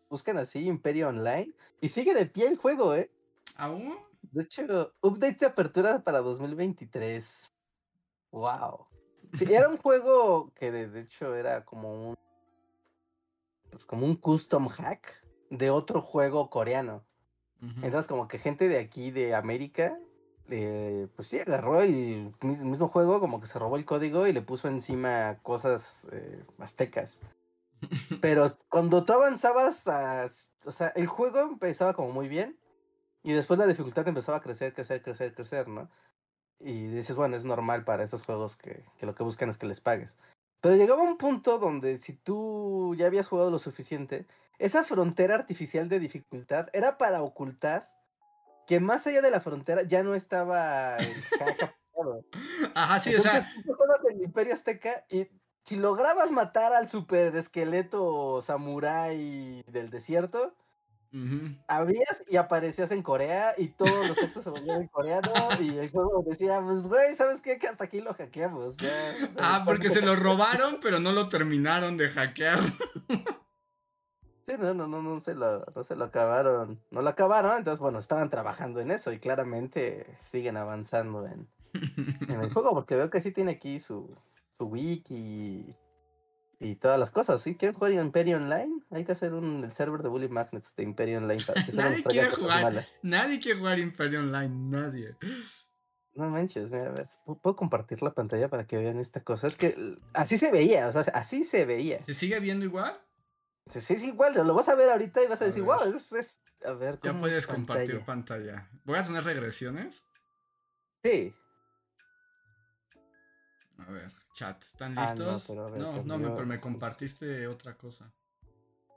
Buscan así Imperio Online y sigue de pie el juego, ¿eh? ¿Aún? De hecho, update de apertura para 2023. Wow. Sí, era un (laughs) juego que de, hecho era como un pues como un custom hack de otro juego coreano. Entonces como que gente de aquí de América eh, pues sí agarró el mismo juego, como que se robó el código y le puso encima cosas eh, aztecas. (laughs) Pero cuando tú avanzabas, o sea, el juego empezaba como muy bien y después la dificultad empezaba a crecer, crecer, crecer, crecer, ¿no? Y dices, bueno, es normal para estos juegos que, lo que buscan es que les pagues. Pero llegaba un punto donde si tú ya habías jugado lo suficiente, esa frontera artificial de dificultad era para ocultar que más allá de la frontera ya no estaba (laughs) Ajá, sí, o sea. Tú Imperio Azteca y si lograbas matar al super esqueleto samurái del desierto, Abrías y aparecías en Corea y todos los textos se volvían en coreano y el juego decía, pues güey, ¿sabes qué? Que hasta aquí lo hackeamos. ah, porque se lo (laughs) robaron, pero no lo terminaron de hackear. (laughs) Sí, no, no, no, no se lo, no se lo acabaron. No lo acabaron, entonces bueno, estaban trabajando en eso y claramente siguen avanzando en, en el juego, porque veo que sí tiene aquí su, su wiki y todas las cosas. ¿Sí? ¿Quieren jugar Imperio Online? Hay que hacer un el server de Bully Magnets de Imperio Online. (laughs) nadie quiere jugar. Nadie quiere jugar Imperio Online. Nadie. No manches, mira, a ver, ¿puedo compartir la pantalla para que vean esta cosa? Es que así se veía, o sea, así se veía. ¿Se sigue viendo igual? Sí, sí, es igual, lo vas a ver ahorita y vas a, decir, wow, es, A ver, Ya puedes compartir pantalla. ¿Voy a tener regresiones? Sí. A ver chat. ¿Están ah, listos? no, no, me, pero me compartiste otra cosa.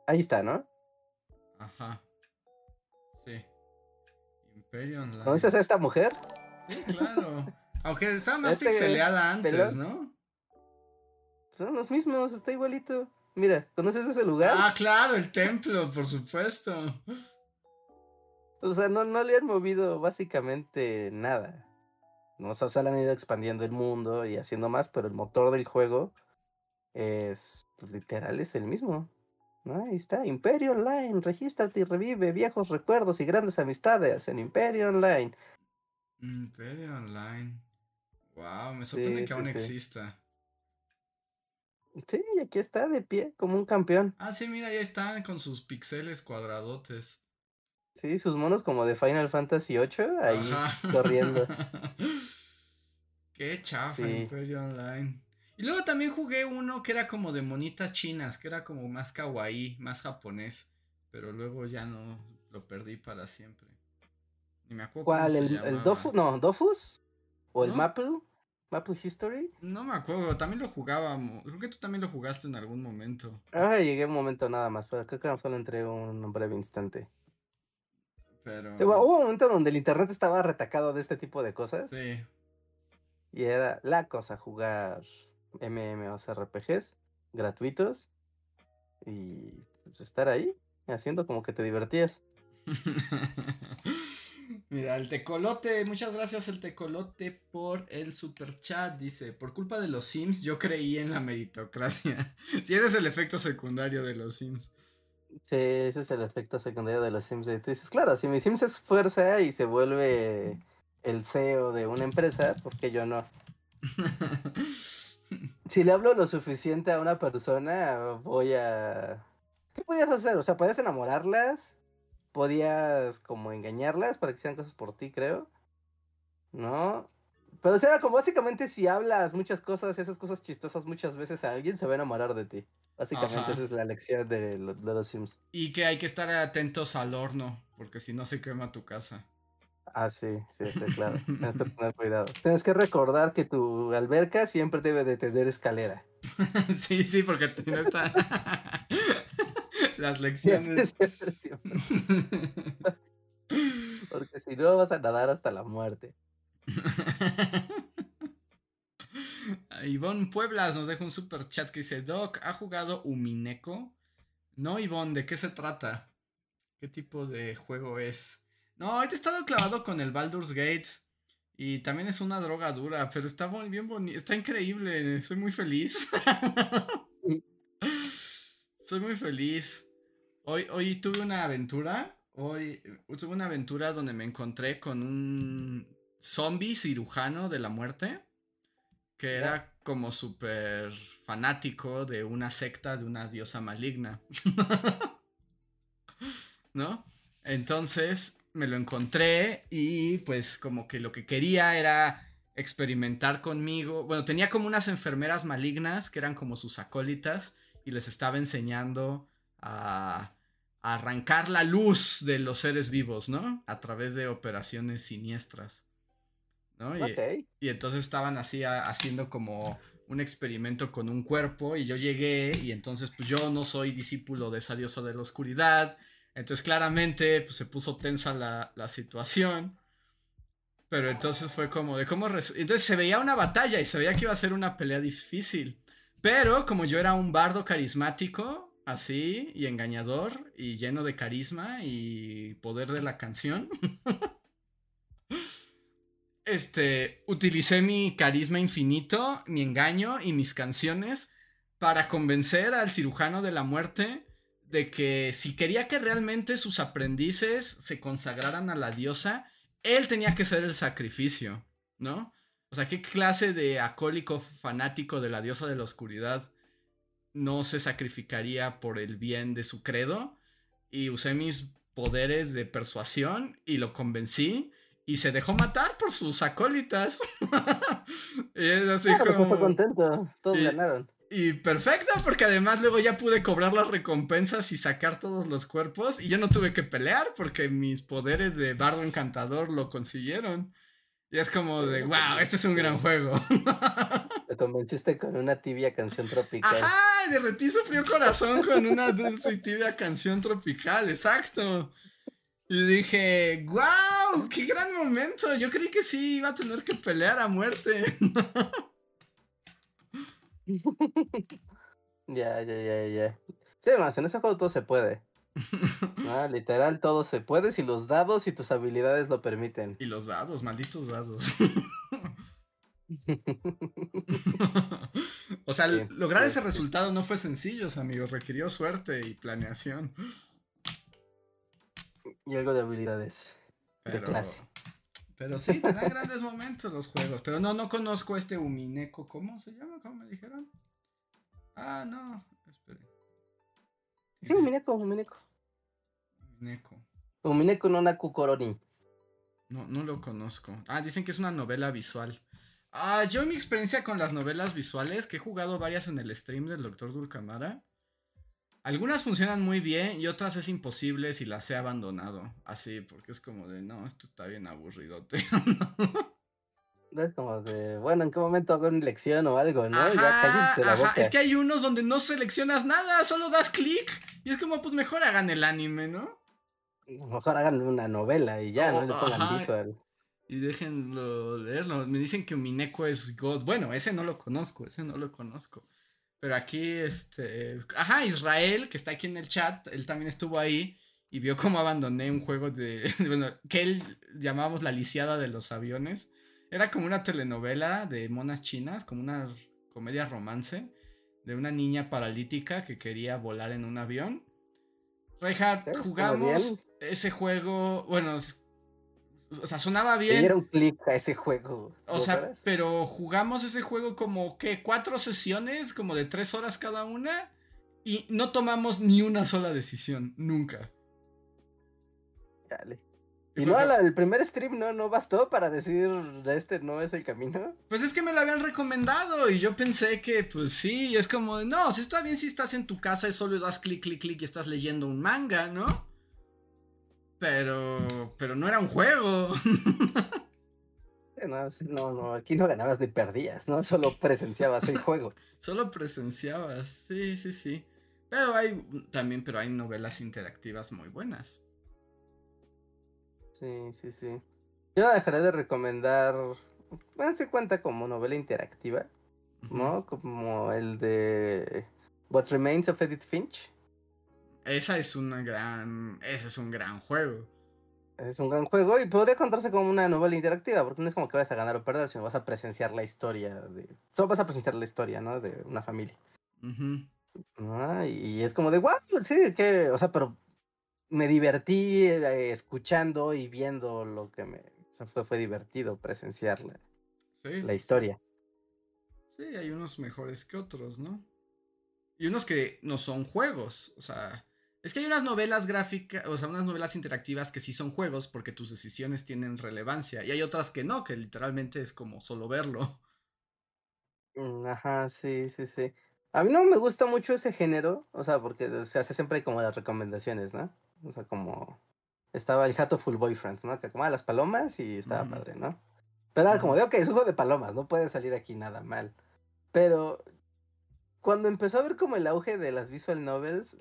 Ahí está, ¿no? Ajá. Sí. Imperio Online. ¿Conoces a esta mujer? Sí, claro. Aunque estaba (laughs) más este pixeleada antes, ¿no? Son los mismos, está igualito. Mira, ¿conoces ese lugar? Ah, claro, el templo, por supuesto. O sea, no, no le han movido básicamente nada. ¿no? O sea, le han ido expandiendo el mundo y haciendo más, pero el motor del juego es, pues, literal, es el mismo. ¿no? Ahí está, Imperio Online, regístrate y revive viejos recuerdos y grandes amistades en Imperio Online. Imperio Online. Wow, me sorprende que aún exista. Sí, aquí está de pie, como un campeón. Ah, sí, mira, ya están con sus pixeles cuadradotes. Sí, sus monos como de Final Fantasy VIII ahí corriendo. (laughs) Qué chafa Imperio Online. Y luego también jugué uno que era como de monitas chinas, que era como más kawaii, más japonés. Pero luego ya no lo perdí para siempre. Ni me acuerdo. ¿Cuál? ¿El, el Dofu? No, ¿Dofus? ¿O el Maple? ¿Maple History? No me acuerdo, también lo jugábamos. Creo que tú también lo jugaste en algún momento. Ah, llegué un momento nada más, pero creo que solo entré un breve instante. Hubo un momento donde el internet estaba retacado de este tipo de cosas. Sí. Y era la cosa jugar MMORPGs gratuitos y pues, estar ahí haciendo como que te divertías. (laughs) Mira, el tecolote, muchas gracias el tecolote por el super chat. Dice, por culpa de los Sims yo creí en la meritocracia. (laughs) si ese es el efecto secundario de los Sims. Sí, ese es el efecto secundario de los Sims. Y tú dices, claro, si mi Sims es fuerza y se vuelve el CEO de una empresa, ¿por qué yo no? (laughs) si le hablo lo suficiente a una persona, voy a... ¿Qué podías hacer? O sea, podías enamorarlas, podías como engañarlas para que sean cosas por ti, creo. ¿No? Pero o sea, como básicamente si hablas muchas cosas, esas cosas chistosas muchas veces a alguien se va a enamorar de ti. Básicamente esa es la lección de, de, los Sims. Y que hay que estar atentos al horno, porque si no se quema tu casa. Ah, sí, sí, claro. (laughs) Tienes que tener cuidado. Tienes que recordar que tu alberca siempre debe de tener escalera. (laughs) sí, sí, porque no está... (laughs) Las (laughs) lecciones. Siempre, siempre, porque si no vas a nadar hasta la muerte. (laughs) Ivonne Pueblas nos deja un super chat que dice: Doc, ¿ha jugado Umineko? No, Ivonne, ¿de qué se trata? ¿Qué tipo de juego es? No, ahorita he estado clavado con el Baldur's Gate. Y también es una droga dura, pero está muy bien bonito. Está increíble. Soy muy feliz. (laughs) Soy muy feliz. Hoy, hoy tuve una aventura. Hoy tuve una aventura donde me encontré con un zombie cirujano de la muerte, que era como súper fanático de una secta de una diosa maligna. (laughs) ¿No? Entonces me lo encontré y pues como que lo que quería era experimentar conmigo. Bueno, tenía como unas enfermeras malignas que eran como sus acólitas y les estaba enseñando a, arrancar la luz de los seres vivos, ¿no? A través de operaciones siniestras. ¿no? Y, entonces estaban así haciendo como un experimento con un cuerpo y yo llegué y entonces pues yo no soy discípulo de esa diosa de la oscuridad. Entonces claramente pues se puso tensa la, la situación. Pero entonces fue como de cómo... Entonces se veía una batalla y se veía que iba a ser una pelea difícil. Pero como yo era un bardo carismático, así, y engañador, y lleno de carisma y poder de la canción, (laughs) este, utilicé mi carisma infinito, mi engaño y mis canciones para convencer al cirujano de la muerte de que si quería que realmente sus aprendices se consagraran a la diosa, él tenía que ser el sacrificio, ¿no? O sea, ¿qué clase de acólico fanático de la diosa de la oscuridad no se sacrificaría por el bien de su credo? Y usé mis poderes de persuasión y lo convencí y se dejó matar por sus acólitas. (laughs) y es así pues, como... contento, todos ganaron. Y perfecto, porque además luego ya pude cobrar las recompensas y sacar todos los cuerpos. Y yo no tuve que pelear porque mis poderes de bardo encantador lo consiguieron. Y es como de, wow, este es un gran juego. (laughs) Te convenciste con una tibia canción tropical. Ajá, derretí su frío corazón con una dulce y tibia canción tropical, exacto. Y dije, wow, qué gran momento. Yo creí que sí iba a tener que pelear a muerte. (laughs) ya, ya, ya, ya. Sí, más, en ese juego todo se puede. (laughs) Ah, literal, todo se puede si los dados y tus habilidades lo permiten. Y los dados, malditos dados. (laughs) (laughs) o sea, lograr ese resultado no fue sencillo, amigos. Requirió suerte y planeación. Y algo de habilidades. de clase. Pero sí, te dan grandes momentos los juegos. Pero no, no conozco este Umineko. ¿Cómo se llama? ¿Cómo me dijeron? Ah, no. Espere. Umineko, Umineko. Umineko. Umineko no Naku Koroni. No, no lo conozco. Ah, dicen que es una novela visual. Ah, yo mi experiencia con las novelas visuales, que he jugado varias en el stream del Dr. Dulcamara, algunas funcionan muy bien y otras es imposible si las he abandonado. Así, porque es como de, no, esto está bien aburridote. (laughs) no es como de, bueno, ¿en qué momento hago una lección o algo, no? ya la boca. Es que hay unos donde no seleccionas nada, solo das clic. Y es como, pues mejor hagan el anime, ¿no? Mejor hagan una novela y ya, no le pongan visual. Y déjenlo leerlo. Me dicen que Mineko es God. Bueno, ese no lo conozco, ese no lo conozco. Pero aquí, este. Ajá, Israel, que está aquí en el chat, él también estuvo ahí y vio cómo abandoné un juego de. (laughs) Bueno, que él llamábamos la lisiada de los aviones. Era como una telenovela de monas chinas, como una comedia romance de una niña paralítica que quería volar en un avión. Reinhardt, jugamos ese juego. Bueno, O sea, sonaba bien. era un clic a ese juego. O sea, pero jugamos ese juego como, ¿qué? ¿Cuatro sesiones? Como de tres horas cada una. Y no tomamos ni una sola decisión, nunca. Dale. ¿Y no, el primer stream no, no bastó para decir este no es el camino? Pues es que me lo habían recomendado y yo pensé que pues sí, es como, no, si está bien si estás en tu casa y solo das clic, clic, clic y estás leyendo un manga, ¿no? Pero, pero no era un juego. No, no, aquí no ganabas ni perdías, ¿no? Solo presenciabas el juego. (laughs) Solo presenciabas, sí, sí, sí. Pero hay también, pero hay novelas interactivas muy buenas. Sí, sí, sí. Yo no dejaré de recomendar. Bueno, se cuenta como novela interactiva, ¿no? Como el de What Remains of Edith Finch. Esa es una gran. Ese es un gran juego. Es un gran juego y podría contarse como una novela interactiva, porque no es como que vas a ganar o perder, sino vas a presenciar la historia de. Solo vas a presenciar la historia, ¿no? De una familia. y es como de, wow, sí, que. O sea, pero me divertí eh, escuchando y viendo lo que me... fue, fue divertido presenciar la, historia. Sí, hay unos mejores que otros, ¿no? Y unos que no son juegos, o sea... Es que hay unas novelas gráficas, o sea, unas novelas interactivas que sí son juegos porque tus decisiones tienen relevancia. Y hay otras que no, que literalmente es como solo verlo. Mm, ajá, sí, sí, sí. A mí no me gusta mucho ese género, o sea, porque se hace siempre como las recomendaciones, ¿no? O sea, como estaba el Full Boyfriend, ¿no? Que comía las palomas y estaba padre, ¿no? Pero era como de, ok, es un juego de palomas, no puede salir aquí nada mal. Pero cuando empezó a ver como el auge de las visual novels,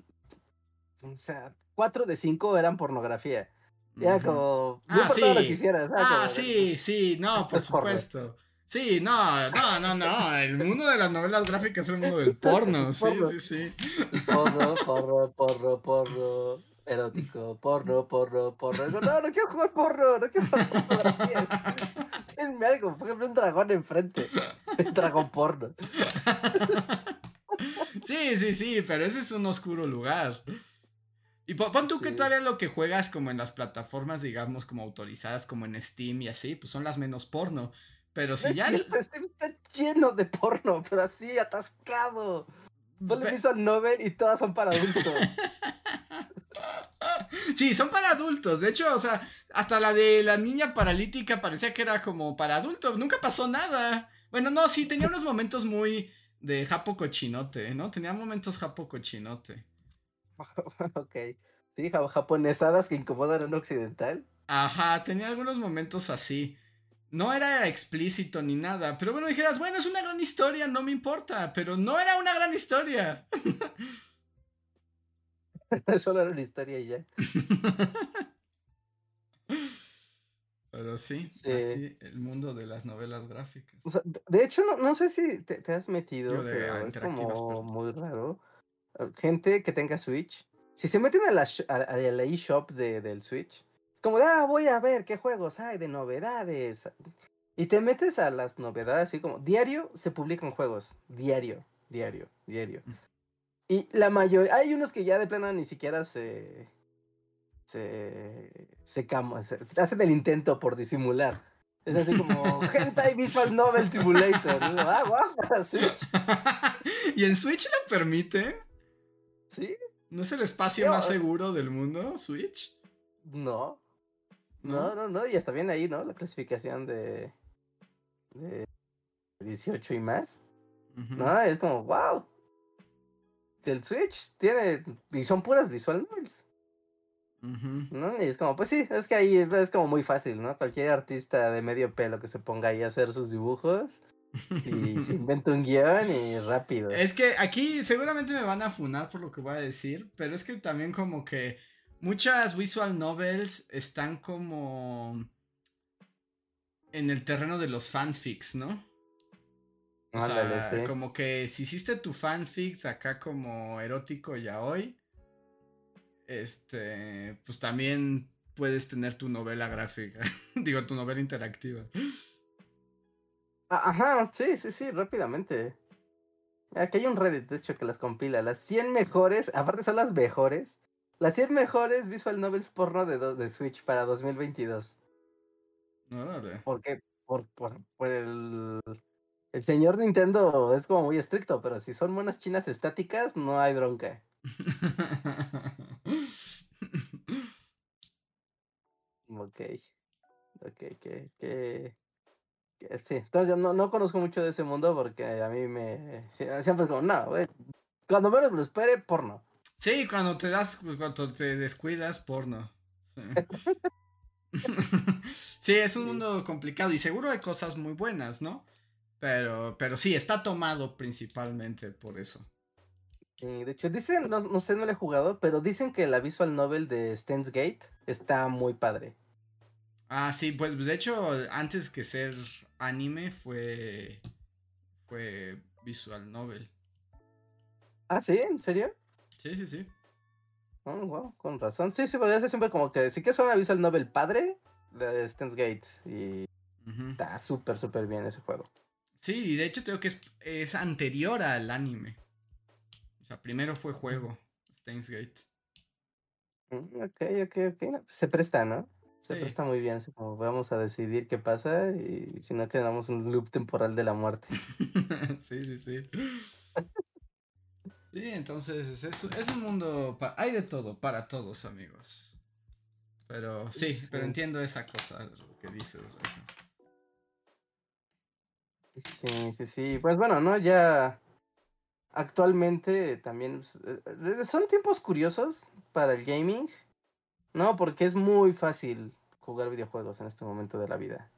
o sea, cuatro de cinco eran pornografía. Ya como, ah, sí. lo quisieras. Ah, sí, sí, no, por supuesto. Sí, no, no, no, no. El mundo de las novelas gráficas es el mundo del (laughs) porno. Sí, sí, sí. Porno, porno, porno, porno erótico, porno, porno, porno. No, no, no quiero jugar porno, no quiero jugar pornografía. (laughs) Tienme algo, por ejemplo, un dragón enfrente. Un dragón porno. (laughs) Sí, sí, sí, pero ese es un oscuro lugar. Y pon tú que todavía lo que juegas como en las plataformas, digamos, como autorizadas, como en Steam y así, pues son las menos porno. Pero si ya. Steam está lleno de porno, pero así, atascado. Ponle Visual Novel y todas son para adultos. (laughs) Sí, son para adultos. De hecho, o sea, hasta la de la niña paralítica parecía que era como para adultos. Nunca pasó nada. Bueno, no, sí, tenía unos momentos muy de japo cochinote, ¿no? Tenía momentos japo cochinote. (laughs) ok. Sí, japonesadas que incomodan a un occidental. Ajá, tenía algunos momentos así. No era explícito ni nada, pero bueno, dijeras, bueno, es una gran historia, no me importa, pero no era una gran historia. (laughs) Solo era una historia y ya. (laughs) Pero sí, así el mundo de las novelas gráficas. de hecho, no, sé si te, has metido, pero es como muy raro. Eh, gente que tenga Switch, si se meten a la, a, la eShop de, del Switch, como de, ah, voy a ver qué juegos hay de novedades. Y te metes a las novedades, así como, diario se publican juegos, diario, diario, diario. Mm. Y la mayoría, hay unos que ya de plano ni siquiera se. se. se, hacen el intento por disimular. Es así como (laughs) Hentai Visual Novel Simulator. ah, guau, para Switch. (laughs) ¿Y en Switch lo permiten? Sí. ¿No es el espacio más seguro del mundo, Switch? No. No, no, no. Y está bien ahí, ¿no? La clasificación de. de 18 y más. No, es como, wow el Switch tiene. Y son puras visual novels. ¿No? Y es como, pues sí, es que ahí es como muy fácil, ¿no? Cualquier artista de medio pelo que se ponga ahí a hacer sus dibujos y se (laughs) inventa un guion y rápido. Es que aquí seguramente me van a funar por lo que voy a decir, pero es que también como que muchas visual novels están como en el terreno de los fanfics, ¿no? O sea, como que si hiciste tu fanfics acá como erótico ya hoy, este, pues también puedes tener tu novela gráfica, (laughs) digo, tu novela interactiva. Ah, ajá, sí, sí, sí, rápidamente. Aquí hay un Reddit, de hecho, que las compila. Las 100 mejores, aparte son las mejores, las 100 mejores visual novels porno de, de Switch para 2022. Porque por, por, por el, el señor Nintendo es como muy estricto, pero si son monas chinas estáticas, no hay bronca. (laughs) ok. Ok, que, que, sí. Entonces yo no, no conozco mucho de ese mundo porque a mí me siempre es como, no, güey, cuando menos lo espere, porno. Sí, cuando te das, cuando te descuidas, porno. sí, (laughs) es un mundo complicado y seguro hay cosas muy buenas, ¿no? Pero, pero sí, está tomado principalmente por eso. de hecho, dicen, no, no, sé, no lo he jugado, pero dicen que la visual novel de Stens Gate está muy padre. Ah, sí, pues de hecho, antes que ser anime fue. fue visual novel. Ah, sí, ¿en serio? Sí, sí, sí. Oh, wow, con razón. Sí, sí, porque hace siempre como que sí que es una visual novel padre de Stens Gate. Y está súper, súper bien ese juego. Sí, y de hecho creo que es, anterior al anime. O sea, primero fue juego, Steins Gate. Mm, ok, ok, ok. Se presta, ¿no? Se presta muy bien. Así como vamos a decidir qué pasa y si no quedamos un loop temporal de la muerte. (laughs) sí, sí, sí. sí, entonces es, es un mundo. Hay de todo, para todos, amigos. Pero sí, pero entiendo esa cosa que dices. Sí, sí, sí. Pues bueno, ¿no? Ya actualmente también pues, eh, eh, son tiempos curiosos para el gaming, ¿no? Porque es muy fácil jugar videojuegos en este momento de la vida.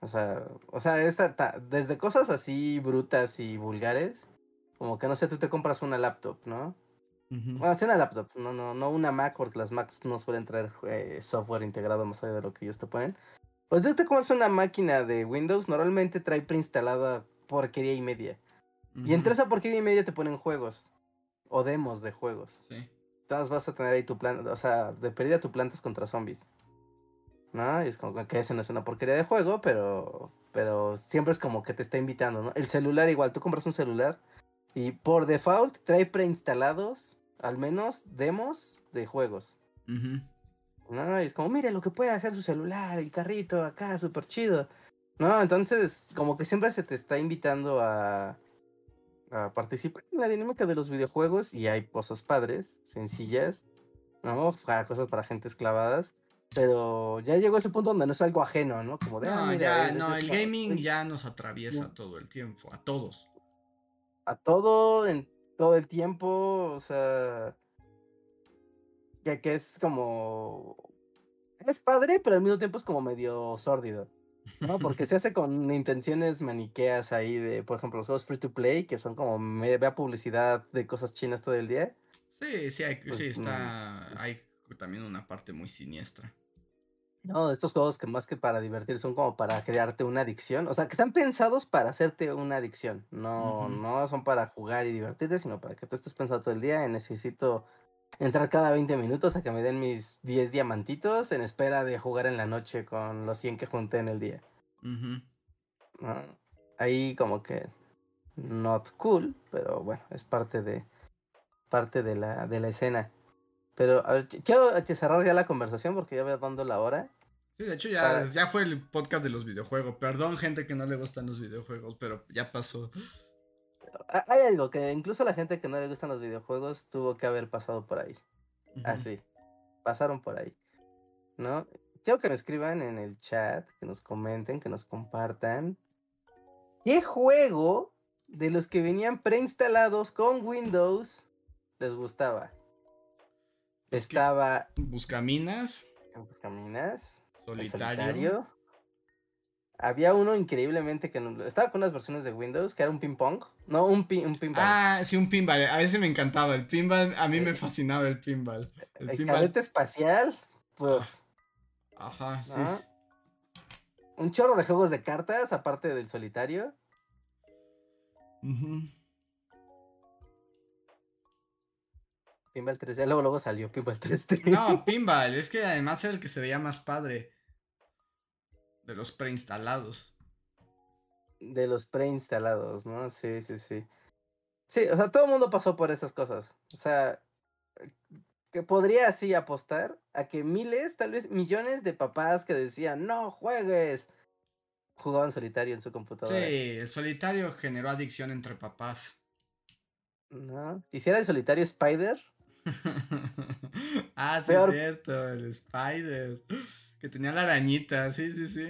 O sea, o sea, esta, desde cosas así brutas y vulgares, como que no sé, tú te compras una laptop, ¿no? Bueno, sí una laptop, no, no, no una Mac, porque las Macs no suelen traer eh, software integrado más allá de lo que ellos te ponen. Pues tú te compras una máquina de Windows, normalmente trae preinstalada porquería y media. Y entre esa porquería y media te ponen juegos. O demos de juegos. Sí. Entonces vas a tener ahí tu plan, o sea, de pérdida tu plantas contra zombies. ¿No? Y es como que ese no es una porquería de juego, pero. Pero siempre es como que te está invitando, ¿no? El celular igual, tú compras un celular y por default trae preinstalados, al menos, demos de juegos. ¿no? Y es como, mire lo que puede hacer su celular, el carrito acá, súper chido. ¿No? Entonces, como que siempre se te está invitando a, a participar en la dinámica de los videojuegos y hay cosas padres, sencillas, ¿no? Para cosas para gente esclavadas. Pero ya llegó ese punto donde no es algo ajeno, ¿no? Como de, no, ah, ya, no, el gaming ya nos atraviesa todo el tiempo, a todos. A todo, en todo el tiempo, o sea, que, es como... Es padre, pero al mismo tiempo es como medio sórdido. ¿No? Porque se hace con intenciones maniqueas ahí de, por ejemplo, los juegos free to play, que son como me vea publicidad de cosas chinas todo el día. Sí, sí, hay, pues, sí, está, mm. hay también una parte muy siniestra. No, estos juegos que más que para divertir son como para crearte una adicción. O sea, que están pensados para hacerte una adicción. No, no son para jugar y divertirte, sino para que tú estés pensando todo el día. Necesito entrar cada 20 minutos a que me den mis 10 diamantitos en espera de jugar en la noche con los 100 que junté en el día. Ahí como que not cool, pero bueno, es parte de parte de la, de la escena. Pero a ver, quiero cerrar ya la conversación porque ya voy dando la hora. Sí, de hecho ya, ya fue el podcast de los videojuegos. Perdón, gente que no le gustan los videojuegos, pero ya pasó hay algo que incluso la gente que no le gustan los videojuegos tuvo que haber pasado por ahí. Así. Pasaron por ahí. ¿No? Quiero que me escriban en el chat, que nos comenten, que nos compartan. ¿Qué juego de los que venían preinstalados con Windows les gustaba? Estaba. Buscaminas. Buscaminas. solitario. Había uno increíblemente que estaba con unas versiones de Windows que era un ping pong. No, un, pin, un pinball. Ah, sí, un pinball. A veces me encantaba. El pinball, a mí me fascinaba el pinball. El, el espacial. Ajá, sí. Un chorro de juegos de cartas, aparte del solitario. Pinball 3D, luego, luego salió Pinball (laughs) 3D. No, Pinball, es que además era el que se veía más padre. De los preinstalados. De los preinstalados, ¿no? Sí, sí, sí. Sí, o sea, todo el mundo pasó por esas cosas. O sea, que podría así apostar a que miles, tal vez millones de papás que decían, no juegues, jugaban solitario en su computadora. Sí, el solitario generó adicción entre papás. ¿No? ¿Hiciera el solitario Spider? (laughs) ah, sí, es cierto, el Spider. Que tenía la arañita, sí, sí, sí.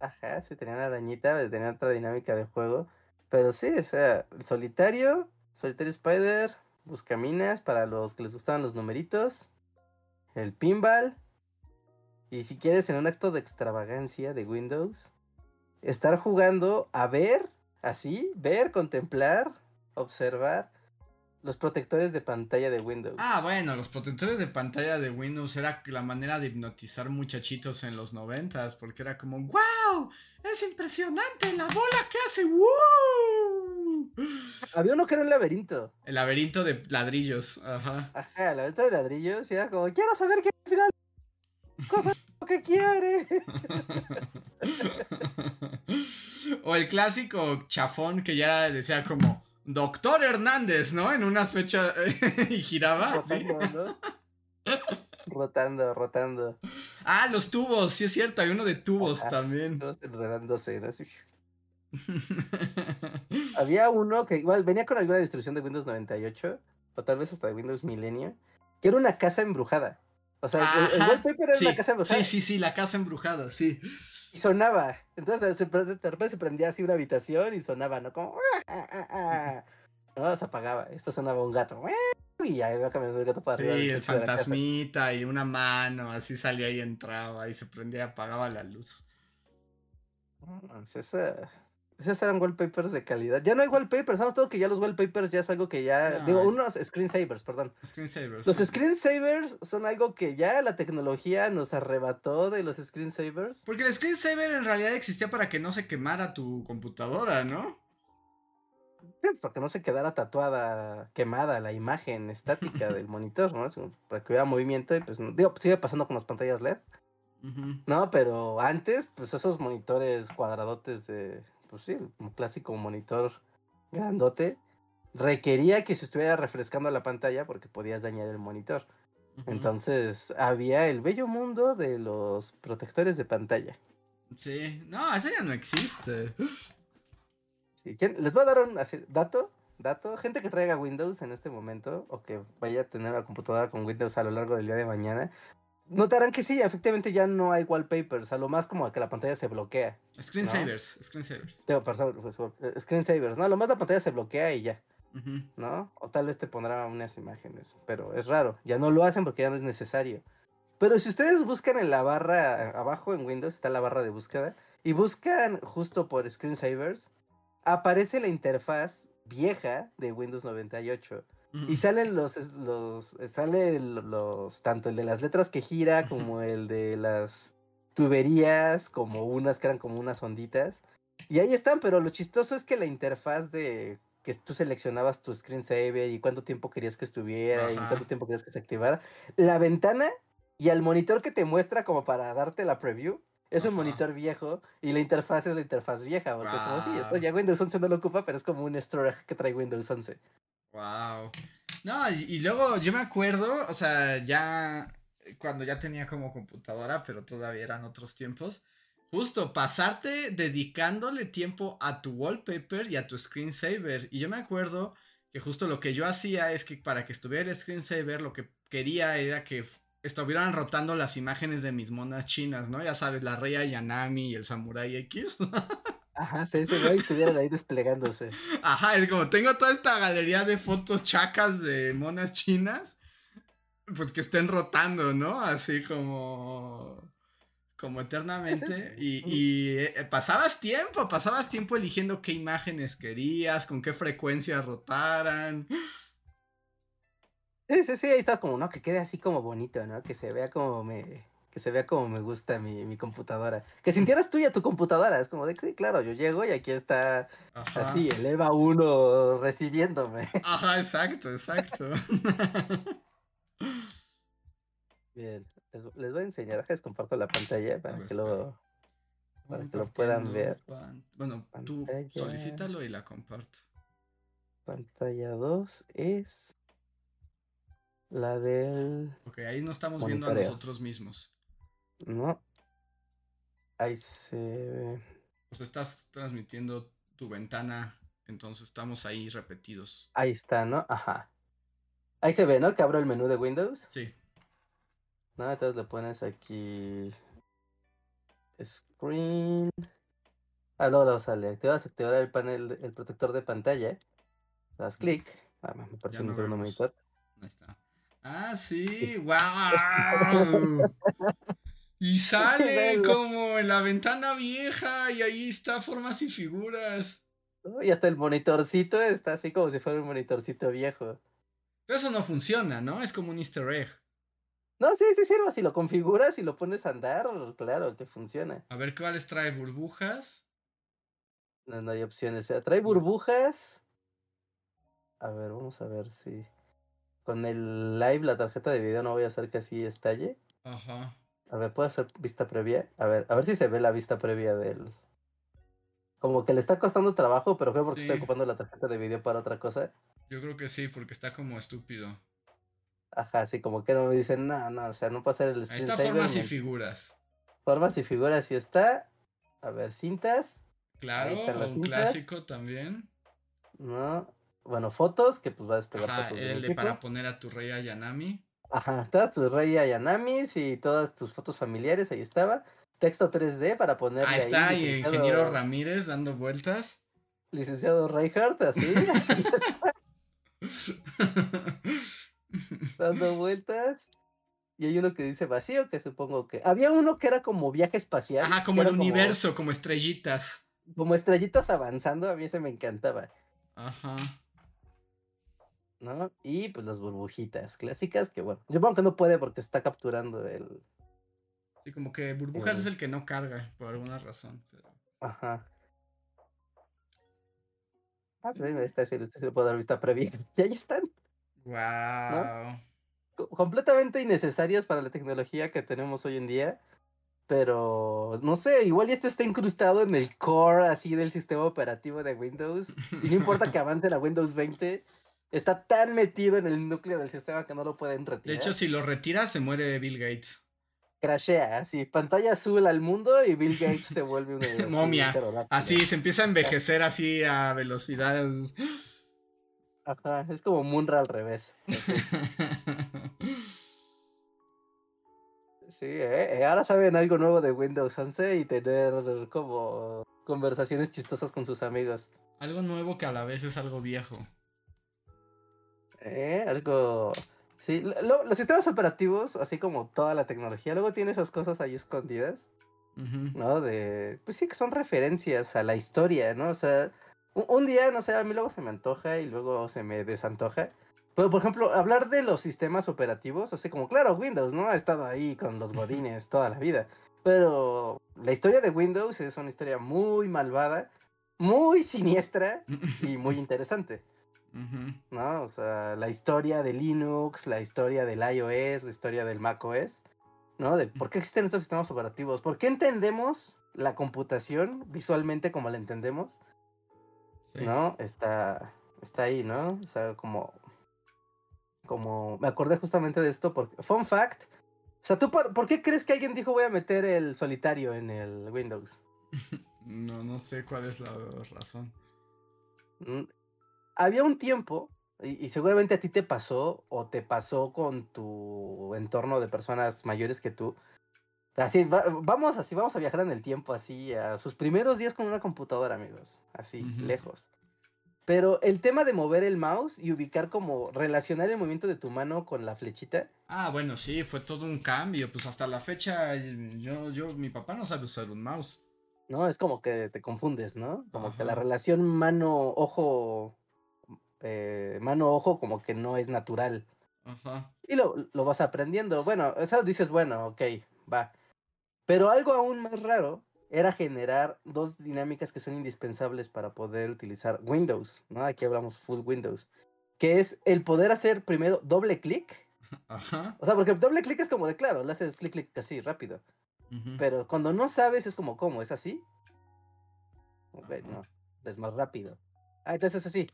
Ajá, sí, tenía la arañita, tenía otra dinámica de juego. Pero sí, o sea, el solitario, solitario Spider, buscaminas para los que les gustaban los numeritos, el pinball. Y si quieres, en un acto de extravagancia de Windows, estar jugando a ver, así, ver, contemplar, observar los protectores de pantalla de Windows. Ah, bueno, los protectores de pantalla de Windows era la manera de hipnotizar muchachitos en los noventas, porque era como, ¡wow! Es impresionante la bola que hace, ¡wow! Había uno que era un laberinto. El laberinto de ladrillos, ajá. Ajá, el laberinto de ladrillos, y era como, quiero saber qué al final. Cosa que quiere. (laughs) o el clásico chafón que ya decía como Doctor Hernández, ¿no? En una fecha (laughs) y giraba. Rotando, (laughs) rotando, rotando. Ah, los tubos, sí es cierto, hay uno de tubos también. enredándose, ¿no? (laughs) Había uno que igual venía con alguna distribución de Windows 98, o tal vez hasta de Windows Millennium, que era una casa embrujada. O sea, el, wallpaper era una casa embrujada. Sí, sí, sí, la casa embrujada, sí. Y sonaba. Entonces de repente se prendía así una habitación y sonaba, ¿no? Como. Ah, ah, ah, no, se apagaba. Después sonaba un gato. Y ya iba caminando el gato para arriba. Sí, el fantasmita y una mano, así salía y entraba y se prendía y apagaba la luz. Esa, esos eran wallpapers de calidad. Ya no hay wallpapers, sabemos todo que ya los wallpapers ya es algo que ya. digo, unos screensavers, perdón. Screensavers. Los screensavers son algo que ya la tecnología nos arrebató de los screensavers. Porque el screensaver en realidad existía para que no se quemara tu computadora, ¿no? para que no se quedara tatuada, quemada la imagen estática (laughs) del monitor, ¿no? Para que hubiera movimiento y pues, digo, sigue pasando con las pantallas LED. No, pero antes, pues esos monitores cuadradotes de, pues sí, un clásico monitor grandote, requería que se estuviera refrescando la pantalla porque podías dañar el monitor. Entonces había el bello mundo de los protectores de pantalla. Sí, no, eso ya no existe. Les voy a dar un dato, dato, gente que traiga Windows en este momento o que vaya a tener la computadora con Windows a lo largo del día de mañana, Notarán que sí, efectivamente ya no hay wallpapers, a lo más como que la pantalla se bloquea. Screensavers, screensavers. Pues, eh, screensavers, ¿no? A lo más la pantalla se bloquea y ya. ¿No? O tal vez te pondrá unas imágenes, pero es raro. Ya no lo hacen porque ya no es necesario. Pero si ustedes buscan en la barra, abajo en Windows está la barra de búsqueda, y buscan justo por screensavers, aparece la interfaz vieja de Windows 98 y salen los, los, eh, sale los, tanto el de las letras que gira como el de las tuberías, como unas que eran como unas onditas. Y ahí están, pero lo chistoso es que la interfaz de que tú seleccionabas tu screensaver y cuánto tiempo querías que estuviera y cuánto tiempo querías que se activara, la ventana y el monitor que te muestra como para darte la preview es un monitor viejo y la interfaz es la interfaz vieja, porque como sí, esto ya Windows 11 no lo ocupa, pero es como un storage que trae Windows 11. Wow. No, y, luego yo me acuerdo, o sea, ya cuando ya tenía como computadora, pero todavía eran otros tiempos. Justo, pasarte dedicándole tiempo a tu wallpaper y a tu screensaver. Y yo me acuerdo que justo lo que yo hacía es que para que estuviera el screensaver, lo que quería era que estuvieran rotando las imágenes de mis monas chinas, ¿no? Ya sabes, la Rey Yanami y el Samurai X. (laughs) Ajá, sí, ese güey estuvieran ahí desplegándose. (laughs) Ajá, es como tengo toda esta galería de fotos chacas de monas chinas, pues que estén rotando, ¿no? Así como como eternamente y, y eh, pasabas tiempo, pasabas tiempo eligiendo qué imágenes querías, con qué frecuencia rotaran. Sí, sí, sí, ahí está como, ¿no? Que quede así como bonito, ¿no? Que se vea como me, que se vea como me gusta mi, computadora. Que sintieras tuya tu computadora. Es como de que, claro, yo llego y aquí está así, el EVA 1 recibiéndome. Ajá, exacto, exacto. (laughs) Bien, les, voy a enseñar. Les comparto la pantalla para que lo, para que lo puedan ver. Bueno, tú solicítalo y la comparto. Pantalla 2 es La del. Ok, ahí no estamos viendo a nosotros mismos. No. Ahí se Pues estás transmitiendo tu ventana, entonces estamos ahí repetidos. Ahí está, ¿no? Ajá. Ahí se ve, ¿no? Que abro el menú de Windows. Sí. No, entonces le pones aquí. Screen. Ah, luego, lo sale. Te vas a activar el panel, el protector de pantalla. Das clic. Ah, me parece un segundo monitor. Ahí está. Ah, sí, (laughs) wow. (laughs) (laughs) y (laughs) sale como en la ventana vieja y ahí está formas y figuras. Y hasta el monitorcito está así como si fuera un monitorcito viejo. Pero eso no funciona, ¿no? Es como un easter egg. No, sí, sí sirve. Si lo configuras y lo pones a andar, claro que funciona. A ver cuáles trae burbujas. No, no hay opciones. Trae burbujas. A ver, vamos a ver si. Con el live, la tarjeta de video, no voy a hacer que así estalle. Ajá. A ver, ¿puedo hacer vista previa? A ver, a ver si se ve la vista previa del. Como que le está costando trabajo, pero creo porque estoy ocupando la tarjeta de video para otra cosa. Yo creo que sí, porque está como estúpido. Ajá, sí, como que no me dicen, no, no, o sea, no puede ser el Ahí está formas y figuras. Formas y figuras, sí está. A ver, cintas. Claro, un clásico también. No. Bueno, fotos, que pues va a despegar Ajá, el de para poner a tu rey Ayanami. Ajá, todas tus rey Ayanamis y todas tus fotos familiares, ahí estaba. Texto 3D para poner ahí. está, y ingeniero Ramírez dando vueltas. Licenciado Reinhardt, así. (laughs) dando vueltas. Y hay uno que dice vacío, que supongo que. Había uno que era como viaje espacial. Ajá, como el universo, como... estrellitas. Como estrellitas avanzando, a mí ese me encantaba. Ajá. ¿No? Y pues las burbujitas clásicas, que bueno, yo supongo que no puede porque está capturando el. Sí, como que burbujas es el que no carga, por alguna razón. Ajá. Ah, pues ahí me está diciendo, usted se le puede dar vista previa. (laughs) Y ahí están. Wow. Completamente innecesarios para la tecnología que tenemos hoy en día. Pero no sé, igual esto está incrustado en el core así del sistema operativo de Windows. Y no importa que (laughs) avance la Windows 20, está tan metido en el núcleo del sistema que no lo pueden retirar. De hecho, si lo retiras, se muere Bill Gates. Crashea, así, pantalla azul al mundo y Bill Gates se vuelve una (laughs) momia. Así, se empieza a envejecer así a velocidades. Ajá, es como Munra al revés. (laughs) Sí, ¿eh? ¿eh? ahora saben algo nuevo de Windows 11 y tener como conversaciones chistosas con sus amigos. Algo nuevo que a la vez es algo viejo. ¿Eh? Algo... Sí, los sistemas operativos, así como toda la tecnología, luego tiene esas cosas ahí escondidas, ¿no? De, pues sí, que son referencias a la historia, ¿no? O sea, un, día, no sé, a mí luego se me antoja y luego se me desantoja. Pero, por ejemplo, hablar de los sistemas operativos, así como, claro, Windows, ¿no? Ha estado ahí con los godines toda la vida. Pero la historia de Windows es una historia muy malvada, muy siniestra (laughs) y muy interesante. ¿No? O sea, la historia de Linux, la historia del iOS, la historia del macOS, ¿no? De por qué existen estos sistemas operativos, por qué entendemos la computación visualmente como la entendemos ¿no? Está, está ahí, ¿no? O sea, como, como, me acordé justamente de esto porque, fun fact, o sea, ¿tú por, qué crees que alguien dijo voy a meter el solitario en el Windows? (laughs) No, no sé cuál es la razón. Había un tiempo, y, seguramente a ti te pasó, o te pasó con tu entorno de personas mayores que tú, Así, vamos así, vamos a viajar en el tiempo así, a sus primeros días con una computadora, amigos, así, lejos. Pero el tema de mover el mouse y ubicar como relacionar el movimiento de tu mano con la flechita. Ah, bueno, sí, fue todo un cambio, pues hasta la fecha yo, yo, mi papá no sabe usar un mouse. No, es como que te confundes, ¿no? Como que la relación mano-ojo, eh, mano-ojo como que no es natural. Ajá. Y lo, lo vas aprendiendo. Bueno, eso dices, bueno, ok, va. Pero algo aún más raro era generar dos dinámicas que son indispensables para poder utilizar Windows, ¿no? Aquí hablamos full Windows, que es el poder hacer primero doble clic. (laughs) Ajá. O sea, porque el doble clic es como de claro, le haces clic clic así rápido. Pero cuando no sabes es como cómo, es así. Ok, no, es más rápido. Ah, entonces es así.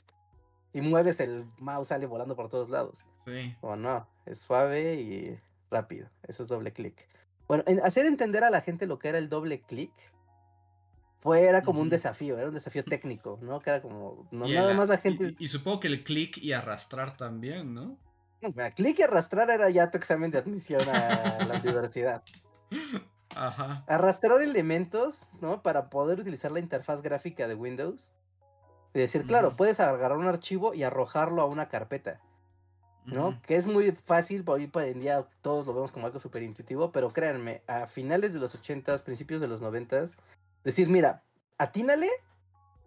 Y mueves el mouse, sale volando por todos lados. Sí. O no. es suave y rápido. Eso es doble clic. Bueno, en hacer entender a la gente lo que era el doble clic fue, era como un desafío, era un desafío técnico, ¿no? Que era como, no, nada más la gente... Y, supongo que el clic y arrastrar también, ¿no? clic y arrastrar era ya tu examen de admisión a la universidad. (laughs) Ajá. Arrastrar elementos, ¿no? Para poder utilizar la interfaz gráfica de Windows. Y decir, claro, puedes agarrar un archivo y arrojarlo a una carpeta. ¿no? Que es muy fácil, hoy en día todos lo vemos como algo súper intuitivo, pero créanme, a finales de los 80 principios de los 90 decir, mira, atínale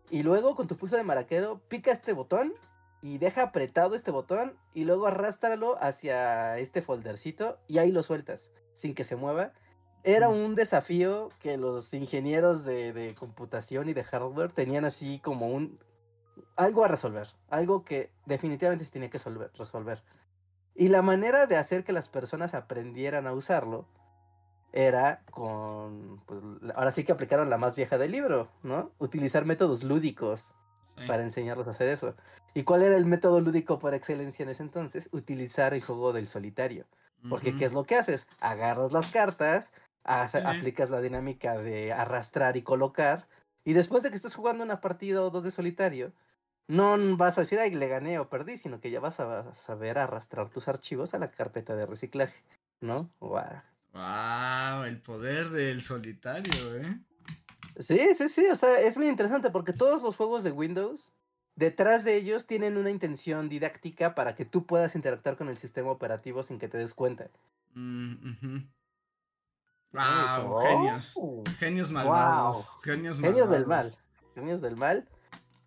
y luego con tu pulso de maraquero pica este botón y deja apretado este botón y luego arrástralo hacia este foldercito y ahí lo sueltas sin que se mueva. Era un desafío que los ingenieros de, de computación y de hardware tenían así como un, algo a resolver, algo que definitivamente se tenía que resolver. Y la manera de hacer que las personas aprendieran a usarlo era con, pues ahora sí que aplicaron la más vieja del libro, ¿no? Utilizar métodos lúdicos para enseñarlos a hacer eso. ¿Y cuál era el método lúdico por excelencia en ese entonces? Utilizar el juego del solitario. Porque ¿qué es lo que haces? Agarras las cartas, aplicas la dinámica de arrastrar y colocar, y después de que estés jugando una partida o dos de solitario, no vas a decir, ay, le gané o perdí, sino que ya vas a saber arrastrar tus archivos a la carpeta de reciclaje, ¿no? Wow. wow el poder del solitario, ¿eh? Sí, sí, sí, o sea, es muy interesante porque todos los juegos de Windows, detrás de ellos tienen una intención didáctica para que tú puedas interactuar con el sistema operativo sin que te des cuenta. Mm, wow, genios. Oh, genios malvados. Genios, genios del mal. Genios del mal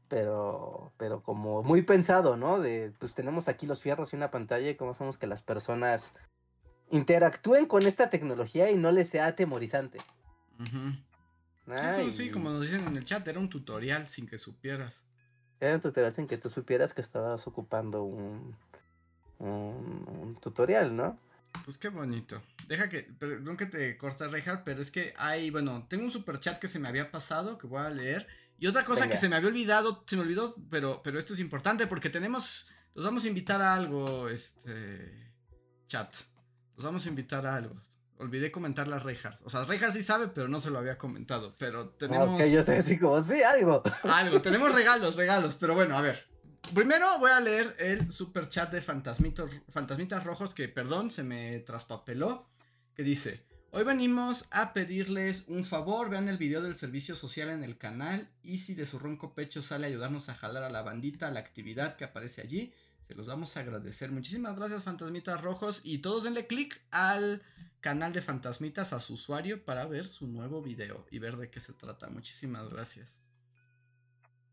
pero, pero como muy pensado, ¿no? De, pues tenemos aquí los fierros y una pantalla y cómo hacemos que las personas interactúen con esta tecnología y no les sea atemorizante. sí, como nos dicen en el chat, era un tutorial sin que supieras. Era un tutorial sin que tú supieras que estabas ocupando un, un, tutorial, ¿no? Pues qué bonito. Deja que, perdón que te corta, Reinhardt, pero es que hay, bueno, tengo un super chat que se me había pasado que voy a leer. Y otra cosa que se me había olvidado, se me olvidó, pero, pero esto es importante porque tenemos, los vamos a invitar a algo, este, chat. Los vamos a invitar a algo. Olvidé comentar las Reinhardt. O sea, Reinhardt sí sabe, pero no se lo había comentado. Pero tenemos. Ok, yo estoy así como, sí, algo. Algo, tenemos regalos, regalos. Pero bueno, a ver. Primero voy a leer el super chat de Fantasmitas Rojos, que perdón, se me traspapeló. Que dice: Hoy venimos a pedirles un favor, vean el video del servicio social en el canal y si de su ronco pecho sale a ayudarnos a jalar a la bandita a la actividad que aparece allí, se los vamos a agradecer. Muchísimas gracias Fantasmitas Rojos y todos denle click al canal de Fantasmitas a su usuario para ver su nuevo video y ver de qué se trata. Muchísimas gracias.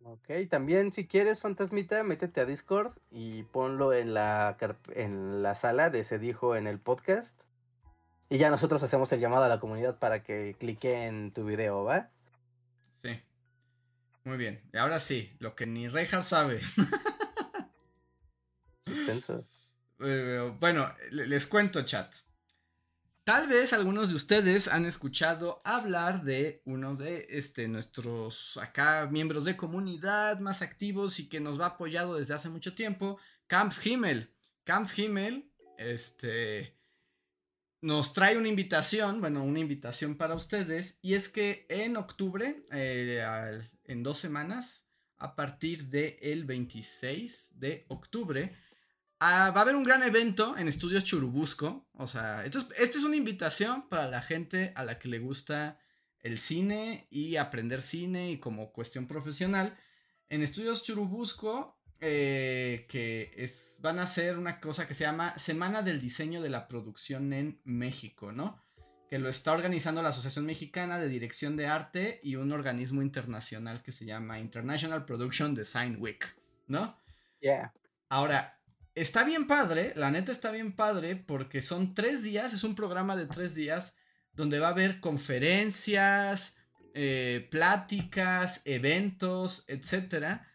Ok, también si quieres Fantasmita, métete a Discord y ponlo en la, en la sala de Se dijo en el podcast y ya nosotros hacemos el llamado a la comunidad para que clique en tu video, ¿va? Sí. Muy bien. Y ahora sí, lo que ni Reja sabe. Suspenso. (laughs) Eh, bueno, les cuento, chat. Tal vez algunos de ustedes han escuchado hablar de uno de este, nuestros acá miembros de comunidad más activos y que nos va apoyado desde hace mucho tiempo, Camp Himmel. Camp Himmel, este, nos trae una invitación, bueno, una invitación para ustedes, y es que en octubre, eh, en dos semanas, a partir del 26 de octubre, ah, va a haber un gran evento en Estudios Churubusco. O sea, esto esta es una invitación para la gente a la que le gusta el cine y aprender cine y como cuestión profesional. En Estudios Churubusco eh, que es, van a hacer una cosa que se llama Semana del Diseño de la Producción en México, ¿no? Que lo está organizando la Asociación Mexicana de Dirección de Arte y un organismo internacional que se llama International Production Design Week, ¿no? Yeah. Ahora, está bien padre, la neta está bien padre porque son tres días, es un programa de tres días donde va a haber conferencias, eh, pláticas, eventos, etcétera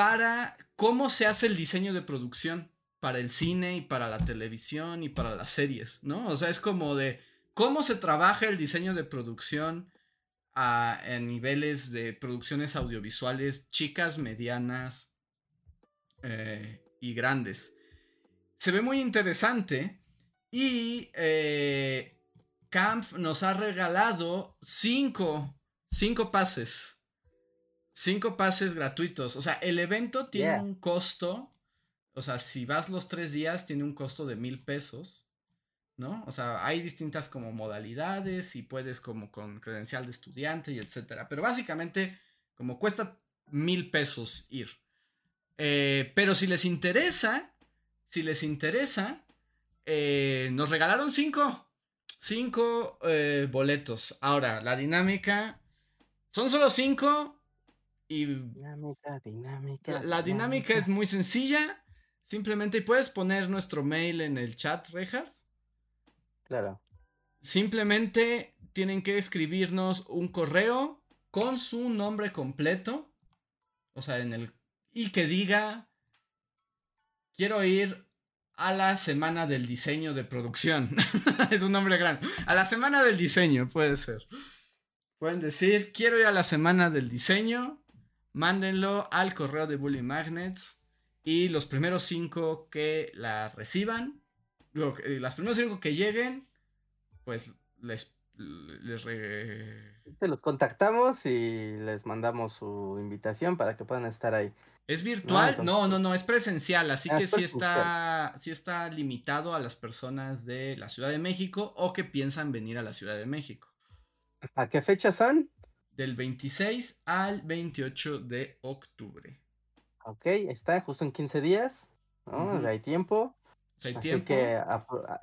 para cómo se hace el diseño de producción para el cine y para la televisión y para las series, ¿no? O sea, es como de cómo se trabaja el diseño de producción a, niveles de producciones audiovisuales chicas, medianas eh, y grandes. se ve muy interesante y eh, Camp nos ha regalado cinco, cinco pases. Cinco pases gratuitos. O sea, el evento tiene un costo. O sea, si vas los tres días, tiene un costo de mil pesos. ¿No? O sea, hay distintas como modalidades y puedes como con credencial de estudiante y etcétera. Pero básicamente, como cuesta mil pesos ir. Eh, pero si les interesa, si les interesa, eh, nos regalaron cinco. Cinco eh, boletos. Ahora, la dinámica. Son solo cinco. Y. Dinámica, dinámica. La, dinámica es muy sencilla. Simplemente puedes poner nuestro mail en el chat, Reinhardt. Claro. Simplemente tienen que escribirnos un correo con su nombre completo. O sea, en el. Y que diga. Quiero ir a la semana del diseño de producción. (laughs) es un nombre grande. A la semana del diseño, puede ser. Pueden decir, quiero ir a la semana del diseño. Mándenlo al correo de Bully Magnets. Y los primeros cinco que la reciban, las primeros cinco que lleguen, pues les, les los contactamos y les mandamos su invitación para que puedan estar ahí. ¿Es virtual? No, no, no, es presencial, así ah, que sí está, sí está limitado a las personas de la Ciudad de México o que piensan venir a la Ciudad de México. ¿A qué fecha son? Del 26 al 28 de octubre. Ok, está justo en 15 días, ¿no? Hay tiempo. hay así que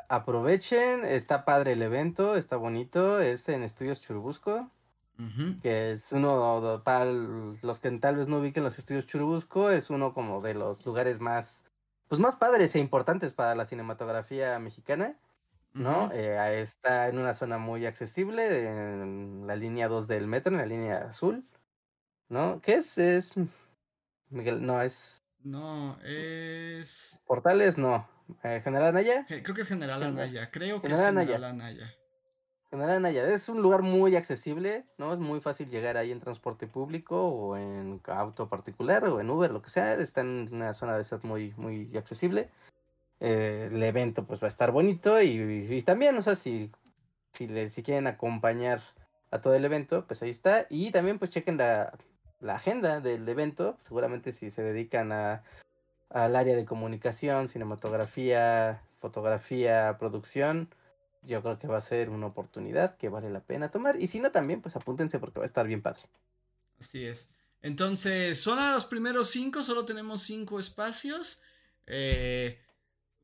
aprovechen, está padre el evento, está bonito, es en Estudios Churubusco que es uno, para los que tal vez no ubiquen los estudios Churubusco, es uno como de los lugares más, pues más padres e importantes para la cinematografía mexicana, ¿no? Eh, está en una zona muy accesible, en la línea 2 del metro, en la línea azul, ¿no? ¿Qué es? Es... Miguel, no, es... No, es... Portales, no. Eh, ¿General Anaya? Creo que es General Anaya, creo que es General Anaya. General es un lugar muy accesible, ¿no? Es muy fácil llegar ahí en transporte público o en auto particular o en Uber, lo que sea. Está en una zona de esas muy, muy accesible. Eh, el evento pues va a estar bonito y, también, o sea, si, si, si quieren acompañar a todo el evento, pues ahí está. Y también pues chequen la, la agenda del evento, seguramente si se dedican a, al área de comunicación, cinematografía, fotografía, producción, yo creo que va a ser una oportunidad que vale la pena tomar. Y si no, también, pues apúntense porque va a estar bien padre. Así es. Entonces, son a los primeros cinco, solo tenemos cinco espacios. Eh,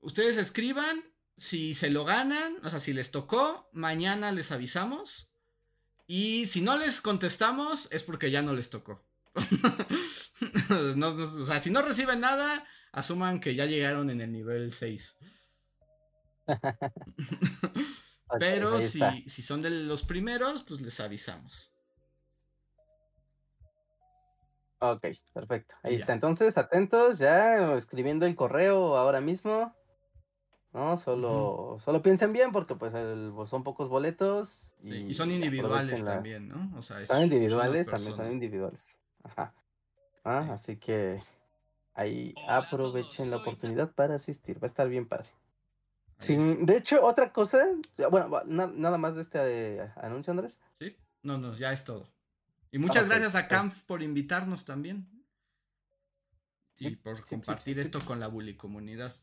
ustedes escriban si se lo ganan, o sea, si les tocó, mañana les avisamos. Y si no les contestamos, es porque ya no les tocó. (laughs) o sea, si no reciben nada, asuman que ya llegaron en el nivel 6. (laughs) Pero si, si, son de los primeros, pues les avisamos. Ok, perfecto. Ahí está. Entonces, atentos, ya escribiendo el correo ahora mismo. No, solo, solo piensen bien porque pues, pues son pocos boletos. Y, son individuales también, ¿no? O sea, son individuales, también son individuales. Ajá. Ah, así que ahí aprovechen la oportunidad para asistir. Va a estar bien padre. Sí, de hecho, otra cosa, bueno, nada más de este eh, anuncio, Andrés. Sí, no, no, ya es todo. Y muchas gracias a Camp por invitarnos también. Sí, por compartir esto con la bully comunidad.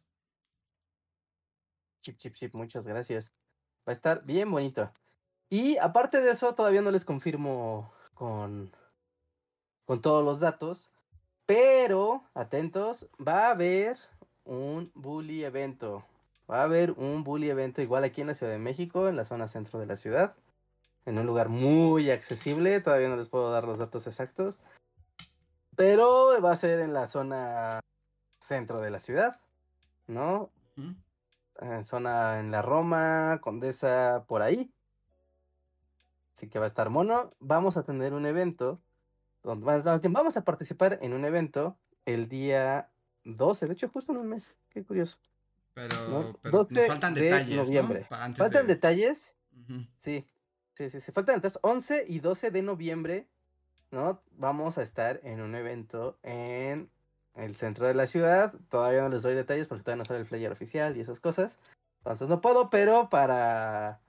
Chip, chip, chip, muchas gracias. Va a estar bien bonito. Y aparte de eso, todavía no les confirmo con, con todos los datos, pero atentos, va a haber un bully evento. Va a haber un bully evento igual aquí en la Ciudad de México, en la zona centro de la ciudad, en un lugar muy accesible, todavía no les puedo dar los datos exactos, pero va a ser en la zona centro de la ciudad, ¿no? En zona en la Roma, Condesa, por ahí. Así que va a estar mono. Vamos a tener un evento, vamos a participar en un evento el día 12, de hecho justo en un mes, qué curioso. Pero, nos faltan detalles. Noviembre. Faltan detalles. Sí, sí, sí, sí. Faltan detalles. 11 y 12 de noviembre, ¿no? Vamos a estar en un evento en el centro de la ciudad. Todavía no les doy detalles porque todavía no sale el flyer oficial y esas cosas. Entonces no puedo, pero para,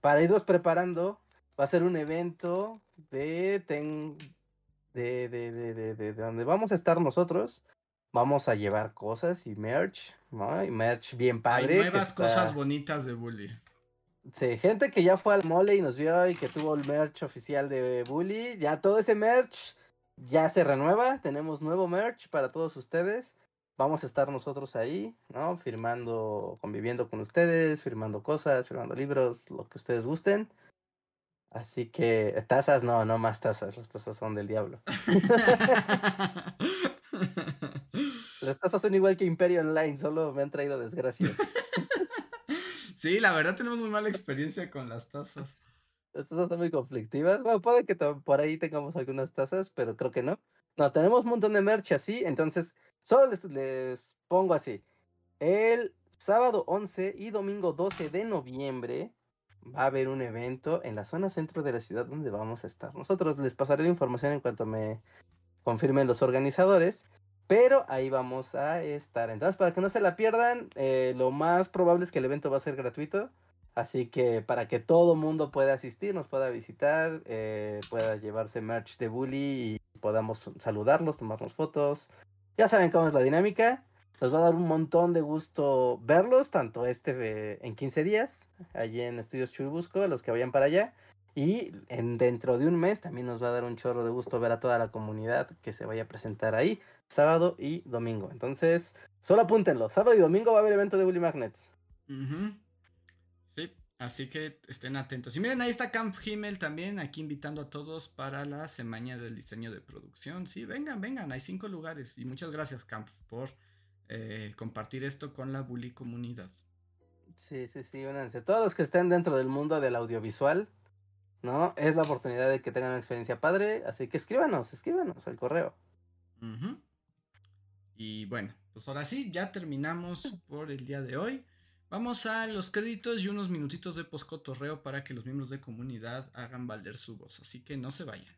para irlos preparando, va a ser un evento de, de, de, de, de, donde vamos a estar nosotros. Vamos a llevar cosas y merch, ¿no? Y merch bien padre. Hay nuevas cosas bonitas de Bully. Sí, gente que ya fue al mole y nos vio y que tuvo el merch oficial de Bully. Ya todo ese merch ya se renueva. Tenemos nuevo merch para todos ustedes. Vamos a estar nosotros ahí, ¿no? Firmando, conviviendo con ustedes, firmando cosas, firmando libros, lo que ustedes gusten. Así que tazas, no, no más tazas, las tazas son del diablo. (laughs) (laughs) las tazas son igual que Imperio Online, solo me han traído desgracias. (laughs) sí, la verdad tenemos muy mala experiencia con las tazas. Las tazas son muy conflictivas. Bueno, puede que por ahí tengamos algunas tazas, pero creo que no. No, tenemos un montón de merch así, entonces solo les, les pongo así. El sábado 11 y domingo 12 de noviembre va a haber un evento en la zona centro de la ciudad donde vamos a estar. Nosotros les pasaré la información en cuanto me confirmen los organizadores, pero ahí vamos a estar. Entonces, para que no se la pierdan, eh, lo más probable es que el evento va a ser gratuito. Así que para que todo mundo pueda asistir, nos pueda visitar, eh, pueda llevarse merch de Bully y podamos saludarlos, tomarnos fotos. Ya saben cómo es la dinámica. Nos va a dar un montón de gusto verlos, tanto este en 15 días, allí en Estudios Churubusco, los que vayan para allá. Y en, dentro de un mes también nos va a dar un chorro de gusto ver a toda la comunidad que se vaya a presentar ahí, sábado y domingo. Entonces, solo apúntenlo. Sábado y domingo va a haber evento de Bully Magnets. Sí, así que estén atentos. Y miren, ahí está Camp Himmel también, aquí invitando a todos para la semana del diseño de producción. Sí, vengan, vengan, hay cinco lugares. Y muchas gracias, Camp, por eh, compartir esto con la bully comunidad. Sí, sí, sí, únanse. Todos los que estén dentro del mundo del audiovisual, ¿no? Es la oportunidad de que tengan una experiencia padre, así que escríbanos, escríbanos al correo. Y bueno, pues ahora sí, ya terminamos por el día de hoy. Vamos a los créditos y unos minutitos de poscotorreo para que los miembros de comunidad hagan valer su voz, así que no se vayan.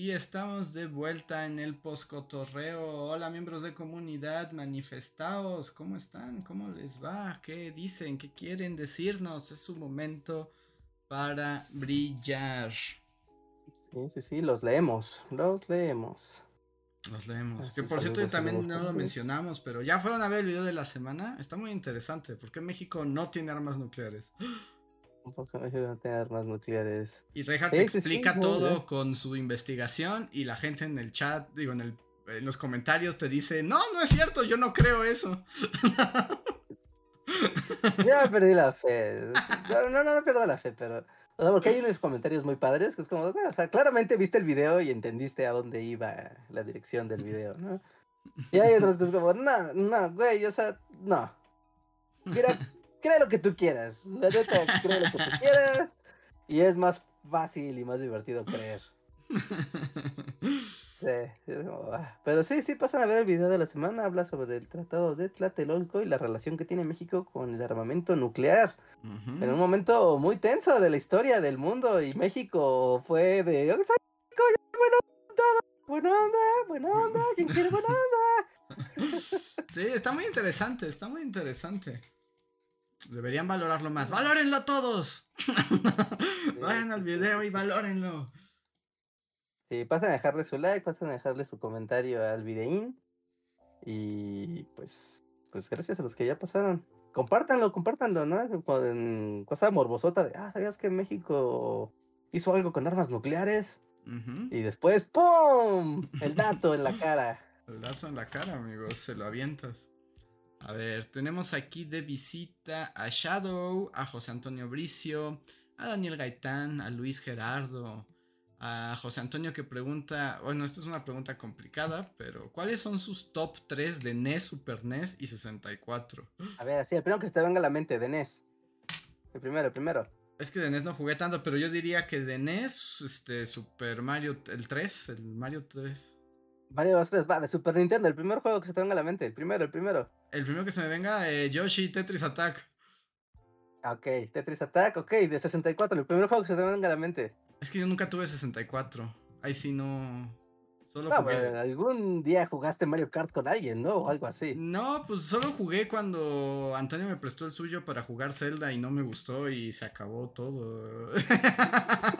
Y estamos de vuelta en el poscotorreo. Hola miembros de comunidad, manifestaos. ¿Cómo están? ¿Cómo les va? ¿Qué dicen? ¿Qué quieren decirnos? Es su momento para brillar. Sí, sí, sí, los leemos. Los leemos. Los leemos. que por cierto también no lo mencionamos, pero ya fueron a ver el video de la semana. Está muy interesante. ¿Por qué México no tiene armas nucleares? No tener armas nucleares. Y Reinhardt explica todo con su investigación y la gente en el chat, digo, en, el, en los comentarios te dice, no, no es cierto, yo no creo eso. (laughs) ya (laughs) perdí la fe. No, no, no, pierdo la fe, pero... O sea, porque hay unos comentarios muy padres que es como, o sea, claramente viste el video y entendiste a dónde iba la dirección del video, ¿no? Y hay otros que es como, no, no, güey, o sea, no. Mira, cree lo que tú quieras. La neta, cree lo que tú quieras. Y es más fácil y más divertido creer. (laughs) Sí, ah, pero sí, sí, pasan a ver el video de la semana. Habla sobre el tratado de Tlatelolco y la relación que tiene México con el armamento nuclear. En un momento muy tenso de la historia del mundo. Y México fue de. Buena onda, buena onda, buena onda, ¿quién quiere buena onda? (laughs) Sí, está muy interesante, está muy interesante. Deberían valorarlo más. ¡Valórenlo todos! (laughs) (laughs) Vayan al video y valórenlo. Sí, pasen a dejarle su like, pasen a dejarle su comentario al videín. Y pues, pues gracias a los que ya pasaron. Compártanlo, compártanlo, ¿no? Con cosa morbosota de, ah, ¿sabías que México hizo algo con armas nucleares? Y después, ¡pum! El dato en la cara. (laughs) El dato en la cara, amigos, se lo avientas. A ver, tenemos aquí de visita a Shadow, a José Antonio Bricio, a Daniel Gaitán, a Luis Gerardo, A José Antonio que pregunta, bueno, esta es una pregunta complicada, pero ¿cuáles son sus top 3 de NES, Super NES y 64? A ver, así, el primero que se te venga a la mente, de NES. El primero, el primero. Es que de NES no jugué tanto, pero yo diría que de NES, este, Super Mario, el 3, el Mario 3. Mario 3, va, de Super Nintendo, el primer juego que se te venga a la mente, el primero, el primero. El primero que se me venga, eh, Yoshi Tetris Attack. Ah, ok, Tetris Attack, ok, de 64, el primer juego que se te venga a la mente. Es que yo nunca tuve 64. Ahí sí no. Solo jugué. algún día jugaste Mario Kart con alguien, ¿no? O algo así. No, pues solo jugué cuando Antonio me prestó el suyo para jugar Zelda y no me gustó y se acabó todo. (laughs)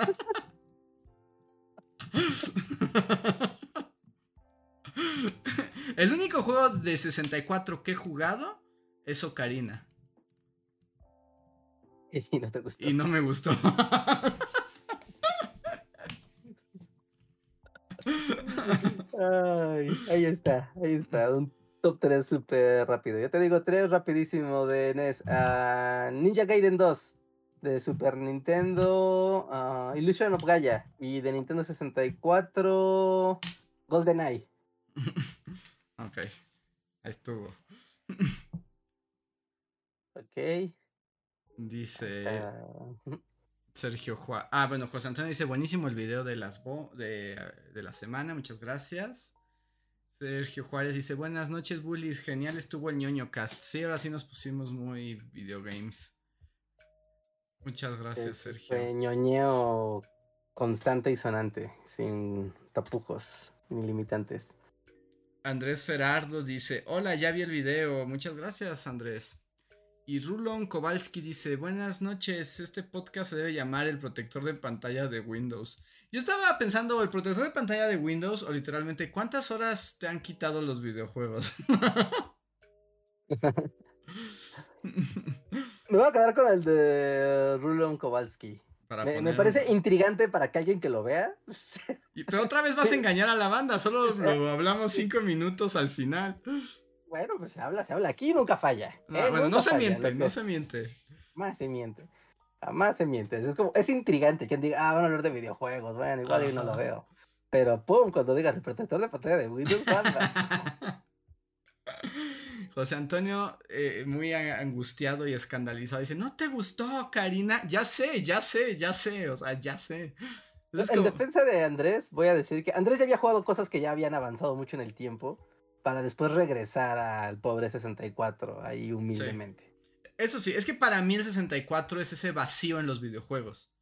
el único juego de 64 que he jugado es Ocarina. Y no te gustó. Y no me gustó. ahí está, ahí está. Un top 3 súper rápido. Yo te digo 3 rapidísimo de NES. Ah, Ninja Gaiden 2 de Super Nintendo, uh, Illusion of Gaia y de Nintendo 64 GoldenEye. (laughs) ok, ahí estuvo. ok. Dice. Sergio Juárez. Ah, bueno, José Antonio dice, buenísimo el video de las de, de, la semana, muchas gracias. Sergio Juárez dice, buenas noches, bullies, genial estuvo el ñoño cast. Sí, ahora sí nos pusimos muy videogames. Muchas gracias, Sergio. Fue ñoñeo constante y sonante, sin tapujos ni limitantes. Andrés Ferardo dice, hola, ya vi el video. Muchas gracias, Andrés. Y Rulon Kowalski dice, buenas noches, este podcast se debe llamar el protector de pantalla de Windows. Yo estaba pensando, el protector de pantalla de Windows, o literalmente, ¿cuántas horas te han quitado los videojuegos? (laughs) me voy a quedar con el de Rulon Kowalski. Me, parece intrigante para que alguien que lo vea. (laughs) pero otra vez vas a engañar a la banda, solo lo hablamos cinco minutos al final. Bueno, pues se habla, se habla. Aquí nunca falla. No, ¿eh? bueno, no se miente, no se miente. Más se miente. Más se miente. Es como, es intrigante quien diga, ah, van a hablar de videojuegos. Bueno, igual yo no lo veo. Pero pum, cuando digan el protector de pantalla de Windows. (laughs) José Antonio, eh, muy angustiado y escandalizado, dice: ¿No te gustó, Karina? Ya sé, ya sé, ya sé, o sea, ya sé. en defensa de Andrés, voy a decir que Andrés ya había jugado cosas que ya habían avanzado mucho en el tiempo para después regresar al pobre 64 ahí humildemente. Eso sí, es que para mí el 64 es ese vacío en los videojuegos.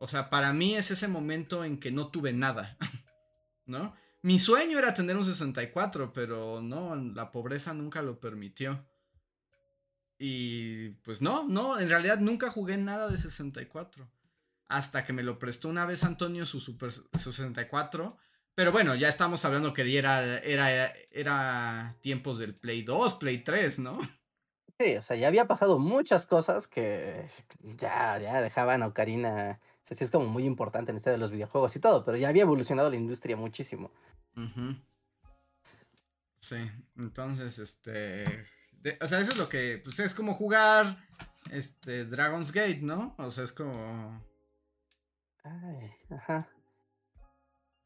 O sea, para mí es ese momento en que no tuve nada, (laughs) ¿no? Mi sueño era tener un 64, pero no, la pobreza nunca lo permitió. Y pues no, no, en realidad nunca jugué nada de 64. Hasta que me lo prestó una vez Antonio su, super, su 64 pero bueno, ya estamos hablando que era, era, era tiempos del Play 2, Play 3, ¿no? Sí, o sea, ya había pasado muchas cosas que ya, ya dejaban a Ocarina. Sea, sí es como muy importante en este de los videojuegos y todo, pero ya había evolucionado la industria muchísimo. Sí, entonces, este. o sea, eso es lo que. Pues es como jugar. Este. Dragon's Gate, ¿no? O sea, es como. Ay, ajá.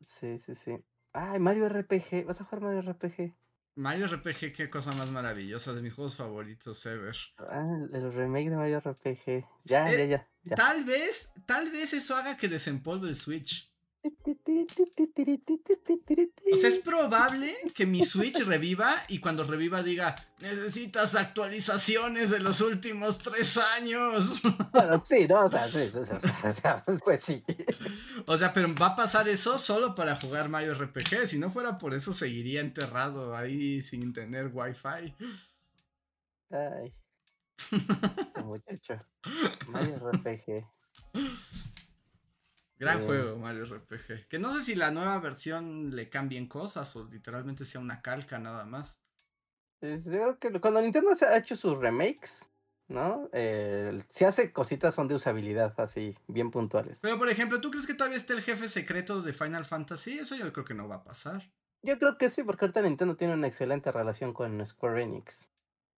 Sí, sí, sí. Ay, Mario RPG. ¿Vas a jugar Mario RPG? Mario RPG, qué cosa más maravillosa, de mis juegos favoritos ever. Ah, el remake de Mario RPG. Ya, ya, ya, ya, Tal vez, tal vez eso haga que desempolve el Switch. O sea, es probable que mi Switch reviva y cuando reviva diga, necesitas actualizaciones de los últimos tres años. (laughs) Bueno, sí, ¿no? O sea, sí, o sea, pues sí. O sea, pero va a pasar eso solo para jugar Mario RPG. Si no fuera por eso, seguiría enterrado ahí sin tener wifi. Ay. Muchacho. Mario RPG. Gran juego, Mario RPG. Que no sé si la nueva versión le cambien cosas o literalmente sea una calca nada más. Yo creo que cuando Nintendo se ha hecho sus remakes, ¿no? Eh, si hace cositas son de usabilidad así, bien puntuales. Pero por ejemplo, ¿tú crees que todavía está el jefe secreto de Final Fantasy? Eso yo creo que no va a pasar. Yo creo que sí, porque ahorita Nintendo tiene una excelente relación con Square Enix.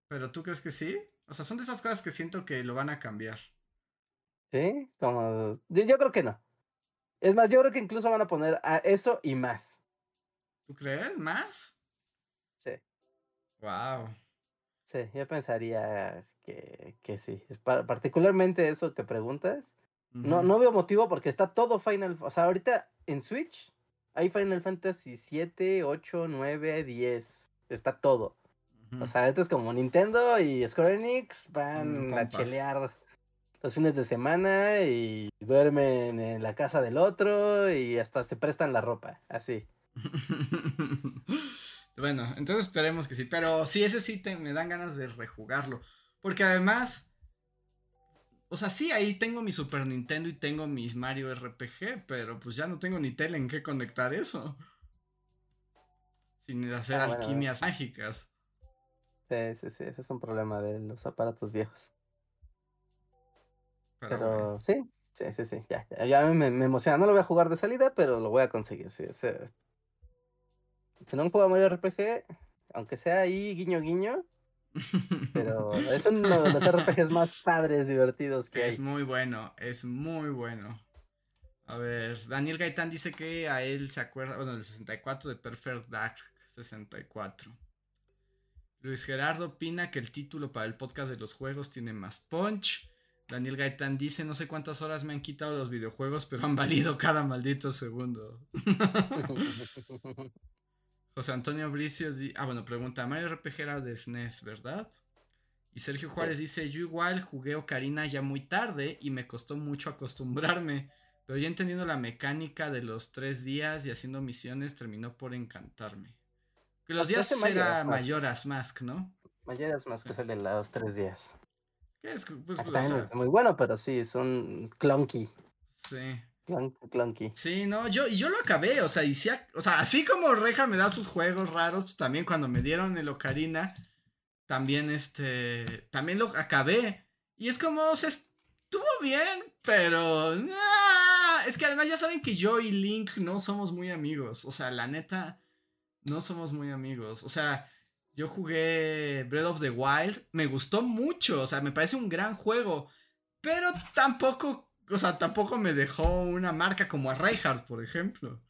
¿Pero tú crees que sí? O sea, son de esas cosas que siento que lo van a cambiar. ¿Sí? Como... yo creo que no. Es más, yo creo que incluso van a poner a eso y más. ¿Tú crees? ¿Más? Sí. Wow. Sí, yo pensaría que, que sí. Particularmente eso que preguntas. No, no veo motivo porque está todo Final. O sea, ahorita en Switch hay Final Fantasy 7, 8, 9, 10. Está todo. O sea, ahorita es como Nintendo y Square Enix van mm, a chelear los fines de semana y duermen en la casa del otro y hasta se prestan la ropa, así. (laughs) bueno, entonces esperemos que sí. Pero sí, ese sí me dan ganas de rejugarlo. Porque además. O sea, sí, ahí tengo mi Super Nintendo y tengo mis Mario RPG, pero pues ya no tengo ni tele en qué conectar eso. Sin hacer ah, alquimias mágicas. Sí, sí, sí, ese es un problema de los aparatos viejos. Pero, sí, sí, sí, sí, ya, ya, me, me, emociona. No lo voy a jugar de salida, pero lo voy a conseguir. Sí, si no un juego Mario RPG, aunque sea ahí guiño guiño, pero (laughs) es uno de los RPGs más padres, divertidos que es hay. Es muy bueno, es muy bueno. A ver, Daniel Gaitán dice que a él se acuerda, bueno, del 64 de Perfect Dark 64. Luis Gerardo opina que el título para el podcast de los juegos tiene más punch. Daniel Gaitán dice, no sé cuántas horas me han quitado los videojuegos, pero han valido cada maldito segundo. (laughs) José Antonio Bricio, ah bueno, pregunta, Mario RPG era de SNES, e ¿verdad? Y Sergio Juárez dice, yo igual jugué Ocarina ya muy tarde y me costó mucho acostumbrarme, pero ya entendiendo la mecánica de los tres días y haciendo misiones terminó por encantarme. Que los días era Mayoras Mask, ¿no? Mayoras Mask es el de los tres días. ¿Qué es? Pues, es muy bueno, pero sí, son clunky. Sí. clunky. Sí, no, yo, yo lo acabé, o sea, y o sea, así como Reja me da sus juegos raros, pues también cuando me dieron el Ocarina, también este, también lo acabé. Y es como, o sea, estuvo bien, pero... es que además ya saben que yo y Link no somos muy amigos, o sea, la neta no somos muy amigos. O sea, yo jugué Breath of the Wild, me gustó mucho, o sea, me parece un gran juego, pero tampoco, o sea, tampoco me dejó una marca como a Reinhardt, por ejemplo.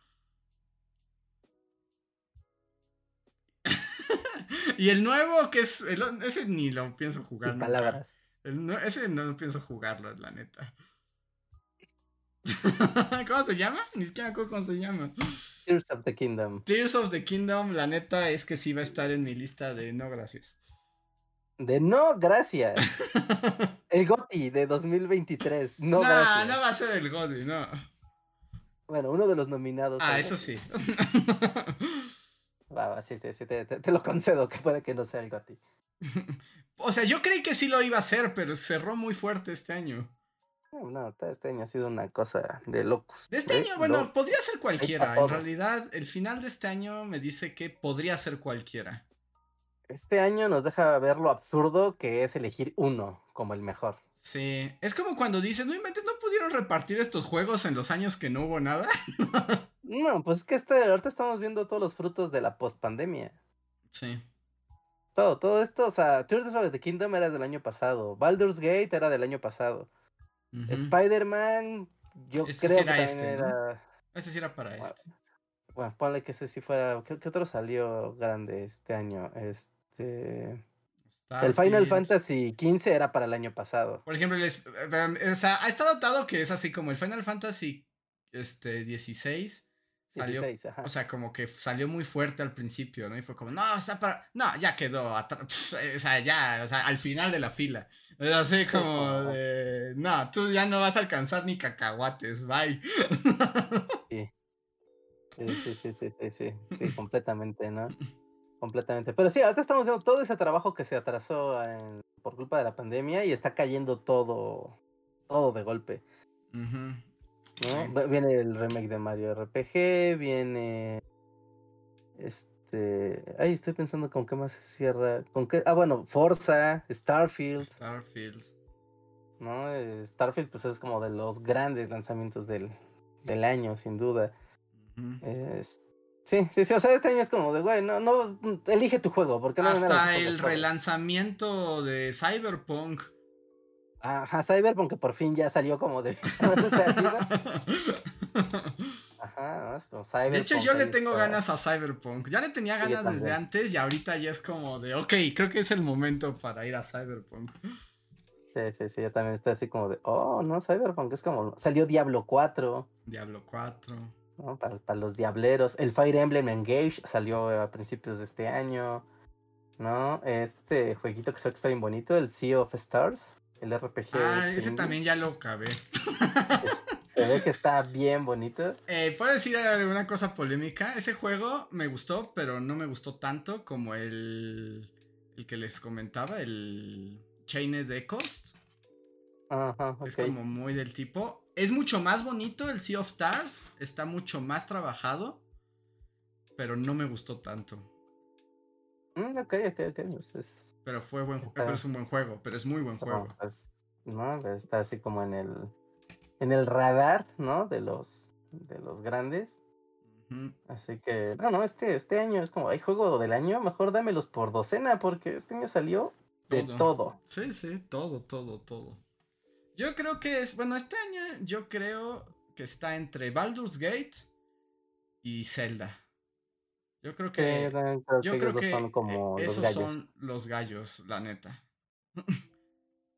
(laughs) y el nuevo, que es, ese ni lo pienso jugar. palabras. ese no lo pienso jugarlo, la neta. (laughs) ¿Cómo se llama? Ni siquiera cómo se llama. Tears of the Kingdom. Tears of the Kingdom, la neta es que sí va a estar en mi lista de no gracias. De no gracias. (laughs) el GOTI de 2023. No, nah, no va a ser el GOTI, no. Bueno, uno de los nominados. Ah, eso sí. (laughs) va, sí, sí, te, te, lo concedo que puede que no sea el GOTI. o sea, yo creí que sí lo iba a hacer, pero cerró muy fuerte este año. No, este año ha sido una cosa de locos. De este año, bueno, podría ser cualquiera. En realidad, el final de este año me dice que podría ser cualquiera. Este año nos deja ver lo absurdo que es elegir uno como el mejor. Sí, es como cuando dices, no inventes, no pudieron repartir estos juegos en los años que no hubo nada. (laughs) no, pues es que este, ahorita estamos viendo todos los frutos de la post-pandemia. Sí. Todo, todo esto, o sea, Tears of the Kingdom era del año pasado, Baldur's Gate era del año pasado. Spider-Man, yo creo que era este, era... Ese sí era para este. Bueno, ponle que ese sí fuera. ¿Qué, otro salió grande este año? Este. El Final Fantasy XV era para el año pasado. Por ejemplo, eh, eh, o sea, ha estado notado que es así como el Final Fantasy este, 16 Salió, o sea, como que salió muy fuerte al principio, ¿no? Y fue como, no, está para. No, ya quedó. o sea, ya, o sea, al final de la fila. Así como de. No, tú ya no vas a alcanzar ni cacahuates, bye. (laughs) Sí. Sí, sí, sí, sí, sí, sí, completamente, ¿no? Completamente. Pero sí, ahorita estamos viendo todo ese trabajo que se atrasó por culpa de la pandemia y está cayendo todo, todo de golpe. Viene el remake de Mario RPG, viene. Este. Ay, estoy pensando con qué más se cierra. ¿Con qué? Ah, bueno, Forza, Starfield. Starfield. ¿No? Eh, Starfield, pues es como de los grandes lanzamientos del, del año, sin duda. sí, sí, sí. O sea, este año es como de, güey, no, no, elige tu juego. Porque no Hasta el relanzamiento de Cyberpunk Ajá, Cyberpunk que por fin ya salió como de (laughs) Ajá, Cyberpunk. De hecho, yo le tengo ganas a Cyberpunk. Ya le tenía ganas desde antes y ahorita ya es como de, ok, creo que es el momento para ir a Cyberpunk. Sí, sí, sí, yo también estoy así como de, oh, no, Cyberpunk es como, salió Diablo 4. Diablo 4. Para, los diableros. El Fire Emblem Engage salió a principios de este año. ¿No? Este jueguito que está bien bonito, el Sea of Stars, el RPG. Ah, ese también ya lo acabé. (laughs) Se ve que está bien bonito. Eh, ¿Puedo decir alguna cosa polémica? Ese juego me gustó, pero no me gustó tanto como el, el que les comentaba, el Chained Echoes. Ajá, Es como muy del tipo. Es mucho más bonito el Sea of Stars. Está mucho más trabajado. Pero no me gustó tanto. Mm, ok, ok, ok. Pues pero fue buen. Pero es un buen juego. Pero es muy buen juego. Pues, no, está así como en el. En el radar, ¿no? De los. De los grandes. Así que, no, no, este, este año es como, hay juego del año, mejor dámelos por docena, porque este año salió de todo. Sí, sí, todo, todo, todo. Yo creo que es, bueno, este año yo creo que está entre Baldur's Gate y Zelda. Yo creo que, yo creo que, son como esos los son los gallos, la neta.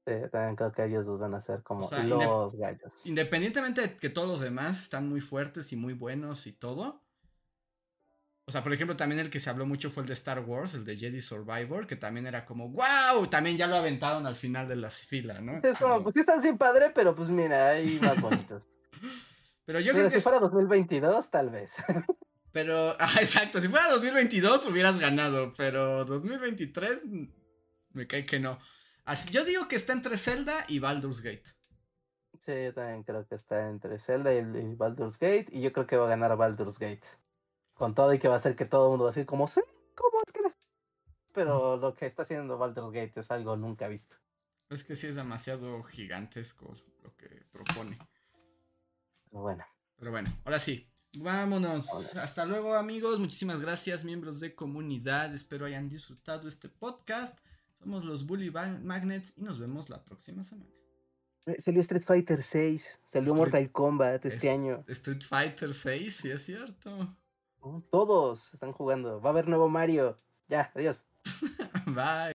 Sí, también creo que ellos van a ser como los gallos. Independientemente de que todos los demás están muy fuertes y muy buenos y todo, o sea, por ejemplo, también el que se habló mucho fue el de Star Wars, el de Jedi Survivor, que también era como, wow, también ya lo aventaron al final de la fila, ¿no? es como, pues sí estás bien padre, pero pues mira, hay más bonitos. (laughs) pero yo creo que... si fuera 2022, tal vez. (laughs) pero, (laughs) ah, exacto, si fuera 2022 hubieras ganado, pero 2023 me cae que no. Así, yo digo que está entre Zelda y Baldur's Gate. Sí, yo también creo que está entre Zelda y, y Baldur's Gate, y yo creo que va a ganar Baldur's Gate con todo y que va a ser que todo el mundo va a decir como, sí, ¿cómo es que no? Pero lo que está haciendo Baldur's Gate es algo nunca visto. Es que sí es demasiado gigantesco lo que propone. Pero bueno. Pero bueno, ahora sí. Vámonos. Hasta luego amigos. Muchísimas gracias miembros de comunidad. Espero hayan disfrutado este podcast. Somos los Bully Magnets y nos vemos la próxima semana. Eh, salió Street Fighter 6, salió Mortal Kombat este año. Street Fighter 6, sí es cierto. Todos están jugando. Va a haber nuevo Mario. Ya, adiós. (laughs) Bye.